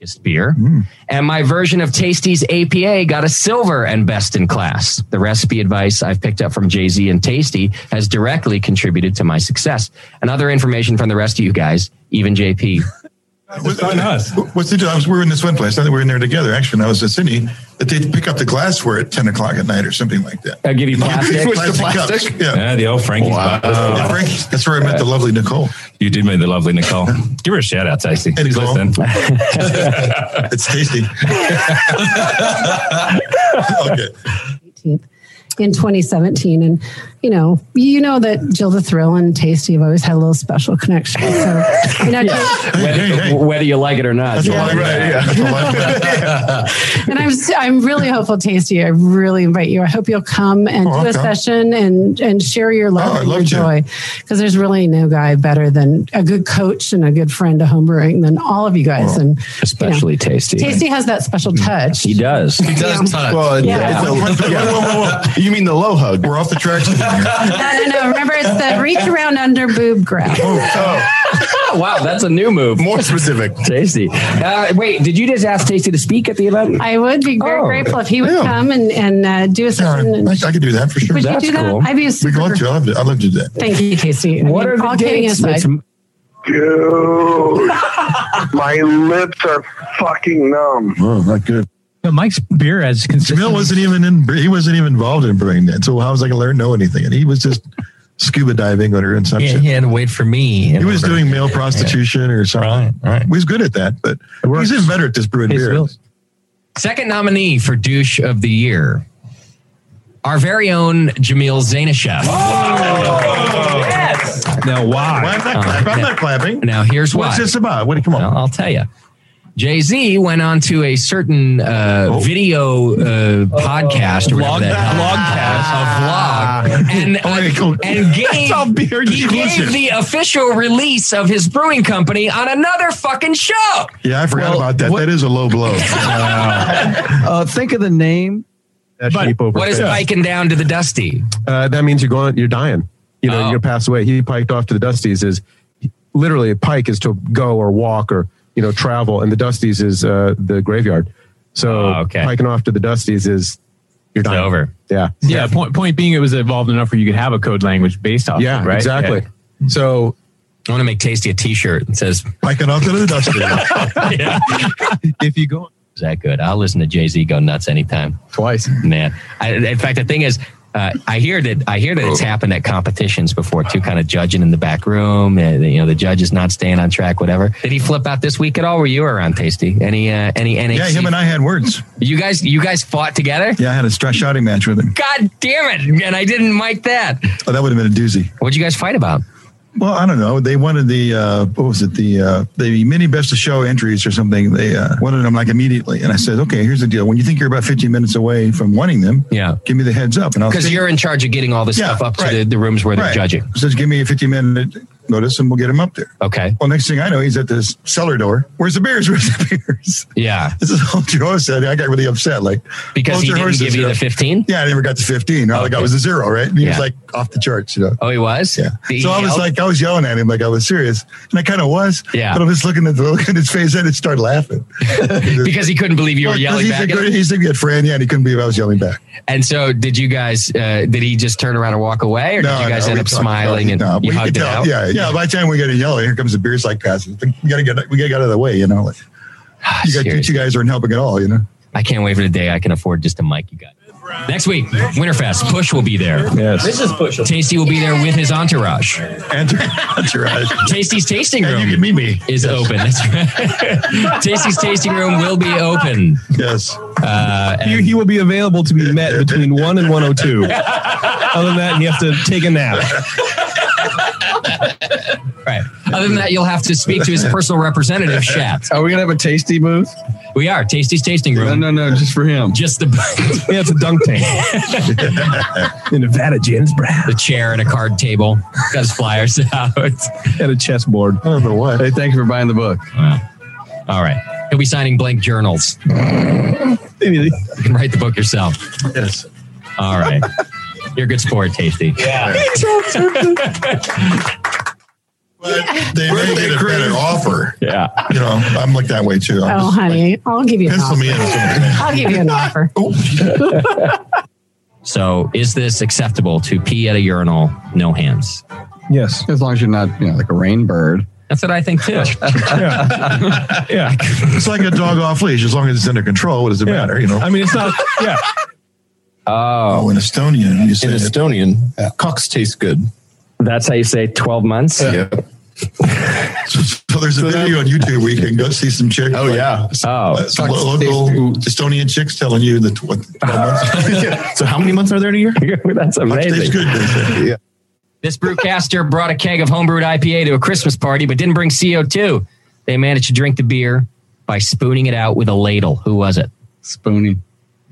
Just beer. Hmm. And my version of Tasty's APA got a silver and best in class. The recipe advice I've picked up from Jay Z and Tasty has directly contributed to my success. And other information from the rest of you guys, even JP. What's What's the deal? We were in this one place. I think we were in there together. Actually, and I was at Sydney. That they pick up the glassware at ten o'clock at night or something like that. I'll give you plastic. Switch to cups. plastic? Yeah. Yeah, the old Frankie's. Wow. Yeah, Frankie's. That's where I met the lovely Nicole. You did meet the lovely Nicole. Give her a shout out, Tasty. Hey, Nicole. listening. it's tasty. okay. 18th in 2017 and you know you know that jill the thrill and tasty have always had a little special connection so you know Whether, whether you like it or not. That's all I and i'm s- i'm really hopeful tasty i really invite you i hope you'll come and Oh, do a okay. session and and share your love Oh, and your love to. joy because there's really no guy better than a good coach and a good friend to homebrewing than all of you guys and especially tasty tasty has that special mm. touch He does. He does touch. Well, Yeah. it's a- Whoa, whoa, whoa. You mean the low hug? We're off the tracks. no no no remember it's the reach around under boob grab wow, that's a new move. More specific. Tasty. Uh, wait, did you just ask Tasty to speak at the event? I would be very Oh, grateful if he would yeah. come and, and uh, do a session. and- I, I could do that for sure. Would you do that? I'd be a We'd super. love to. I'd love to. I'd love to do that. Thank you, Casey. I What mean, are the all kidding dates? aside. It's- Dude, my lips are fucking numb. Oh, not good. But Mike's beer has consistent. Jamil wasn't even in. He wasn't even involved in brewing that. So how was I going to learn know anything? And he was just scuba diving or in some Yeah, shit. he had to wait for me. He was doing male prostitution or something. Right, right. He was good at that, but he's even better at this brewing Pays beer. bills. Second nominee for douche of the year, our very own Jamil Zainasheff. Now, why? Why am I uh, not Oh, clapping? I'm yeah. not clapping. Now, here's why. What's this about? What? Come on. I'll tell you. Jay Z went on to a certain uh, video uh, podcast or whatever the hell, a vlog, and uh, and gave, he gave the official release of his brewing company on another fucking show. Yeah, I forgot about that. that is a low blow. uh, think of the name. That But sheep over what is face. piking down to the dusty? Uh, that means you're going. You're dying. You know, Oh. you're gonna pass away. He piked off to the Dusties. Is literally a pike is to go or walk or you know travel, and the Dusties is uh, the graveyard. So hiking off to the Dusties is you're dying. over. Yeah. Yeah. Point point being, it was evolved enough where you could have a code language based off. Yeah, it, right? exactly. Yeah. So I want to make Tasty a T-shirt that says "Piking off to the Dusties." yeah. if you go, is that good? I'll listen to Jay Z go nuts anytime. Twice, man. I, in fact, the thing is. Uh, I hear that I hear that it's happened at competitions before too, kind of judging in the back room. And, you know, the judge is not staying on track, whatever. Did he flip out this week at all? Were you around, Tasty? Any uh, any NHC? Yeah, him and I had words. You guys, you guys fought together. Yeah, I had a stress shouting match with him. God damn it! And I didn't mic that. Oh, that would have been a doozy. What'd you guys fight about? Well, I don't know. They wanted the uh, what was it? The uh, the mini best of show entries or something. They uh, wanted them like immediately, and I said, okay, here's the deal. When you think you're about 15 minutes away from wanting them, yeah, give me the heads up, and I'll Because you're in charge of getting all this Yeah, stuff up right, to the, the rooms where they're judging. So just give me a 15 minute notice and we'll get him up there. Okay. Well, next thing I know, he's at this cellar door. Where's the beers? Where's the beers? Yeah. This is all Joe said. I got really upset. Like, Because he didn't horses give you the 15? Yeah, I never got to 15. All I got was a zero, right? And he was like off the charts, you know. Oh, he was? Yeah. He so I was yelled? like, I was yelling at him like I was serious. And I kind of was. Yeah. But I was looking at the look in his face and it started laughing. because he couldn't believe you were Well, yelling back. a at good- him? He's a good friend, yeah, and he couldn't believe I was yelling back. And so, did you guys? Uh, did he just turn around and walk away, or did you guys no, end up smiling and No, you hugged it out? Yeah, yeah. By the time we get to yellow, here comes the beer cycle passes. We gotta get we gotta get out of the way, you know. Like, you got you two guys aren't helping at all, you know. I can't wait for the day I can afford just a mic. You got next week, Winterfest. Push will be there. Yes, this is Push. Tasty will be there with his entourage. Entourage. Tasty's tasting room. you can meet me. Is open. That's right. Tasty's tasting room will be open. Yes. Uh, he, he will be available to be met between 1 and 102. Other than that, you have to take a nap. Right. Other than that, you'll have to speak to his personal representative, Shat. Are we gonna have a tasty booth? We are Tasty's tasting room. No, no, no, just for him. Just the yeah, it's a dunk tank. In Nevada, Jens Brown. The chair and a card table. Got his flyers out. And a chessboard. I don't know what. Hey, thanks for buying the book. All right. He'll be signing blank journals. You can write the book yourself. Yes. All right. You're a good sport, Tasty. Yeah. But they may get a better offer. Yeah. You know, I'm like that way too. I'm Oh, just- honey, I'll give you an offer. me in. I'll give you an offer. So, is this acceptable to pee at a urinal, no hands? Yes. As long as you're not, you know, like a rain bird. That's what I think too. yeah. It's like a dog off leash. As long as it's under control, what does it matter? You know. I mean, it's not. Yeah. Oh, in Estonian, you say In it. Estonian, cocks taste good. That's how you say 12 months? Yeah. So, so there's a video on YouTube where you can go see some chicks. Oh, yeah. Uh, some lo- local Estonian chicks telling you that what, 12 months. So how many months are there in a year? That's Tastes amazing. good. Yeah. This brewcaster brought a keg of homebrewed IPA to a Christmas party, but didn't bring CO2. They managed to drink the beer by spooning it out with a ladle. Who was it? Spooning.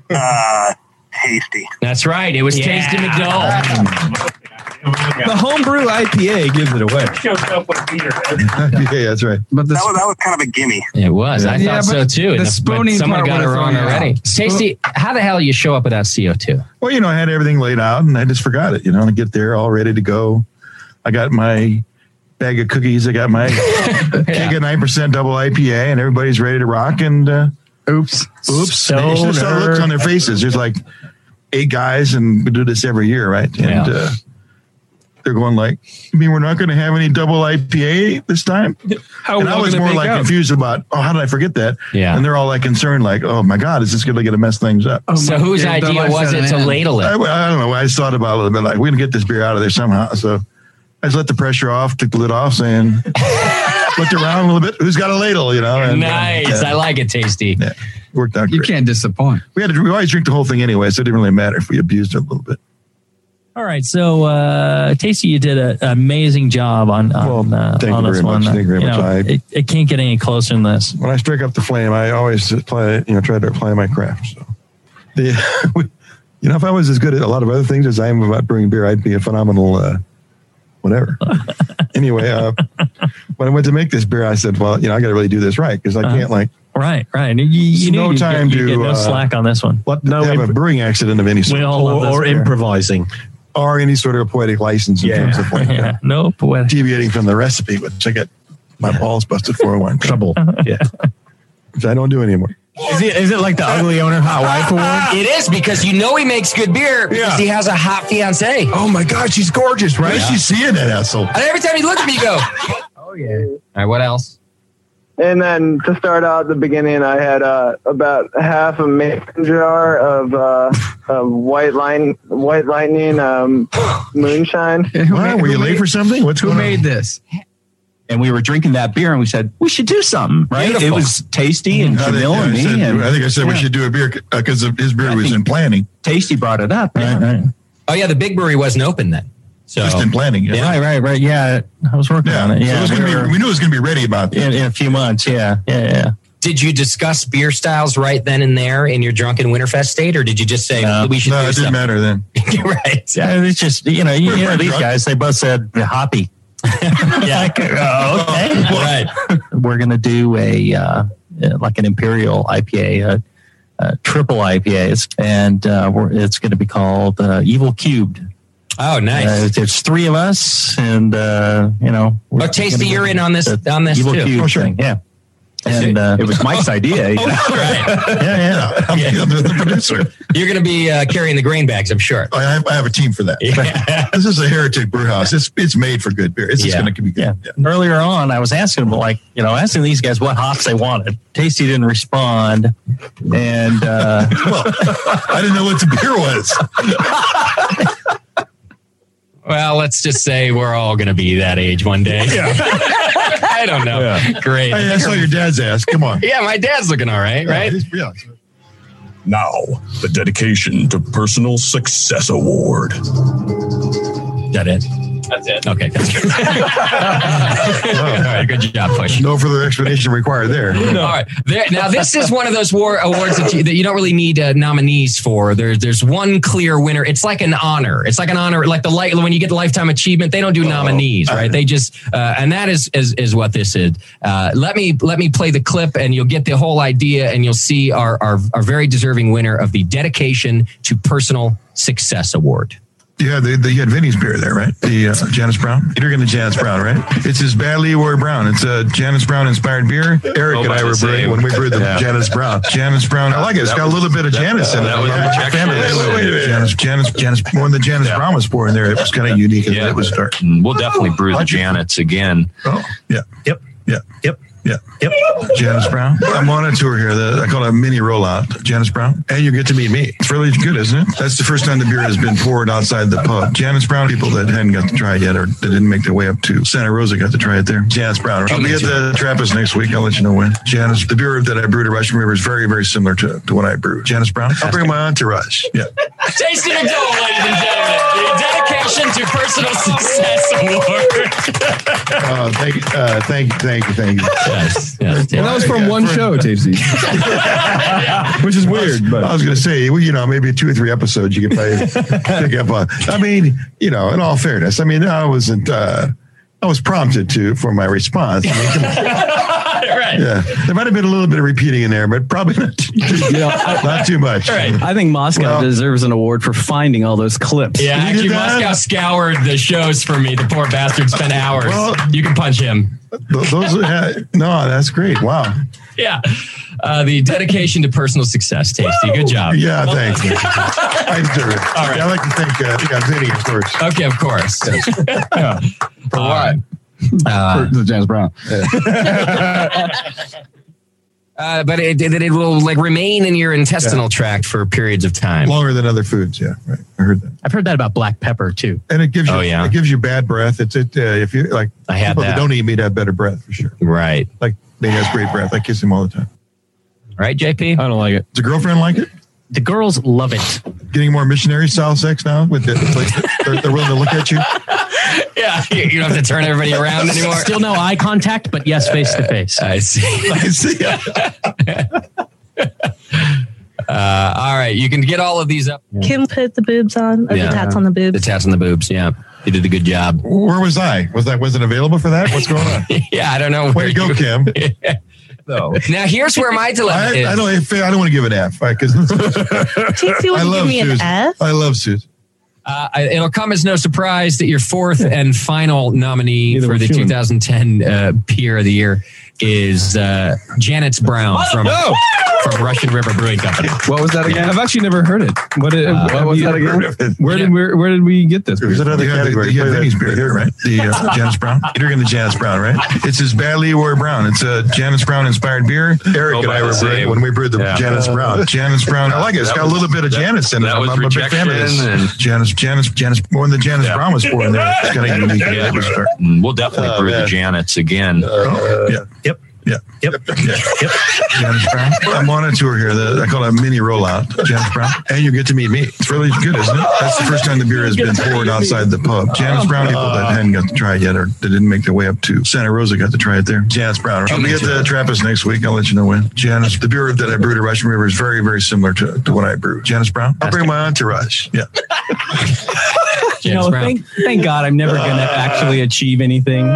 Uh, tasty. That's right. It was Tasty McDole. The homebrew IPA gives it away. yeah, that's right. But the That was that was kind of a gimme. It was. I Yeah, thought so too. the And spooning someone part got it wrong already. out. Tasty, how the hell you show up without CO2? Well, you know, I had everything laid out and I just forgot it. You know, and I get there all ready to go. I got my bag of cookies. I got my keg of nine percent double IPA, and everybody's ready to rock. And uh, oops, oops, They just saw the looks on their faces. There's like eight guys, and we do this every year, right? And Yeah. uh, they're going like, "I mean we're not going to have any double IPA this time?" How and I was more like out? confused about, "Oh, how did I forget that?" Yeah. and they're all like concerned, like, "Oh my God, is this going to mess things up?" so whose idea was it to ladle it? I don't know. I just thought about it a little bit. Like, we're gonna get this beer out of there somehow. So I just let the pressure off, took the lid off, saying, looked around a little bit. Who's got a ladle? You know. and, uh, Nice. yeah, I like it, Tasty. yeah, worked out. You great. can't disappoint. We had to. We always drink the whole thing anyway, so it didn't really matter if we abused it a little bit. All right, so uh, Tasty, you did a- an amazing job on on, uh, thank on you this very one. much. Thank you very You much. know, I- it, it can't get any closer than this. When I strike up the flame, I always apply, you know, try to apply my craft. So, the, you know, if I was as good at a lot of other things as I am about brewing beer, I'd be a phenomenal, uh, whatever. anyway, uh, when I went to make this beer, I said, well, you know, I got to really do this right because I Uh-huh. can't like Right, right. You, you There's knew no you'd get- time you'd to, get no uh, slack on this one. let no have a brewing accident of any sort, We all love this or beer. improvising. or any sort of poetic license in Yeah. terms of like, uh, Yeah, no poetic. deviating from the recipe, which I get my balls busted for one Trouble. Yeah. which I don't do anymore. Is it, is it like the ugly owner hot wife award? It is because you know he makes good beer because Yeah. he has a hot fiance. Oh my God, she's gorgeous, right? She's seeing that asshole. And every time you look at me, you go, Oh yeah. All right, what else? And then to start out the beginning, I had uh, about half a mason jar of, uh, of white line, white lightning um, moonshine. Wow, were you late for something? What's Who going made on? this? and we were drinking that beer and we said we should do something right it was tasty and I think, Jamil yeah, and I, me said, and I think I said we should do a beer because his beer I was in planning, tasty brought it up yeah. Oh yeah, the big brewery wasn't open then. So just in planning. Yeah, right right right yeah i was working yeah. on it So yeah it was gonna we be, we knew it was going to be ready about in, in a few months yeah yeah yeah did you discuss beer styles right then and there in your drunken Winterfest state, or did you just say No. we should No, do it didn't something? matter then. right. yeah it's just you know you, We're you know pretty these drunk. guys they both said hoppy yeah. Oh, okay. Right. We're gonna do a uh, uh, like an imperial IPA, uh, uh, triple IPAs, and uh, we're, it's going to be called uh, Evil Cubed. Oh, nice. Uh, there's three of us, and uh, you know. Oh, Tasty, you're in on this on this Evil too. Cube Oh, sure. thing, yeah. And uh, It was Mike's idea. Oh, right. yeah, yeah. I'm the, the producer. You're going to be uh, carrying the grain bags, I'm sure. I have, I have a team for that. This is a heritage Brew House. It's it's made for good beer. It's Yeah. going to be good. Yeah. Earlier on, I was asking them, like, you know, asking these guys what hops they wanted. Tasty didn't respond, and uh, well, I didn't know what the beer was. Well, let's just say we're all going to be that age one day. Yeah. I don't know. Great. Hey, I saw your dad's ass. Come on. Yeah, my dad's looking all right, right? Yeah. Now, the Dedication to Personal Success Award. that it? That's it. Okay, that's good. all right, good job, Push. No further explanation required there. All right. There, now, this is one of those war awards that you, that you don't really need uh, nominees for. There's there's one clear winner. It's like an honor. It's like an honor, like the light when you get the lifetime achievement. They don't do nominees, right? They just uh, and that is is, is what this is. Uh, let me let me play the clip, and you'll get the whole idea, and you'll see our our, our very deserving winner of the dedication to personal success award. Yeah, they, they had Vinnie's beer there, right? The uh, Janet's Brown. You're drinking the Janet's Brown, right? It's his Bad Leroy Brown. It's a Janet's Brown inspired beer. Eric Oh, and I were brewing when we brewed the Yeah. Janet's Brown. Janet's Brown. I like it. It's That got a little bit of that- Janice in it. that was I'm a big fan of rejection. it. Wait, wait, wait. Janice, Janice, Janice. When the Janet's Brown was poured in there, it was kind of unique. Yeah. It was dark. Mm, We'll definitely brew the Janets again. Oh, yeah. Yep. Yeah. Yep. Yeah. Yep. Janet's Brown. I'm on a tour here. The, I call it a mini rollout. Janet's Brown. And you get to meet me. It's really good, isn't it? That's the first time the beer has been poured outside the pub. Janet's Brown, people that hadn't got to try it yet or that didn't make their way up to Santa Rosa got to try it there. Janet's Brown. I'll be at the Trappist next week. I'll let you know when. Janice, the beer that I brewed at Russian River is very, very similar to, to what I brewed. Janet's Brown. I'll bring my entourage. Yeah. Tasty McDole, ladies and gentlemen. The dedication to personal success award. Uh, thank you. Uh, thank you. Thank you. Thank you. Yes. yes. Well, that was from one show, Tasty. Which is weird, but I was going to say, well, you know, maybe two or three episodes you could probably pick up on. I mean, you know, in all fairness, I mean, I wasn't, uh, I was prompted to for my response. I mean, come on. right. Yeah, there might have been a little bit of repeating in there, but probably not too, You know, I- not too much. I think Moscow Well- deserves an award for finding all those clips. Yeah, You actually. Moscow scoured the shows for me. The poor bastard spent hours. Well- you can punch him. Th- Those, uh, no, that's great. Wow. Yeah. Uh, the dedication to personal success, Tasty. Good job. Yeah, thanks. I deserve it. All right. I'd like to thank uh, yeah, Vinnie, of course. Okay, of course. For what? Uh, For James Brown. uh, but it, it, it will like remain in your intestinal tract for periods of time. Longer than other foods. Yeah, right. I heard that. I've heard that about black pepper too. And it gives you, Oh, yeah. it gives you bad breath. It's it uh, if you like I had people that. that. don't eat meat have better breath for sure. Right. Like they has great breath. I kiss him all the time. Right, JP? I don't like it. Does your girlfriend like it? The girls love it. Getting more missionary style sex now with the like, they're, they're willing to look at you. Yeah, you you don't have to turn everybody around anymore. Still no eye contact, but yes, face to face. I see. I see. Uh, all right, you can get all of these up. Kim put the boobs on, or Yeah. the tats on the boobs. The tats on the boobs. Yeah, you did a good job. Where was I? Was that wasn't available for that? What's going on? yeah, I don't know. Way where you go, Kim. no. Now here's where my dilemma I, is. I don't. I don't want to give an F because Tasty, I would you love give me an F? I love Susan. Uh, I- it'll come as no surprise that your fourth and final nominee Neither for the human. 2010 uh, Peer of the Year is uh, Janet's Brown from, No! From Russian River Brewing Company. What was that again? I've actually never heard it. What, did, Uh, what was that again? Where did where, where did we get this? There's another You have the- category. you You have have Vinnie's Vinnie's beer there, right? The uh, Janet's Brown. You're drinking the Janet's Brown, right? It's his Bad Leroy Brown. It's a Janet's Brown inspired beer. Eric Oh, and I were brewing when we brewed the Yeah. Janet's Brown. Janet's Brown. I like it. It's That got a little bit of that- Janice in it. that I'm, was I'm a big fan of this. rejection and- Janice, Janice, Janice. When the Janice Yeah. Brown was poured in there, it's kind of unique. Yeah. It was dark. Mm, We'll definitely Oh, brew the Janets again. Yeah. Yep. Yeah. Yep. Yeah. Yep. Janet's Brown. I'm on a tour here. The, I call it a mini rollout. Janet's Brown. And you get to meet me. It's really good, isn't it? That's the first time the beer has been poured outside the pub. Janice oh, Brown, people that hadn't got to try it yet or that didn't make their way up to Santa Rosa got to try it there. Janet's Brown. I'll be at the Trappist next week. I'll let you know when. Janice, the beer that I brewed at Russian River is very, very similar to, to what I brew. Janet's Brown. I'll bring my entourage. Yeah. James know, Brown. thank, thank God I'm never going to uh, actually achieve anything.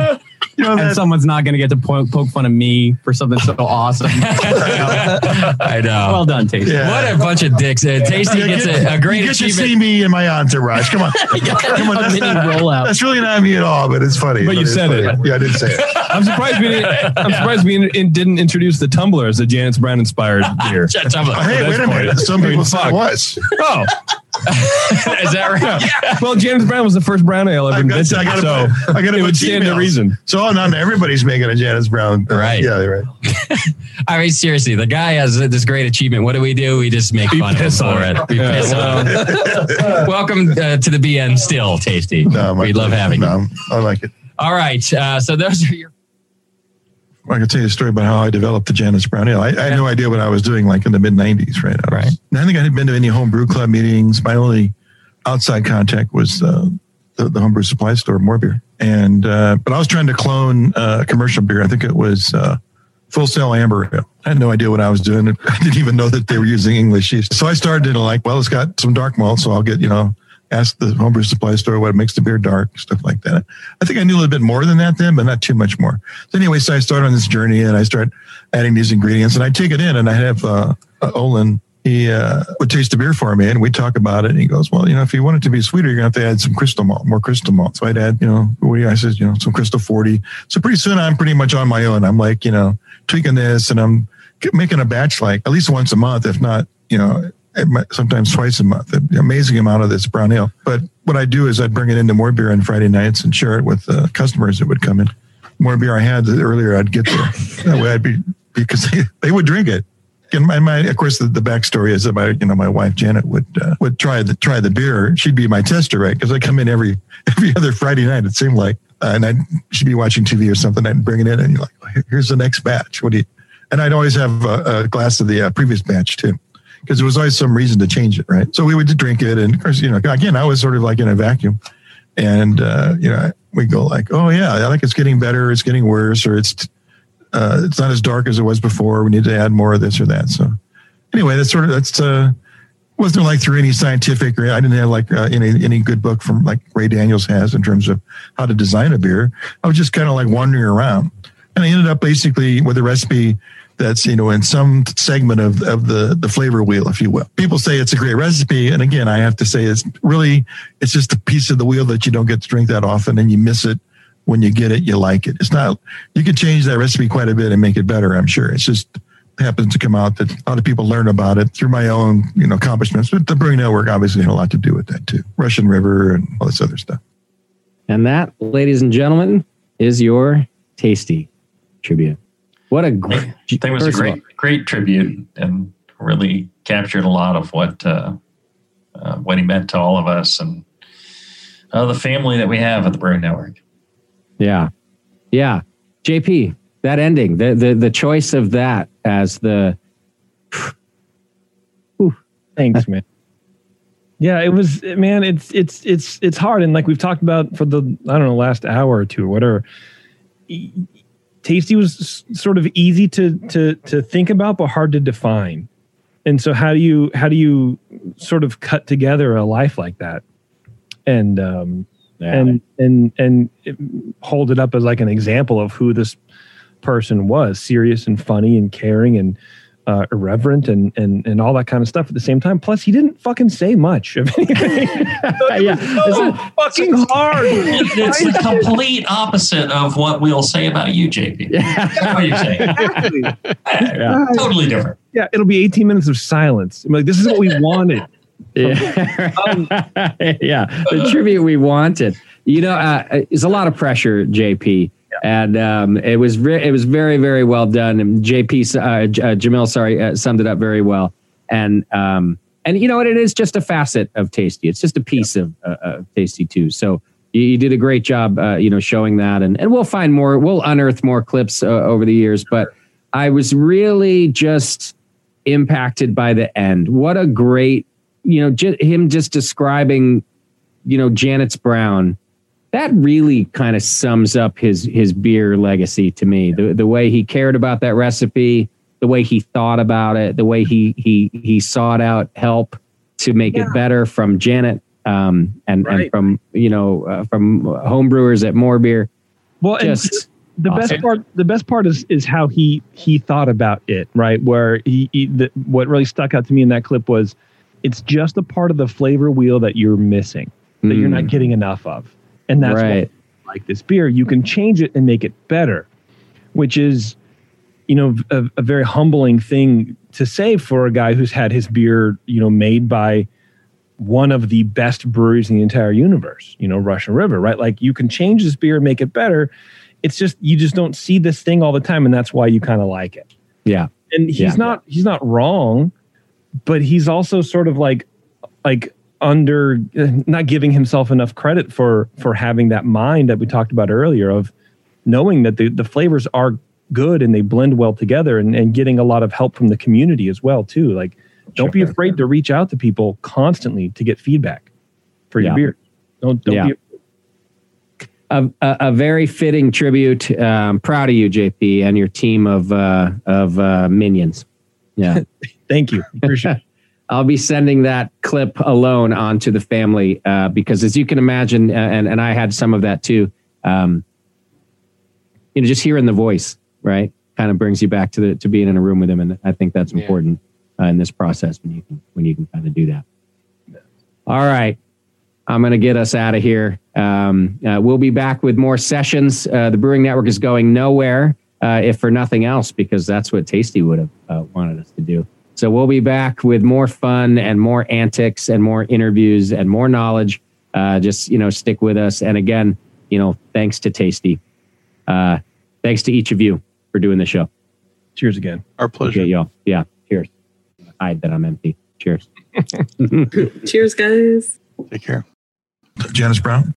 And someone's not going to get to poke, poke fun of me for something so awesome. I know. Well done, Tasty. What a bunch of dicks. Uh, Tasty You gets get- a, a great you get to achievement. see me and my entourage. Come on, come on. That's, not- rollout. that's really not me at all, but it's funny. But you it's said funny. it. Yeah, I did say it. I'm surprised we didn't. I'm surprised we in, in- didn't introduce the tumbler as the Janet's Brown inspired beer. Hey, wait a minute. Some people said it was. Oh, is that right? Well, Janet's Brown was the first brown ale ever invented, I got, so I got it would stand to reason. So not everybody's making a Janet's Brown. Right. Yeah, right. I mean, seriously, the guy has this great achievement. What do we do? We just make fun of him for it. Yeah. Welcome uh, to the BN still, Tasty. No, we love having you. I like it. All right. Uh, so those are your. I can tell you a story about how I developed the Janet's Brown Ale. I, I had no idea what I was doing, like in the mid '90s, right? I was, Right. I think I hadn't been to any homebrew club meetings. My only outside contact was uh, the, the homebrew supply store, More Beer, and uh, but I was trying to clone uh, commercial beer. I think it was uh, Full Sail Amber Ale. I had no idea what I was doing. I didn't even know that they were using English yeast. So I started to like, well, it's got some dark malt, so I'll get you know. Ask the homebrew supply store what makes the beer dark, stuff like that. I think I knew a little bit more than that then, but not too much more. So anyway, so I started on this journey and I start adding these ingredients and I take it in and I have uh, uh, Olin. He uh, would taste the beer for me and we talk about it. And he goes, "Well, you know, if you want it to be sweeter, you're gonna have to add some crystal malt, more crystal malt." So I'd add, you know, what I said, you know, some crystal forty. So pretty soon I'm pretty much on my own. I'm like, you know, tweaking this and I'm making a batch like at least once a month, if not, you know, sometimes twice a month. An amazing amount of this brown ale. But what I do is I'd bring it into more beer on Friday nights and share it with uh, customers that would come in. More beer I had the earlier I'd get there. that way I'd be because they, they would drink it. And my, my, of course, the, the backstory is that my, you know, my wife Janet would uh, would try the try the beer. She'd be my tester, right? Because I come in every every other Friday night. It seemed like, uh, and I'd she'd be watching TV or something. I'd bring it in, and you're like, "Here- here's the next batch. What do you? And I'd always have a, a glass of the uh, previous batch too, because there was always some reason to change it, right? So we would drink it, and of course, you know, again, I was sort of like in a vacuum, and uh, you know, we go like, oh yeah, I think it's getting better, it's getting worse, or it's uh, it's not as dark as it was before. We need to add more of this or that. So anyway, that's sort of that's uh, wasn't like through any scientific or I didn't have like uh, any any good book from like Ray Daniels has in terms of how to design a beer. I was just kind of like wandering around, and I ended up basically with a recipe that's you know in some segment of of the the flavor wheel, if you will. People say it's a great recipe, and again, I have to say it's really it's just a piece of the wheel that you don't get to drink that often, and you miss it when you get it, you like it. It's not, you could change that recipe quite a bit and make it better, I'm sure. It's just happens to come out that a lot of people learn about it through my own, you know, accomplishments. But the Brewing Network obviously had a lot to do with that too. Russian River and all this other stuff. And that, ladies and gentlemen, is your tasty tribute. What a great, I think it was a first of all, great, great tribute and really captured a lot of what uh, uh, what he meant to all of us and uh, the family that we have at the Brewing Network. Yeah. Yeah. JP, that ending, the the the choice of that as the Thanks, man. Yeah, it was man, it's it's it's it's hard and like we've talked about for the I don't know last hour or two or whatever. Tasty was sort of easy to to to think about but hard to define. And so how do you how do you sort of cut together a life like that? And um and and and it- hold it up as like an example of who this person was, serious and funny and caring and uh, irreverent and, and and all that kind of stuff at the same time. Plus, he didn't fucking say much of anything. yeah, so fucking hard. It's the complete opposite of what we'll say about you, JP. That's what you're saying. Yeah. Totally different. Yeah, it'll be 18 minutes of silence. I'm like, this is what we wanted. Yeah. yeah, the tribute we wanted. You know, uh, it's a lot of pressure, JP, and um, it was re- it was very very well done. And JP, uh, J- uh, Jamil, sorry, uh, summed it up very well. And um, and you know what? It is just a facet of Tasty. It's just a piece of, uh, of Tasty too. So you, you did a great job, uh, you know, showing that. And and we'll find more. We'll unearth more clips uh, over the years. But I was really just impacted by the end. What a great, you know, ju- him just describing, you know, Janet's Brown. That really kind of sums up his his beer legacy to me. The the way he cared about that recipe, the way he thought about it, the way he he he sought out help to make it better from Janet. um, and Right. and from you know uh, from homebrewers at More Beer. Well, and Just the best part the best part is is how he he thought about it right where he, he the, what really stuck out to me in that clip was it's just a part of the flavor wheel that you're missing that you're not Mm. getting enough of and that's Right. why I like this beer you can change it and make it better which is you know a, a very humbling thing to say for a guy who's had his beer you know made by one of the best breweries in the entire universe, you know, Russian River, right? Like you can change this beer and make it better. It's just you just don't see this thing all the time, and that's why you kind of like it. Yeah. And he's Yeah. not he's not wrong, but he's also sort of like like under not giving himself enough credit for for having that mind that we talked about earlier of knowing that the, the flavors are good and they blend well together and, and getting a lot of help from the community as well too like don't be afraid to reach out to people constantly to get feedback for your Yeah. beer don't don't Yeah. be a, a, a very fitting tribute. Um, proud of you, JP, and your team of uh, of uh, minions. Yeah, thank you. Appreciate it. I'll be sending that clip alone onto the family uh, because, as you can imagine, uh, and and I had some of that too. Um, you know, just hearing the voice, right, kind of brings you back to the to being in a room with him, and I think that's important uh, in this process when you can when you can kind of do that. All right. I'm going to get us out of here. Um, uh, we'll be back with more sessions. Uh, the Brewing Network is going nowhere, uh, if for nothing else, because that's what Tasty would have uh, wanted us to do. So we'll be back with more fun and more antics and more interviews and more knowledge. Uh, just you know, stick with us. And again, you know, thanks to Tasty. Uh, thanks to each of you for doing the show. Cheers again. Our pleasure. Okay, y'all. Yeah. Cheers. Hide that I'm empty. Cheers. Cheers, guys. Take care. Janet's Brown.